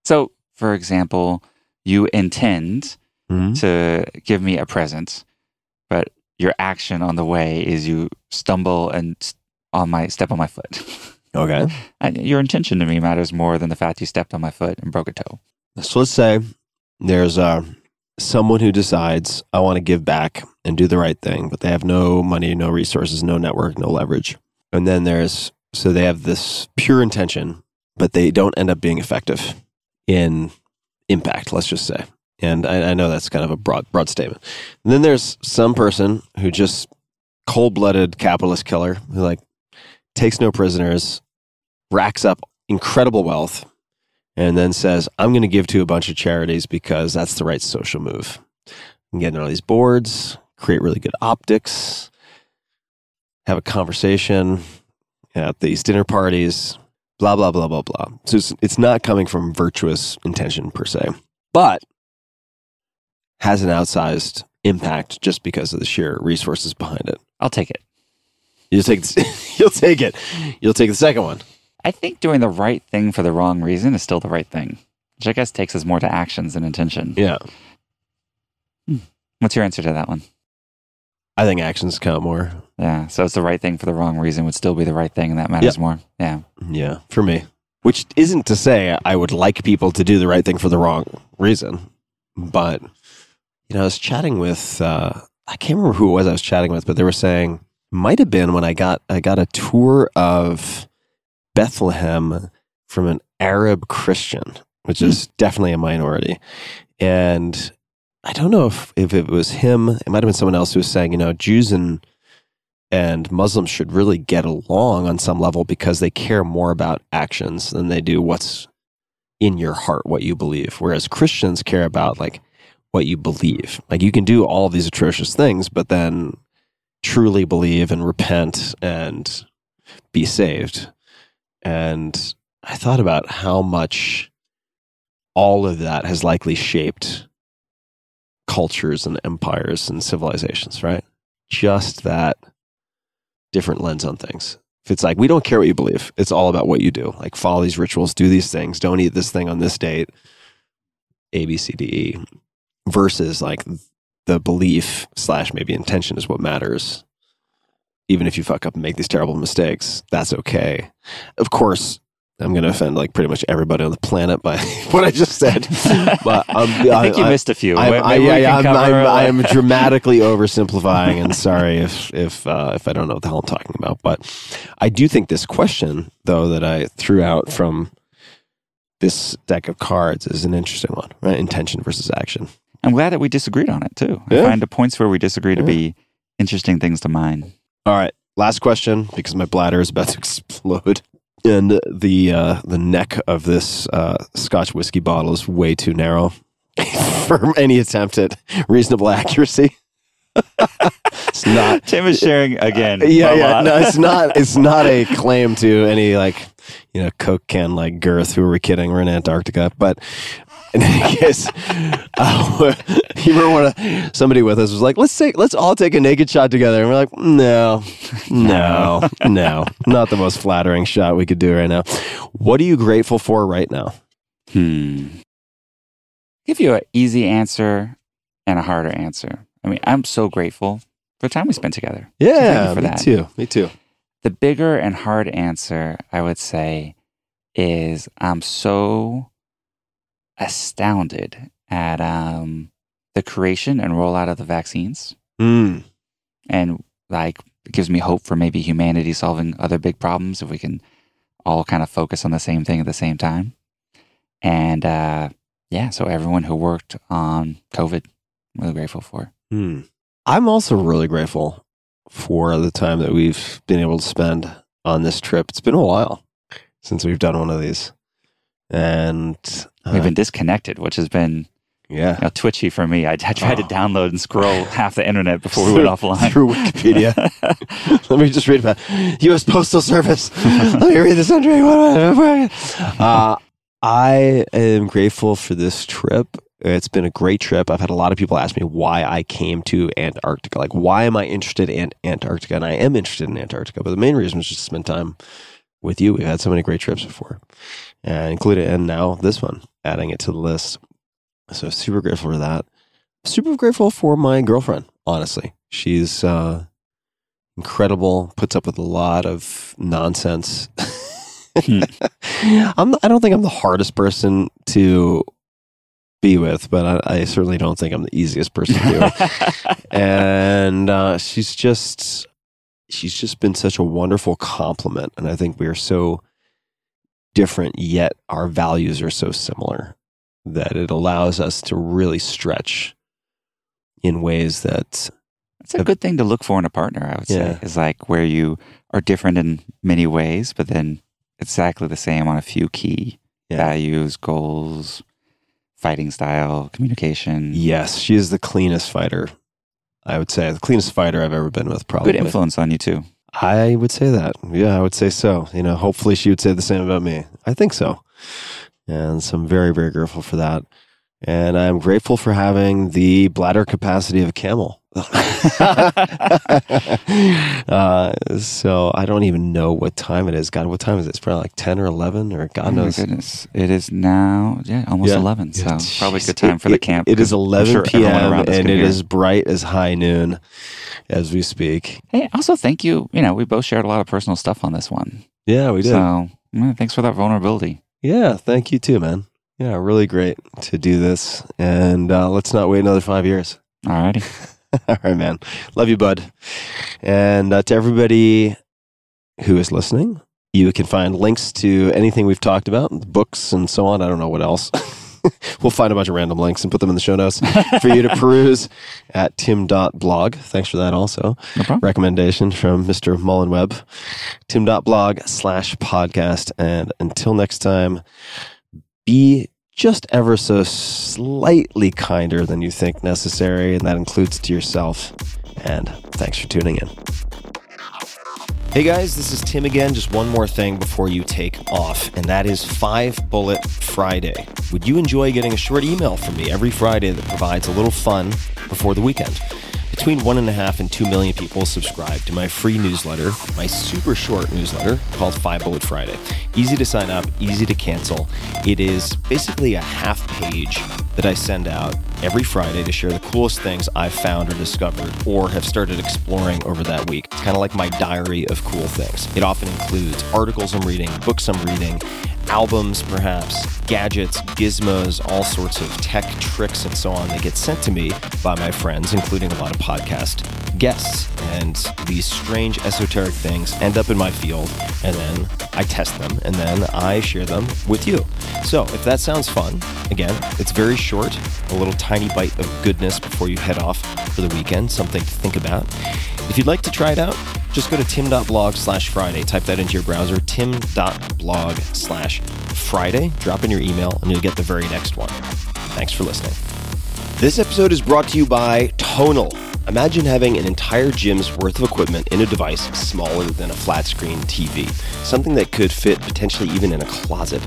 So, for example, you intend Mhm. to give me a present, but your action on the way is you stumble and on my step on my foot. Okay. And your intention to me matters more than the fact you stepped on my foot and broke a toe. So let's say there's uh, someone who decides I want to give back and do the right thing, but they have no money, no resources, no network, no leverage. And then there's so they have this pure intention, but they don't end up being effective in impact. Let's just say. And I, I know that's kind of a broad broad statement. And then there's some person who just cold blooded capitalist killer who like takes no prisoners, racks up incredible wealth, and then says, I'm going to give to a bunch of charities because that's the right social move. I'm getting all these boards, create really good optics, have a conversation at these dinner parties, blah, blah, blah, blah, blah. So it's, it's not coming from virtuous intention per se, but has an outsized impact just because of the sheer resources behind it. I'll take it. You'll take, you'll take it. You'll take the second one. I think doing the right thing for the wrong reason is still the right thing, which I guess takes us more to actions than intention. Yeah. Hmm. What's your answer to that one? I think actions count more. Yeah. So it's the right thing for the wrong reason would still be the right thing, and that matters more. Yeah. Yeah, for me. Which isn't to say I would like people to do the right thing for the wrong reason, but you know, I was chatting with uh, I can't remember who it was I was chatting with, but they were saying might have been when I got I got a tour of Bethlehem from an Arab Christian, which is definitely a minority, and I don't know if if it was him, it might have been someone else who was saying, you know, Jews and and Muslims should really get along on some level because they care more about actions than they do what's in your heart, what you believe. Whereas Christians care about like what you believe. Like you can do all these atrocious things, but then truly believe and repent and be saved. And I thought about how much all of that has likely shaped cultures and empires and civilizations, right? Just that different lens on things. If it's like, we don't care what you believe, it's all about what you do. Like, follow these rituals, do these things, don't eat this thing on this date, A, B, C, D, E, versus like the belief slash maybe intention is what matters. Even if you fuck up and make these terrible mistakes, that's okay. Of course, I'm going to offend like pretty much everybody on the planet by what I just said. But um, I think you missed a few. I'm, I, yeah, yeah, I'm, I'm, I'm dramatically oversimplifying, and sorry if if uh, if I don't know what the hell I'm talking about. But I do think this question, though, that I threw out from this deck of cards is an interesting one, right? Intention versus action. I'm glad that we disagreed on it too. I find the points where we disagree to Yeah. be interesting things to mine. All right, last question because my bladder is about to explode, and the uh, the neck of this uh, Scotch whiskey bottle is way too narrow for any attempt at reasonable accuracy. it's not. Tim is sharing again. Yeah, yeah. No, it's not. It's not a claim to any like you know Coke can like girth. Who are we kidding? We're in Antarctica, but. In any case, uh, you remember when uh, somebody with us was like, "Let's take, let's all take a naked shot together," and we're like, "No, no, no, not the most flattering shot we could do right now." What are you grateful for right now? Hmm. Give you an easy answer and a harder answer. I mean, I'm so grateful for the time we spent together. thank Yeah, you for me that. too. Me too. The bigger and hard answer, I would say, is I'm so astounded at um, the creation and rollout of the vaccines. Mm. and like it gives me hope for maybe humanity solving other big problems if we can all kind of focus on the same thing at the same time and uh yeah so everyone who worked on covid I'm really grateful for Hmm. I'm also really grateful for the time that we've been able to spend on this trip. It's been a while since we've done one of these, and uh, we've been disconnected which has been yeah you know, twitchy for me i, I tried to Oh. download and scroll half the internet before we went offline through Wikipedia. Let me just read about U.S. Postal Service. Let me read this entry. Uh, I am grateful for this trip. It's been a great trip. I've had a lot of people ask me why I came to Antarctica. Like, why am I interested in Antarctica? And I am interested in Antarctica, but the main reason was just to spend time with you. We've had so many great trips before, and included, and now this one, adding it to the list. So super grateful for that. Super grateful for my girlfriend. Honestly, she's uh, incredible, puts up with a lot of nonsense. Hmm. I'm I don't think I'm the hardest person to be with, but I, I certainly don't think I'm the easiest person to be with. and uh, she's just she's just been such a wonderful compliment and i think we are so different yet our values are so similar that it allows us to really stretch in ways that It's a good thing to look for in a partner, I would Yeah. say, is like where you are different in many ways, but then exactly the same on a few key Yeah. values, goals, fighting style, communication. yes she is the cleanest fighter i would say. The cleanest fighter i've ever been with probably. Good influence on you too. i would say that. Yeah i would say so. You know hopefully she would say the same about me. I think so. And so i'm very very grateful for that. And i'm grateful for having the bladder capacity of a camel uh, so I don't even know what time it is. God, what time is it? It's probably like ten or eleven, or God oh knows. goodness. It is now, yeah, almost Yeah. 11. So Yeah, probably a good time for the camp. It is eleven sure p.m. and it hear. is bright as high noon as we speak. Hey, also thank you. You know, we both shared a lot of personal stuff on this one. Yeah, we did. So yeah, thanks for that vulnerability. yeah, thank you too, man. Yeah, really great to do this, and uh, let's not wait another five years. Alrighty. All right, man. Love you, bud. And uh, to everybody who is listening, you can find links to anything we've talked about, books and so on. I don't know what else. we'll find a bunch of random links and put them in the show notes for you to peruse at tim.blog. Thanks for that also. No problem. Recommendation from Mr. Mullenweb. Tim.blog slash podcast. And until next time, be just ever so slightly kinder than you think necessary, and that includes to yourself. And thanks for tuning in. Hey guys, this is Tim again. Just one more thing before you take off, and that is Five Bullet Friday. Would you enjoy getting a short email from me every Friday that provides a little fun before the weekend? Between one and a half and two million people subscribe to my free newsletter, my super short newsletter called Five Bullet Friday. Easy to sign up, easy to cancel. It is basically a half page that I send out every Friday to share the coolest things I've found or discovered or have started exploring over that week. It's kind of like my diary of cool things. It often includes articles I'm reading, books I'm reading, albums, perhaps, gadgets, gizmos, all sorts of tech tricks and so on that get sent to me by my friends, including a lot of podcast guests. And these strange esoteric things end up in my field, and then I test them, and then I share them with you. So if that sounds fun, again, it's very short, a little tiny bite of goodness before you head off for the weekend, something to think about. If you'd like to try it out, just go to tim.blog slash Friday. Type that into your browser, tim.blog slash Friday. Drop in your email, and you'll get the very next one. Thanks for listening. This episode is brought to you by Tonal. Imagine having an entire gym's worth of equipment in a device smaller than a flat screen TV, something that could fit potentially even in a closet.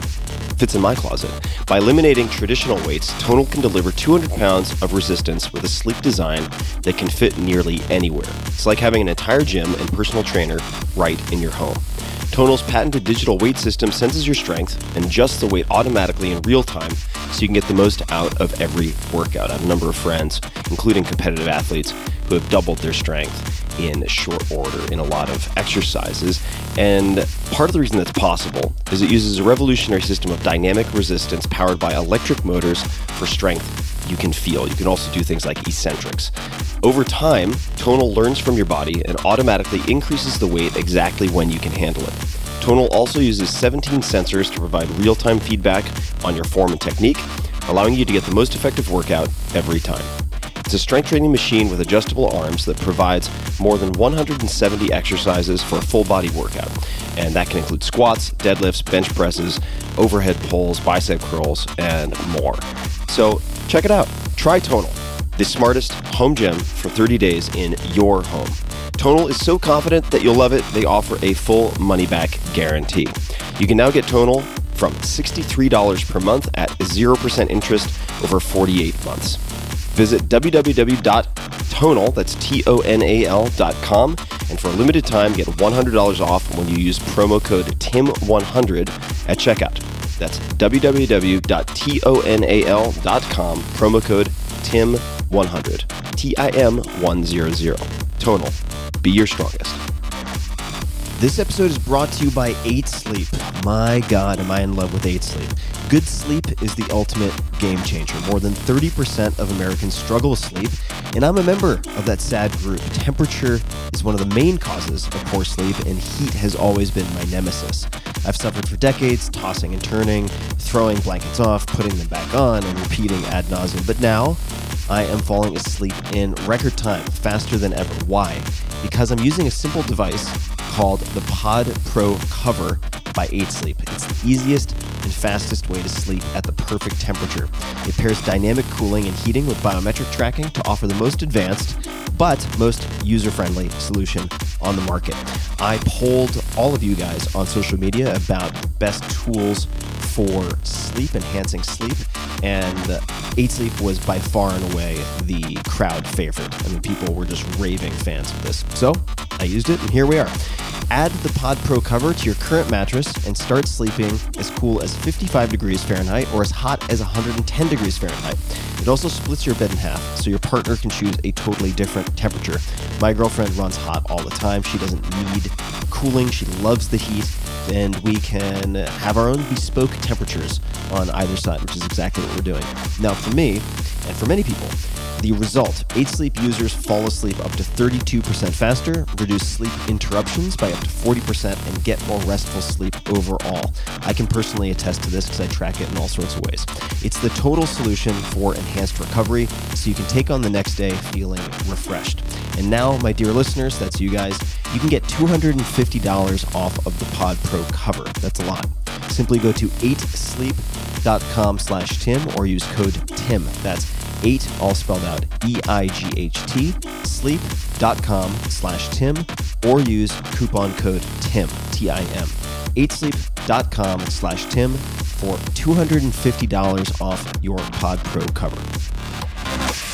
Fits in my closet. By eliminating traditional weights, Tonal can deliver 200 pounds of resistance with a sleek design that can fit nearly anywhere. It's like having an entire gym and personal trainer right in your home. Tonal's patented digital weight system senses your strength and adjusts the weight automatically in real time so you can get the most out of every workout. I have a number of friends, including competitive athletes, who have doubled their strength in short order in a lot of exercises. And part of the reason that's possible is it uses a revolutionary system of dynamic resistance powered by electric motors for strength you can feel. You can also do things like eccentrics. Over time, Tonal learns from your body and automatically increases the weight exactly when you can handle it. Tonal also uses 17 sensors to provide real time feedback on your form and technique, allowing you to get the most effective workout every time. It's a strength training machine with adjustable arms that provides more than 170 exercises for a full body workout. And that can include squats, deadlifts, bench presses, overhead pulls, bicep curls, and more. So check it out. Try Tonal, the smartest home gym for 30 days in your home. Tonal is so confident that you'll love it, they offer a full money back guarantee. You can now get Tonal from $63 per month at 0% interest over 48 months. Visit www.tonal, that's T-O-N-A-L dot com, and for a limited time, get $100 off when you use promo code TIM100 at checkout. That's www.tonal.com, promo code TIM100, T-I-M 100. Tonal. Be your strongest. This episode is brought to you by 8 Sleep. My God, am I in love with 8 Sleep. Good sleep is the ultimate game changer. More than 30% of Americans struggle with sleep, and I'm a member of that sad group. Temperature is one of the main causes of poor sleep, and heat has always been my nemesis. I've suffered for decades, tossing and turning, throwing blankets off, putting them back on, and repeating ad nauseum. But now, I am falling asleep in record time, faster than ever. Why? Because I'm using a simple device called the Pod Pro Cover by 8 Sleep. It's the easiest and fastest way to sleep at the perfect temperature. It pairs dynamic cooling and heating with biometric tracking to offer the most advanced but most user friendly solution on the market. I polled all of you guys on social media about the best tools for sleep, enhancing sleep, and 8 Sleep was by far and away the crowd favorite. I mean, people were just raving fans of this. So I used it, and here we are. Add the Pod Pro cover to your current mattress and start sleeping as cool as 55 degrees Fahrenheit or as hot as 110 degrees Fahrenheit. It also splits your bed in half, so your partner can choose a totally different temperature. My girlfriend runs hot all the time. She doesn't need cooling, she loves the heat, and we can have our own bespoke temperatures on either side, which is exactly what we're doing. Now, for me, and for many people, the result 8 Sleep users fall asleep up to 32% faster, reduce sleep interruptions by up to 40%, and get more restful sleep overall. I can personally attest to this because I track it in all sorts of ways. It's the total solution for enhanced recovery, so you can take on the next day feeling refreshed. And now, my dear listeners, that's you guys, you can get $250 off of the Pod Pro cover. That's a lot. Simply go to 8sleep.com slash Tim or use code TIM. That's 8 all spelled out E-I-G-H-T sleep.com slash Tim or use coupon code TIM T-I-M 8sleep.com slash Tim for $250 off your Pod Pro cover.